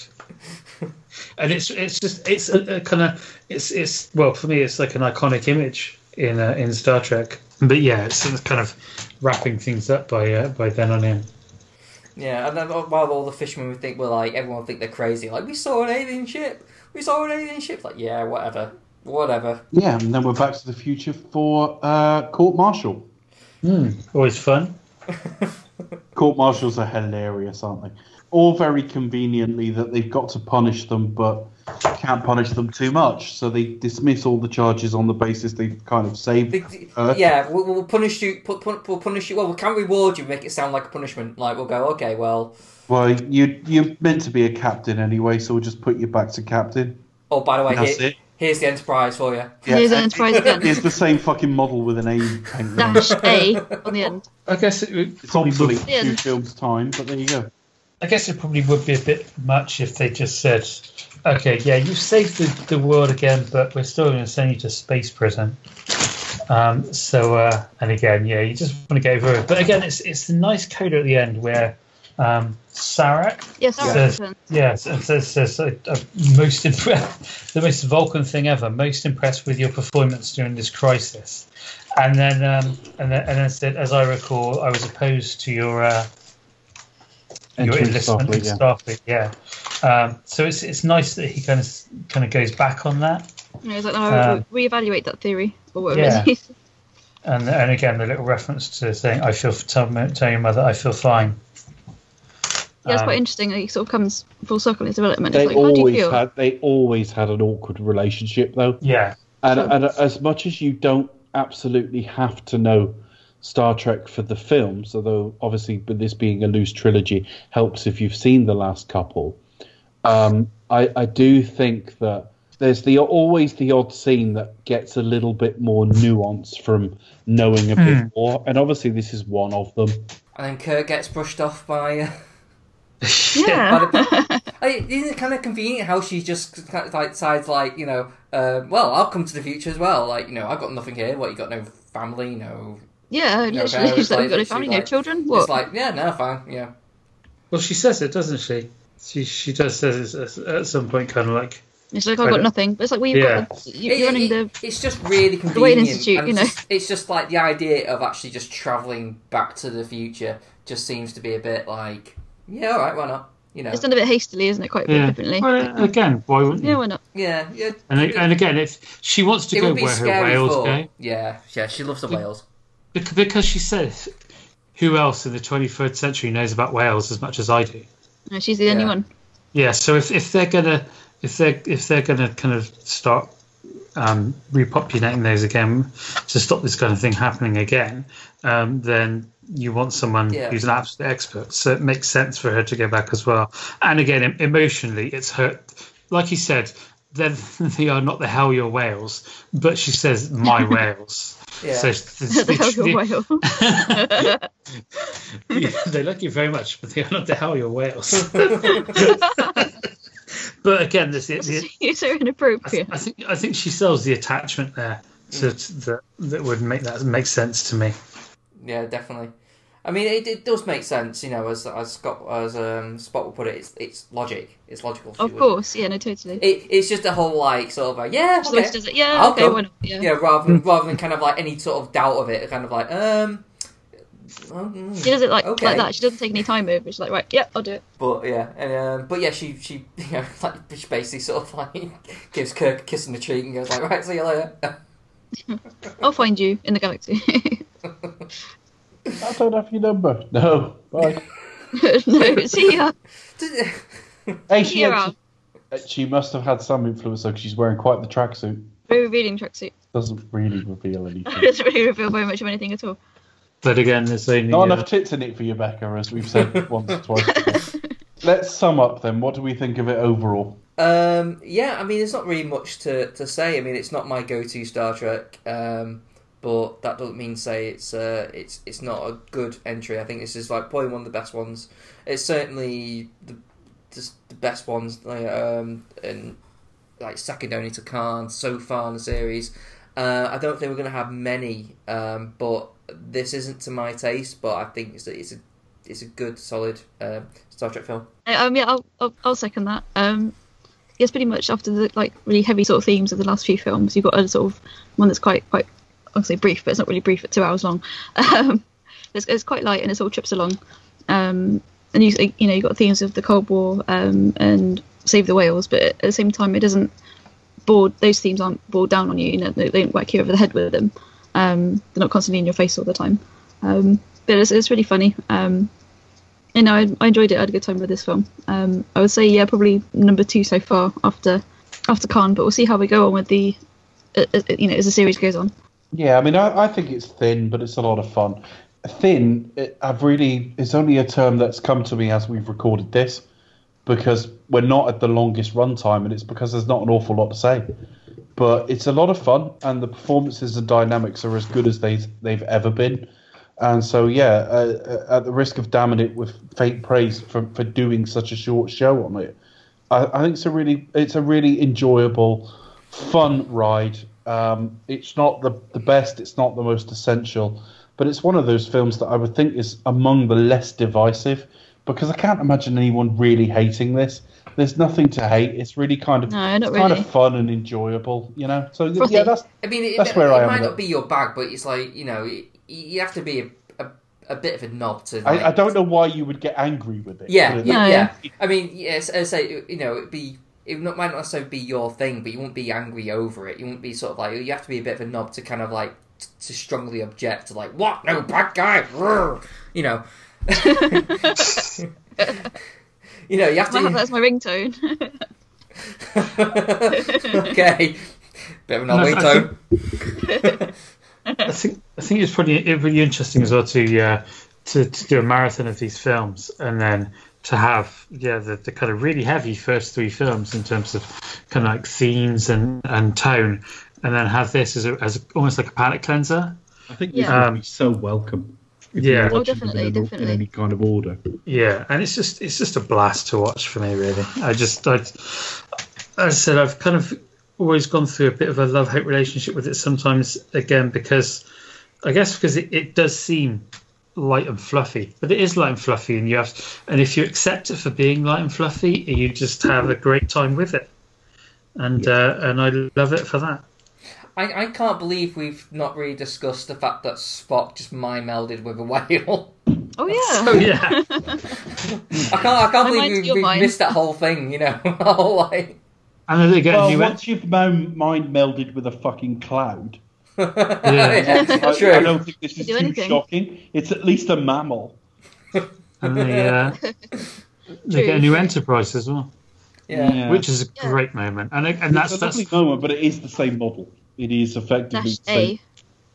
Speaker 7: And it's it's just it's a, a kind of it's it's well for me it's like an iconic image in uh, in Star Trek. but yeah, it's sort of kind of wrapping things up by uh, by then on in.
Speaker 5: Yeah, and then while all the fishermen would think, well, like everyone would think they're crazy. Like we saw an alien ship. We saw an alien ship. Like yeah, whatever, whatever.
Speaker 6: Yeah, and then we're back to the future for uh, court martial.
Speaker 7: Always fun.
Speaker 6: Court martials are hilarious, aren't they? All very conveniently that they've got to punish them, but can't punish them too much. So they dismiss all the charges on the basis they've kind of saved.
Speaker 5: The- yeah, we'll, we'll punish you. Put, put, we'll punish you. Well, we can't reward you. Make it sound like a punishment. Like we'll go, okay, well,
Speaker 6: Well, you you're meant to be a captain anyway, so we'll just put you back to captain.
Speaker 5: oh, by the way,
Speaker 6: That's
Speaker 5: here,
Speaker 6: it.
Speaker 5: here's the Enterprise for you.
Speaker 4: Here's an Enterprise again.
Speaker 6: It's the same fucking model with an A on.
Speaker 4: Dash A on the end.
Speaker 7: I guess it would
Speaker 6: It's
Speaker 7: probably
Speaker 6: obsolete
Speaker 7: would,
Speaker 6: in a few films' time, but there you go.
Speaker 7: I guess it probably would be a bit much if they just said, "Okay, yeah, you've saved the, the world again, but we're still going to send you to space prison." Um, so, uh, and again, yeah, you just want to get over it. But again, it's it's the nice coda at the end where um, Sarek
Speaker 4: Yes,
Speaker 7: says, yes, and says, says uh, uh, most impressed, the most Vulcan thing ever. Most impressed with your performance during this crisis. And then, um, and then, and then said, as I recall, I was opposed to your uh, your
Speaker 6: Entering
Speaker 7: enlistment in
Speaker 6: Starfleet, yeah.
Speaker 7: Starfleet. Yeah. Um, so it's it's nice that he kind of kind of goes back on that.
Speaker 4: Yeah, it's like, no,
Speaker 7: Um,
Speaker 4: reevaluate that theory or whatever
Speaker 7: yeah. And and again, the little reference to saying, "I feel tell, me- tell your mother, I feel fine."
Speaker 4: Yeah, it's
Speaker 7: Um,
Speaker 4: quite interesting. He sort of comes full circle in his development.
Speaker 8: They
Speaker 4: It's like, how do you
Speaker 8: always
Speaker 4: feel?
Speaker 8: had they always had an awkward relationship though,
Speaker 7: Yeah.
Speaker 8: and
Speaker 4: Sure.
Speaker 8: and as much as you don't absolutely have to know Star Trek for the films, although obviously with this being a loose trilogy helps if you've seen the last couple. Um, I I do think that there's the always the odd scene that gets a little bit more nuance from knowing a bit more, and obviously this is one of them.
Speaker 5: And then Kirk gets brushed off by. Uh,
Speaker 4: Yeah.
Speaker 5: by I, isn't it kind of convenient how she just kind of like decides like you know, uh, well, I'll come to the future as well. Like you know, I've got nothing here. What you got? No family. No.
Speaker 4: Yeah,
Speaker 5: No,
Speaker 4: literally.
Speaker 5: parents,
Speaker 4: He's like,
Speaker 5: like,
Speaker 4: we've got no
Speaker 5: literally,
Speaker 4: family, no
Speaker 5: like-
Speaker 4: children.
Speaker 5: It's like yeah, no, fine. Yeah.
Speaker 7: Well, she says it, doesn't she? She she does says it at some point, kind of like,
Speaker 4: It's like, I've got nothing. But it's like, well, you've
Speaker 7: Yeah.
Speaker 4: got, you're
Speaker 5: It-
Speaker 4: running
Speaker 5: it-
Speaker 4: the.
Speaker 5: It's just really convenient.
Speaker 4: Wayne Institute,
Speaker 5: and
Speaker 4: you
Speaker 5: it's
Speaker 4: know.
Speaker 5: Just, it's just like the idea of actually just traveling back to the future just seems to be a bit like, yeah, all right, why not? You know,
Speaker 4: It's done a bit hastily, isn't it? Quite a bit
Speaker 7: yeah.
Speaker 4: flippantly.
Speaker 7: Well, again, why wouldn't you?
Speaker 4: Yeah, why not?
Speaker 5: yeah, yeah.
Speaker 7: And, and again, if she wants to
Speaker 5: it
Speaker 7: go where her whales
Speaker 5: for.
Speaker 7: go,
Speaker 5: Yeah, yeah, she loves the whales.
Speaker 7: Bec- because she says, "Who else in the 23rd century knows about whales as much as I do?"
Speaker 4: No, she's the only one.
Speaker 7: Yeah. So if, if they're gonna if they're if they're gonna kind of start um, repopulating those again to stop this kind of thing happening again, um, then you want someone
Speaker 5: Yeah.
Speaker 7: who's an absolute expert. So it makes sense for her to go back as well. And again, emotionally, it's hurt. Like you said, then they are not the hell your whales, but she says my whales.
Speaker 5: Yeah.
Speaker 7: So it's-
Speaker 4: the hell your
Speaker 7: literally-
Speaker 4: whale.
Speaker 7: yeah, they like you very much, but they are not the hell your whales. but again, this is the,
Speaker 4: It's so
Speaker 7: I,
Speaker 4: inappropriate.
Speaker 7: I think I think she sells the attachment there to, to that that would make that make sense to me.
Speaker 5: Yeah, definitely. I mean, it, it does make sense, you know, as as Scott as um, Spock will put it. It's it's logic. It's logical. she
Speaker 4: Of
Speaker 5: would-
Speaker 4: course, yeah, no, totally.
Speaker 5: It, it's just a whole like sort of like yeah, okay.
Speaker 4: does it. Yeah,
Speaker 5: I'll
Speaker 4: okay,
Speaker 5: go.
Speaker 4: not? Yeah.
Speaker 5: yeah, rather than rather than kind of like any sort of doubt of it, kind of like um. mm,
Speaker 4: She does it like
Speaker 5: Okay.
Speaker 4: like that. She doesn't take any time over. She's like, right, yeah, I'll do it.
Speaker 5: But yeah, and um, but yeah, she she you know like she basically sort of like gives Kirk a kiss on the cheek and goes like, right, see you later.
Speaker 4: I'll find you in the galaxy.
Speaker 8: I don't have your number. No, bye.
Speaker 4: no, see ya.
Speaker 6: Hey, she,
Speaker 4: Here
Speaker 6: had- she must have had some influence though, because she's wearing quite the tracksuit.
Speaker 4: Very revealing tracksuit.
Speaker 6: Doesn't really reveal anything.
Speaker 4: doesn't really reveal very much of anything at all.
Speaker 7: But again, there's only
Speaker 6: Not
Speaker 7: uh,
Speaker 6: enough tits in it for you, Becca, as we've said once or twice. Let's sum up then. What do we think of it overall?
Speaker 5: Um, yeah, I mean, there's not really much to, to say. I mean, it's not my go-to Star Trek, um, but that doesn't mean say it's uh, it's it's not a good entry. I think this is like probably one of the best ones. It's certainly the the best ones, um, and like second only to Khan so far in the series. Uh, I don't think we're going to have many, um, but this isn't to my taste. But I think it's a, it's a it's a good solid um, Star Trek film.
Speaker 4: Uh, Um, yeah, I'll, I'll I'll second that. Um, yes, pretty much after the like really heavy sort of themes of the last few films, you've got a sort of one that's quite quite obviously brief, but it's not really brief at two hours long. Um, it's, it's quite light and it's all trips along. Um, and you you know you've got themes of the Cold War um, and Save the Whales, but at the same time it doesn't bore those themes aren't bored down on you. You know they, don't whack you over the head with them. Um, they're not constantly in your face all the time. Um, but it's, it's really funny. Um, know, I, I enjoyed it. I had a good time with this film. I would say yeah, probably number two so far after after Khan, but we'll see how we go on with the uh, uh, you know as the series goes on.
Speaker 6: Yeah, I mean, I, I think it's thin, but it's a lot of fun. Thin, it, I've really, it's only a term that's come to me as we've recorded this because we're not at the longest runtime, and it's because there's not an awful lot to say. But it's a lot of fun, and the performances and dynamics are as good as they've they've ever been. And so, yeah, uh, uh, at the risk of damning it with fake praise for, for doing such a short show on it, I, I think it's a really it's a really enjoyable, fun ride. Um, it's not the the best, it's not the most essential, but it's one of those films that I would think is among the less divisive because I can't imagine anyone really hating this. There's nothing to hate. It's really kind of
Speaker 4: No, not
Speaker 6: it's kind of fun and enjoyable, you know. So
Speaker 4: Frothy.
Speaker 6: yeah, that's
Speaker 5: I mean, it,
Speaker 6: That's
Speaker 5: it,
Speaker 6: where I
Speaker 5: it
Speaker 6: am
Speaker 5: might
Speaker 6: with
Speaker 5: not be your bag, but it's like you know, you have to be a, a, a bit of a knob to. Like,
Speaker 6: I, I don't know why you would get angry with it.
Speaker 5: Yeah,
Speaker 6: Put
Speaker 5: yeah, yeah. I mean, yes, as I say, you know, it'd be. It not, might not necessarily be your thing, but you won't be angry over it. You won't be sort of like you have to be a bit of a knob to kind of like t- to strongly object to like what no bad guy, Rrr. you know. you know, you have
Speaker 4: Might have that
Speaker 5: to.
Speaker 4: as my ringtone.
Speaker 5: okay, bit of an
Speaker 7: No, I
Speaker 5: ringtone.
Speaker 7: I think I think it's probably it really interesting as well to uh, to to do a marathon of these films and then to have yeah the, the kind of really heavy first three films in terms of kind of like themes and, and tone, and then have this as a, as a, almost like a palate cleanser.
Speaker 8: I think this
Speaker 4: Yeah.
Speaker 8: would be so welcome. if
Speaker 7: Yeah.
Speaker 8: you
Speaker 7: Oh,
Speaker 8: watch them
Speaker 4: definitely,
Speaker 8: in, a-
Speaker 4: definitely.
Speaker 8: in any kind of order.
Speaker 7: Yeah, and it's just it's just a blast to watch for me. Really, I just I, as I said, I've kind of always gone through a bit of a love hate relationship with it. Sometimes again because I guess because it, it does seem light and fluffy, but it is light and fluffy, and you have and if you accept it for being light and fluffy, you just have a great time with it, and uh, and I love it for that.
Speaker 5: I, I can't believe we've not really discussed the fact that Spock just mind melded with a whale.
Speaker 4: oh yeah.
Speaker 7: Oh yeah,
Speaker 5: I can't I can't
Speaker 4: My
Speaker 5: believe
Speaker 4: mind's
Speaker 5: we,
Speaker 4: your
Speaker 5: we
Speaker 4: mind.
Speaker 5: missed that whole thing. You know, whole like.
Speaker 7: and then they get a
Speaker 6: Well,
Speaker 7: new
Speaker 6: once you've mind, mind melded with a fucking cloud,
Speaker 7: Yeah.
Speaker 6: I,
Speaker 5: True.
Speaker 6: I don't think this is
Speaker 4: Do
Speaker 6: too
Speaker 4: anything.
Speaker 6: shocking. It's at least a mammal.
Speaker 7: and they uh, they get a new Enterprise as well,
Speaker 5: yeah.
Speaker 7: which is a
Speaker 4: Yeah.
Speaker 7: great moment, and and that's
Speaker 6: it's a
Speaker 7: that's
Speaker 6: lovely moment, but it is the same model. It is effectively the same.
Speaker 4: A.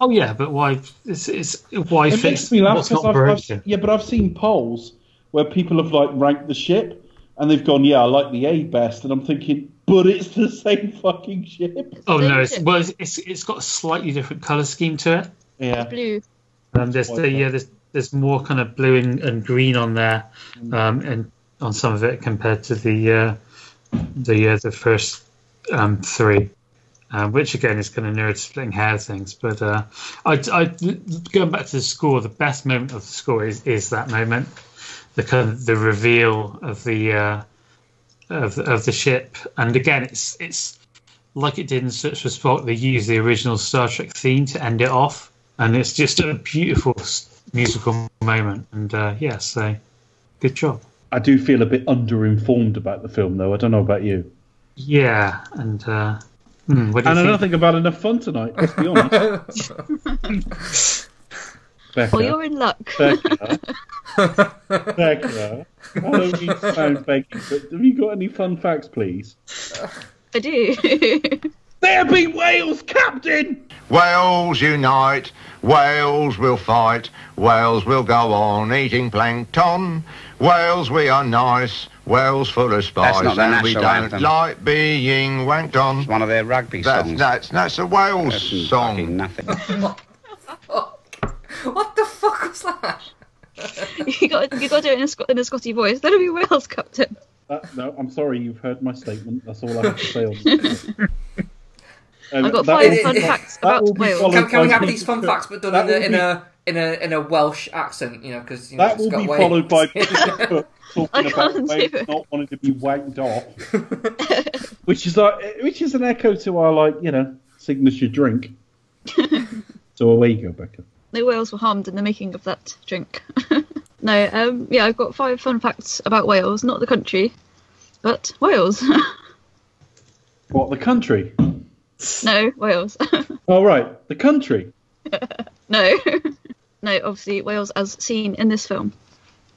Speaker 7: Oh yeah, but why? It's, it's why
Speaker 6: It
Speaker 7: fix
Speaker 6: makes me laugh
Speaker 7: what's
Speaker 6: because
Speaker 7: not
Speaker 6: I've, I've,
Speaker 7: broken?
Speaker 6: yeah, but I've seen polls where people have like ranked the ship and they've gone, yeah, I like the A best, and I'm thinking, but it's the same fucking ship.
Speaker 7: Oh no, it's, well, it's, it's it's got a slightly different color scheme to it.
Speaker 6: Yeah,
Speaker 4: Blue.
Speaker 7: Um, there's the, yeah, there's there's more kind of blue and, and green on there, um, and on some of it compared to the uh, the uh, the first um, three. Um, which again is kind of nerd splitting hair things, but uh, I, I going back to the score, the best moment of the score is, is that moment, the kind of the reveal of the uh, of, of the ship, and again it's it's like it did in Search for Spock. They use the original Star Trek theme to end it off, and it's just a beautiful musical moment. And uh, yeah, so good job.
Speaker 8: I do feel a bit underinformed about the film, though. I don't know about you.
Speaker 7: Yeah, and uh, what do you
Speaker 8: And I don't
Speaker 7: think?
Speaker 8: think I've had enough fun tonight. Let's be honest. Becca,
Speaker 4: Well, you're in luck.
Speaker 8: Becca, Becca. I don't mean to sound begging, but have you got any fun facts, please?
Speaker 4: I do.
Speaker 8: There be Wales, Captain.
Speaker 9: Wales unite, Wales will fight, Wales will go on eating plankton. Wales, we are nice, Wales full of spice,
Speaker 10: That's not the
Speaker 9: and we don't
Speaker 10: anthem.
Speaker 9: like being wanked on.
Speaker 10: It's one of their rugby
Speaker 9: That's,
Speaker 10: songs.
Speaker 9: that's, that's a Wales
Speaker 10: That's
Speaker 9: song.
Speaker 10: fucking nothing.
Speaker 5: What the fuck was that?
Speaker 4: you got you got to do it in a, Sc- in a Scotty voice. That'll be Wales, Captain.
Speaker 8: Uh, no, I'm sorry. You've heard my statement. That's all I have to say on this. Um,
Speaker 4: I've got
Speaker 8: that
Speaker 4: five
Speaker 8: will-
Speaker 4: fun facts about
Speaker 8: will be
Speaker 4: Wales.
Speaker 8: followed
Speaker 5: Can, can we
Speaker 8: by
Speaker 5: have these fun
Speaker 8: Cook.
Speaker 5: facts, but done
Speaker 8: That
Speaker 5: in a,
Speaker 8: will
Speaker 5: in
Speaker 8: be-
Speaker 5: a in a in a Welsh accent? You know, because you know,
Speaker 8: That
Speaker 5: it's
Speaker 8: will
Speaker 5: got
Speaker 8: be
Speaker 5: Wales.
Speaker 8: followed by Peter Cook
Speaker 4: I
Speaker 8: talking
Speaker 4: can't
Speaker 8: about
Speaker 4: do
Speaker 8: Wales
Speaker 4: it.
Speaker 8: not wanting to be wanked off, which is like, which is an echo to our like, you know, signature drink. so
Speaker 6: So away you go, Becca.
Speaker 4: No whales were harmed in the making of that drink. no, um, yeah, I've got five fun facts about Wales, not the country, but Wales.
Speaker 6: What the country?
Speaker 4: no, Wales.
Speaker 6: All right, the country.
Speaker 4: no. no, obviously Wales as seen in this film.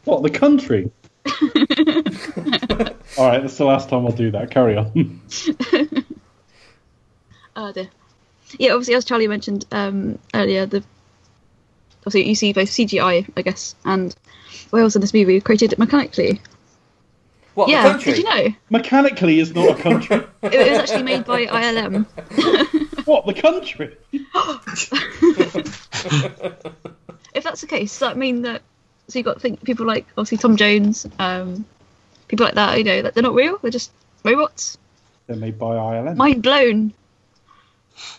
Speaker 6: What the country? All right, that's the last time I'll do that. Carry on.
Speaker 4: Oh dear. Yeah, obviously, as Charlie mentioned um, earlier, the obviously you see both CGI, I guess, and Wales in this movie created mechanically.
Speaker 5: What
Speaker 4: yeah, did you know?
Speaker 6: Mechanically is not a country.
Speaker 4: It, it was actually made by ILM.
Speaker 6: what the country?
Speaker 4: if that's the case, does that mean that? So you've got to think people like obviously Tom Jones, um, people like that. You know, that they're not real; they're just robots.
Speaker 6: They're made by ILM.
Speaker 4: Mind blown.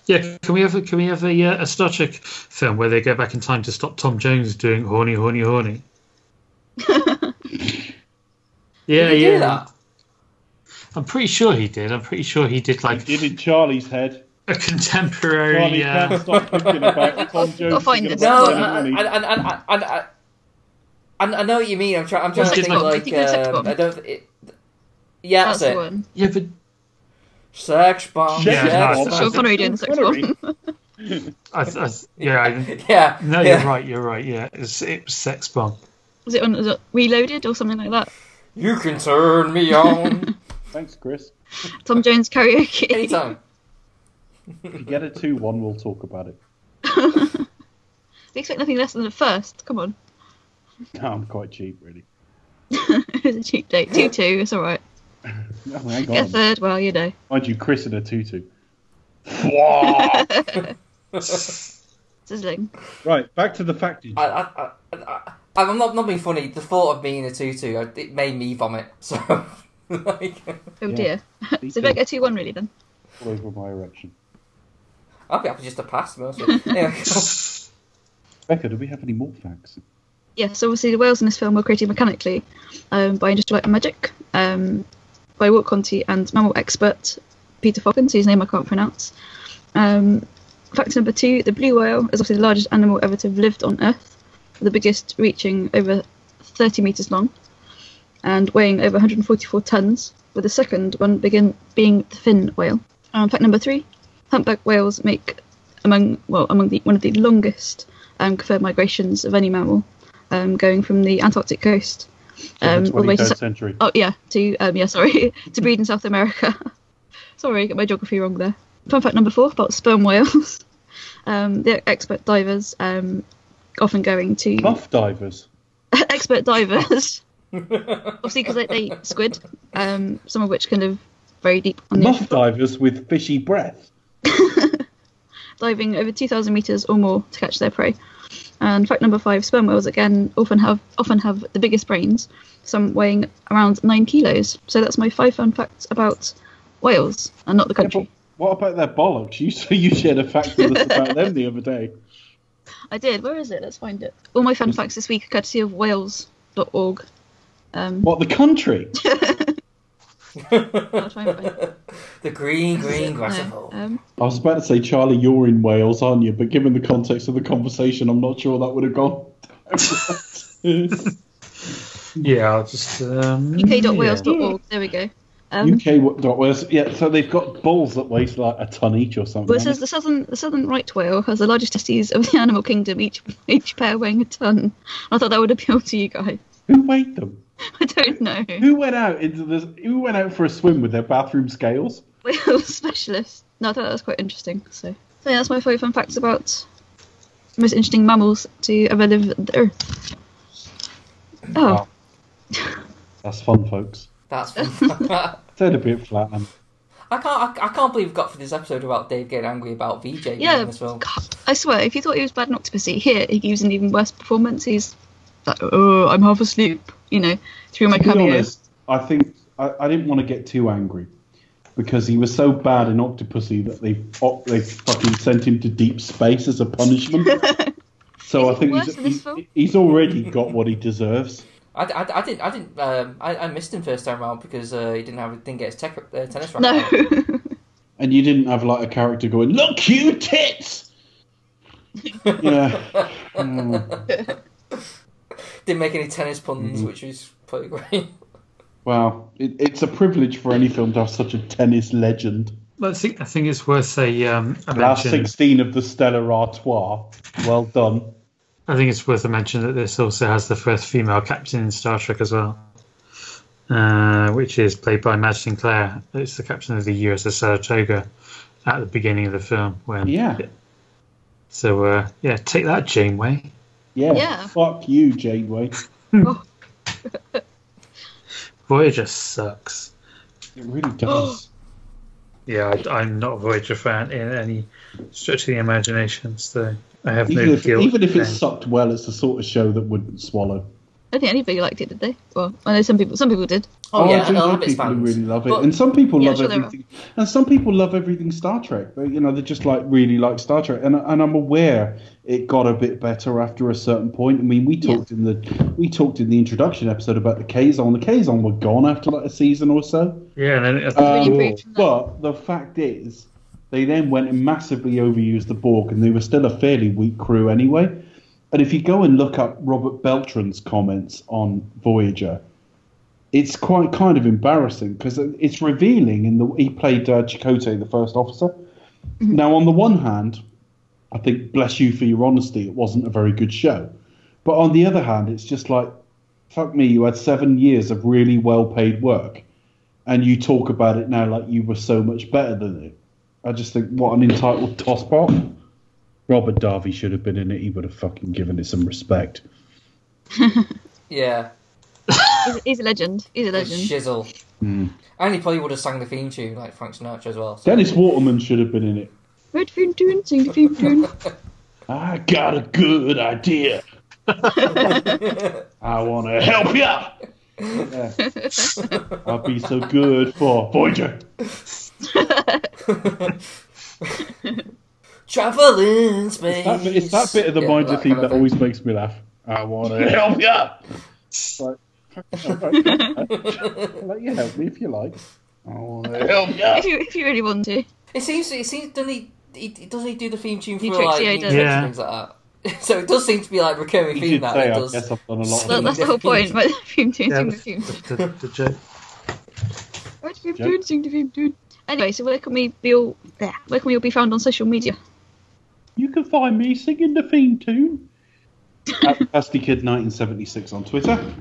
Speaker 7: Yeah, can we have a, can we have a, uh, a Star Trek film where they go back in time to stop Tom Jones doing horny, horny, horny? yeah,
Speaker 5: Did he
Speaker 7: yeah.
Speaker 5: do that?
Speaker 7: I'm pretty sure he did. I'm pretty sure he did like
Speaker 6: Did in Charlie's head.
Speaker 7: a
Speaker 6: Charlie
Speaker 7: contemporary.
Speaker 6: can't
Speaker 7: Uh,
Speaker 6: stop thinking about Tom Jones.
Speaker 4: I'll find
Speaker 6: thinking
Speaker 4: this.
Speaker 6: about
Speaker 5: No,
Speaker 6: Johnny
Speaker 5: I,
Speaker 6: Money.
Speaker 5: I, know what you mean. I'm, try, I'm trying to think
Speaker 4: bomb. I
Speaker 5: like
Speaker 4: think it's sex
Speaker 5: um. I don't. It, yeah,
Speaker 4: That's
Speaker 5: that's,
Speaker 4: the
Speaker 5: it.
Speaker 4: one.
Speaker 7: yeah, but
Speaker 5: Sex bomb.
Speaker 7: Yeah,
Speaker 5: Yeah,
Speaker 7: no,
Speaker 4: Sean Connery doing sex bomb.
Speaker 7: I, I, yeah, I,
Speaker 5: yeah.
Speaker 7: no,
Speaker 5: yeah.
Speaker 7: you're right. You're right. Yeah, it was, it was sex bomb.
Speaker 4: Was it on was it Reloaded or something like that?
Speaker 5: You can turn me on
Speaker 6: Thanks, Chris.
Speaker 4: Tom Jones karaoke.
Speaker 5: anytime.
Speaker 6: If you get a 2 1, we'll talk about it.
Speaker 4: We expect nothing less than a first. Come on.
Speaker 6: No, I'm quite cheap, really.
Speaker 4: it was a cheap date. Two two. It's all right.
Speaker 6: No, hang
Speaker 4: Get a
Speaker 6: on.
Speaker 4: third. Well, you know.
Speaker 6: Mind you, Chris in a tutu.
Speaker 4: Sizzling.
Speaker 6: right, back to the factage.
Speaker 5: I, I, I, I, I'm not not being funny. The thought of being in a tutu, I- it made me vomit. So, like,
Speaker 4: Oh dear. So
Speaker 6: too.
Speaker 4: better get two one really then.
Speaker 6: All over my erection.
Speaker 5: I'll be happy just to pass mostly. Anyway,
Speaker 6: Becca, do we have any more facts?
Speaker 4: Yes, obviously the whales in this film were created mechanically um, by Industrial Light and Magic um, by Walt Conti and mammal expert Peter Falcons, whose name I can't pronounce. Um, fact number two: the blue whale is obviously the largest animal ever to have lived on Earth, the biggest reaching over 30 meters long and weighing over 144 tons, with the second one begin being the fin whale. Um, fact number three: humpback whales make among well among the one of the longest um, migrations of any mammal, um, going from the Antarctic coast um,
Speaker 6: the
Speaker 4: all the way to
Speaker 6: century.
Speaker 4: oh yeah to um, yeah sorry to breed in South America. sorry, got my geography wrong there. Fun fact number four about sperm whales. um, they're expert divers, um, often going to
Speaker 6: Muff divers.
Speaker 4: expert divers. Obviously, because they, they eat squid, um, some of which can live very deep on the
Speaker 6: Muff
Speaker 4: ocean,
Speaker 6: divers with fishy breath.
Speaker 4: diving over 2,000 meters or more to catch their prey. And fact number five: sperm whales again often have often have the biggest brains, some weighing around nine kilos. So that's my five fun facts about whales and not the country.
Speaker 6: but what about their bollocks? You so you shared a fact with us about them the other day.
Speaker 4: I did. Where is it? Let's find it. All my fun facts this week are courtesy of whales.org. Um,
Speaker 6: What the country?
Speaker 4: I'll try and find it.
Speaker 5: the green, green grass of
Speaker 4: No, um,
Speaker 6: I was about to say, Charlie, you're in Wales, aren't you? But given the context of the conversation, I'm not sure that would have gone.
Speaker 7: Yeah, I'll just um,
Speaker 4: UK.whales.org. There we go. Um,
Speaker 6: UK what- dot Wales. Yeah, so they've got balls that weigh like a ton each or something.
Speaker 4: Well, it says the southern the southern right whale has the largest testes of the animal kingdom, each each pair weighing a ton. I thought that would appeal to you guys.
Speaker 6: Who weighed them?
Speaker 4: I don't know.
Speaker 6: Who went out into the? Who went out for a swim with their bathroom scales?
Speaker 4: Whale specialist. No, I thought that was quite interesting. So, so yeah, that's my five fun facts about most interesting mammals to ever live the Earth. Oh,
Speaker 6: That's fun, folks.
Speaker 5: That's fun.
Speaker 6: Said a bit flat. And
Speaker 5: I can't. I, I can't believe we got for this episode about Dave getting angry about VJ being
Speaker 4: yeah.
Speaker 5: in this film.
Speaker 4: God, I swear, if you thought he was bad in Octopussy, here he gives an even worse performance. He's like, oh, I'm half asleep, you know, through my
Speaker 6: to be
Speaker 4: cameo.
Speaker 6: honest, I think I, I didn't want to get too angry because he was so bad in Octopussy that they they fucking sent him to deep space as a punishment. so I think he's,
Speaker 4: in this
Speaker 6: he's, already got what he deserves.
Speaker 5: I, I, I didn't. I didn't. Um, I, I missed him first time around because uh, he didn't have didn't get his tech, uh, tennis racket.
Speaker 4: No.
Speaker 6: And you didn't have like a character going, "Look, you tits." Yeah. Mm.
Speaker 5: Didn't make any tennis puns,
Speaker 6: Mm-hmm.
Speaker 5: which was pretty great.
Speaker 6: Wow, it, it's a privilege for any film to have such a tennis legend.
Speaker 7: But I think I think it's worth a, um, a
Speaker 6: Last
Speaker 7: mention.
Speaker 6: 16 of the Stella Artois. Well done.
Speaker 7: I think it's worth a mention that this also has the first female captain in Star Trek as well, uh, which is played by Madge Sinclair. It's the captain of the USS Saratoga at the beginning of the film. When
Speaker 6: Yeah.
Speaker 7: So uh, yeah, take that, Janeway.
Speaker 6: Yeah.
Speaker 4: Yeah.
Speaker 6: Fuck you, Janeway. Oh.
Speaker 7: Voyager sucks.
Speaker 6: It really does.
Speaker 7: Yeah, I, I'm not a Voyager fan in any stretch of the imagination, so I have
Speaker 6: even,
Speaker 7: no
Speaker 6: if,
Speaker 7: guilt.
Speaker 6: even if it sucked well, it's the sort of show that wouldn't swallow.
Speaker 4: I don't think anybody liked it, did they? Well, I know some people. Some people did.
Speaker 5: Oh, yeah,
Speaker 6: I do
Speaker 5: I
Speaker 6: know
Speaker 5: love its
Speaker 6: people who
Speaker 5: fans.
Speaker 6: really love it,
Speaker 5: But-
Speaker 6: and some people
Speaker 4: Yeah,
Speaker 6: love
Speaker 4: sure
Speaker 6: everything, and some people love everything Star Trek. They, you know, they just like really like Star Trek, and and I'm aware it got a bit better after a certain point. I mean, we
Speaker 4: Yeah.
Speaker 6: talked in the we talked in the introduction episode about the Kazon. The Kazon were gone after like a season or so.
Speaker 7: yeah, and then it,
Speaker 4: really
Speaker 6: Um,
Speaker 4: improved
Speaker 6: but the fact is, they then went and massively overused the Borg, and they were still a fairly weak crew anyway. And if you go and look up Robert Beltran's comments on Voyager, it's quite kind of embarrassing because it's revealing. In the he played uh, Chakotay, the first officer. Now, on the one hand, I think bless you for your honesty, it wasn't a very good show. But on the other hand, it's just like, fuck me, you had seven years of really well paid work and you talk about it now like you were so much better than it. I just think, what an entitled tosspot. Robert Darby should have been in it. He would have fucking given it some respect.
Speaker 5: Yeah,
Speaker 4: He's, he's a legend. He's a
Speaker 5: the
Speaker 4: legend.
Speaker 5: shizzle.
Speaker 6: Hmm.
Speaker 5: And he probably would have sang the theme tune like Frank Sinatra as well. So.
Speaker 6: Dennis Waterman should have been in it.
Speaker 4: Red theme tune, sing the theme tune.
Speaker 6: I got a good idea. I want to help you. Yeah. I'll be so good for Voyager.
Speaker 5: Travel in space.
Speaker 6: That it's that bit of the
Speaker 5: Yeah,
Speaker 6: Minder theme
Speaker 5: kind of
Speaker 6: that
Speaker 5: thing.
Speaker 6: always makes me laugh. I want to help you. Like, let you help me if you like. I want to help you.
Speaker 4: if you if you really want to.
Speaker 5: It seems. It seems. Doesn't he? he doesn't he do the theme tune for
Speaker 4: He
Speaker 5: like
Speaker 4: you, he does.
Speaker 7: Yeah.
Speaker 5: things like that? So it does seem to be like recurring
Speaker 6: He
Speaker 5: theme that
Speaker 6: say,
Speaker 5: it does.
Speaker 6: guess I've done a lot of
Speaker 4: That, that's the whole point. But theme tune,
Speaker 7: yeah, the,
Speaker 4: the theme.
Speaker 7: the, the, the joke.
Speaker 4: Red theme tune, sing the theme tune. Anyway, so where can we be all there? Where can we all be found on social media?
Speaker 6: You can find me singing the theme tune. At PastyKid1976 on Twitter.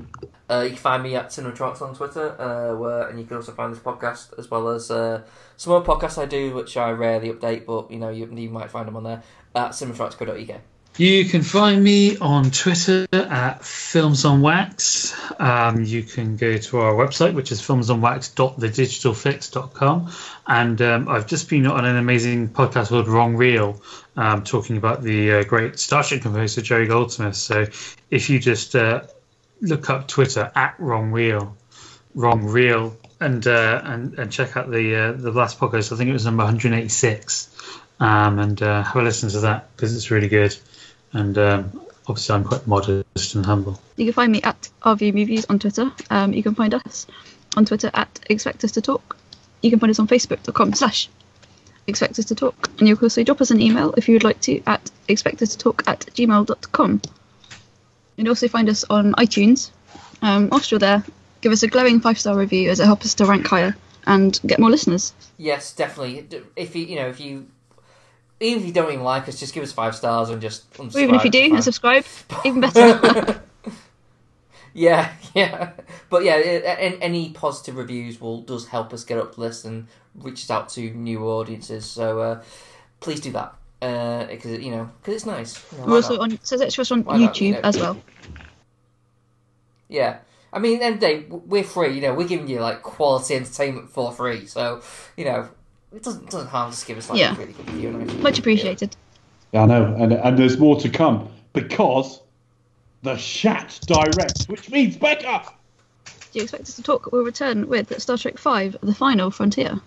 Speaker 5: Uh, you can find me at Cinematronics on Twitter, uh, where, and you can also find this podcast as well as uh, some other podcasts I do, which I rarely update, but you know you, you might find them on there at cinematronics.co.uk.
Speaker 7: You can find me on Twitter at Films on Wax. Um, you can go to our website, which is filmsonwax.thedigitalfix.com. And um, I've just been on an amazing podcast called Wrong Reel, um, talking about the uh, great Star Trek composer Jerry Goldsmith. So if you just uh, look up Twitter at Wrong Reel, Wrong Reel, and uh, and and check out the uh, the last podcast. I think it was number 186, um, and uh, have a listen to that because it's really good. And um, obviously, I'm quite modest and humble.
Speaker 4: You can find me at RV Movies on Twitter. Um, you can find us on Twitter at Expect Us to Talk. You can find us on Facebook.com slash Expect Us to Talk. And you can also drop us an email if you would like to at Expect Us to Talk at gmail.com. You can also find us on iTunes. Um, whilst you're there, give us a glowing five star review as it helps us to rank higher and get more listeners.
Speaker 5: Yes, definitely. If you you know if you even if you don't even like us, just give us five stars and just unsubscribe.
Speaker 4: Or even if you do and subscribe, even better.
Speaker 5: Yeah, yeah, but yeah, any positive reviews will does help us get up the list and reaches out to new audiences. So uh, please do that because you know because it's nice. You know,
Speaker 4: We're also on so for us on
Speaker 5: Why not, you
Speaker 4: YouTube
Speaker 5: know?
Speaker 4: as well.
Speaker 5: Yeah, I mean, end of day, we're free. You know, we're giving you like quality entertainment for free. So you know, it doesn't it doesn't harm to give us like
Speaker 4: Yeah.
Speaker 5: a really good review. and everything.
Speaker 4: Much appreciated.
Speaker 6: Yeah, I know, and, and there's more to come because the Shat directs, which means Becca.
Speaker 4: Do you expect us to talk? We'll return with Star Trek Five: The Final Frontier.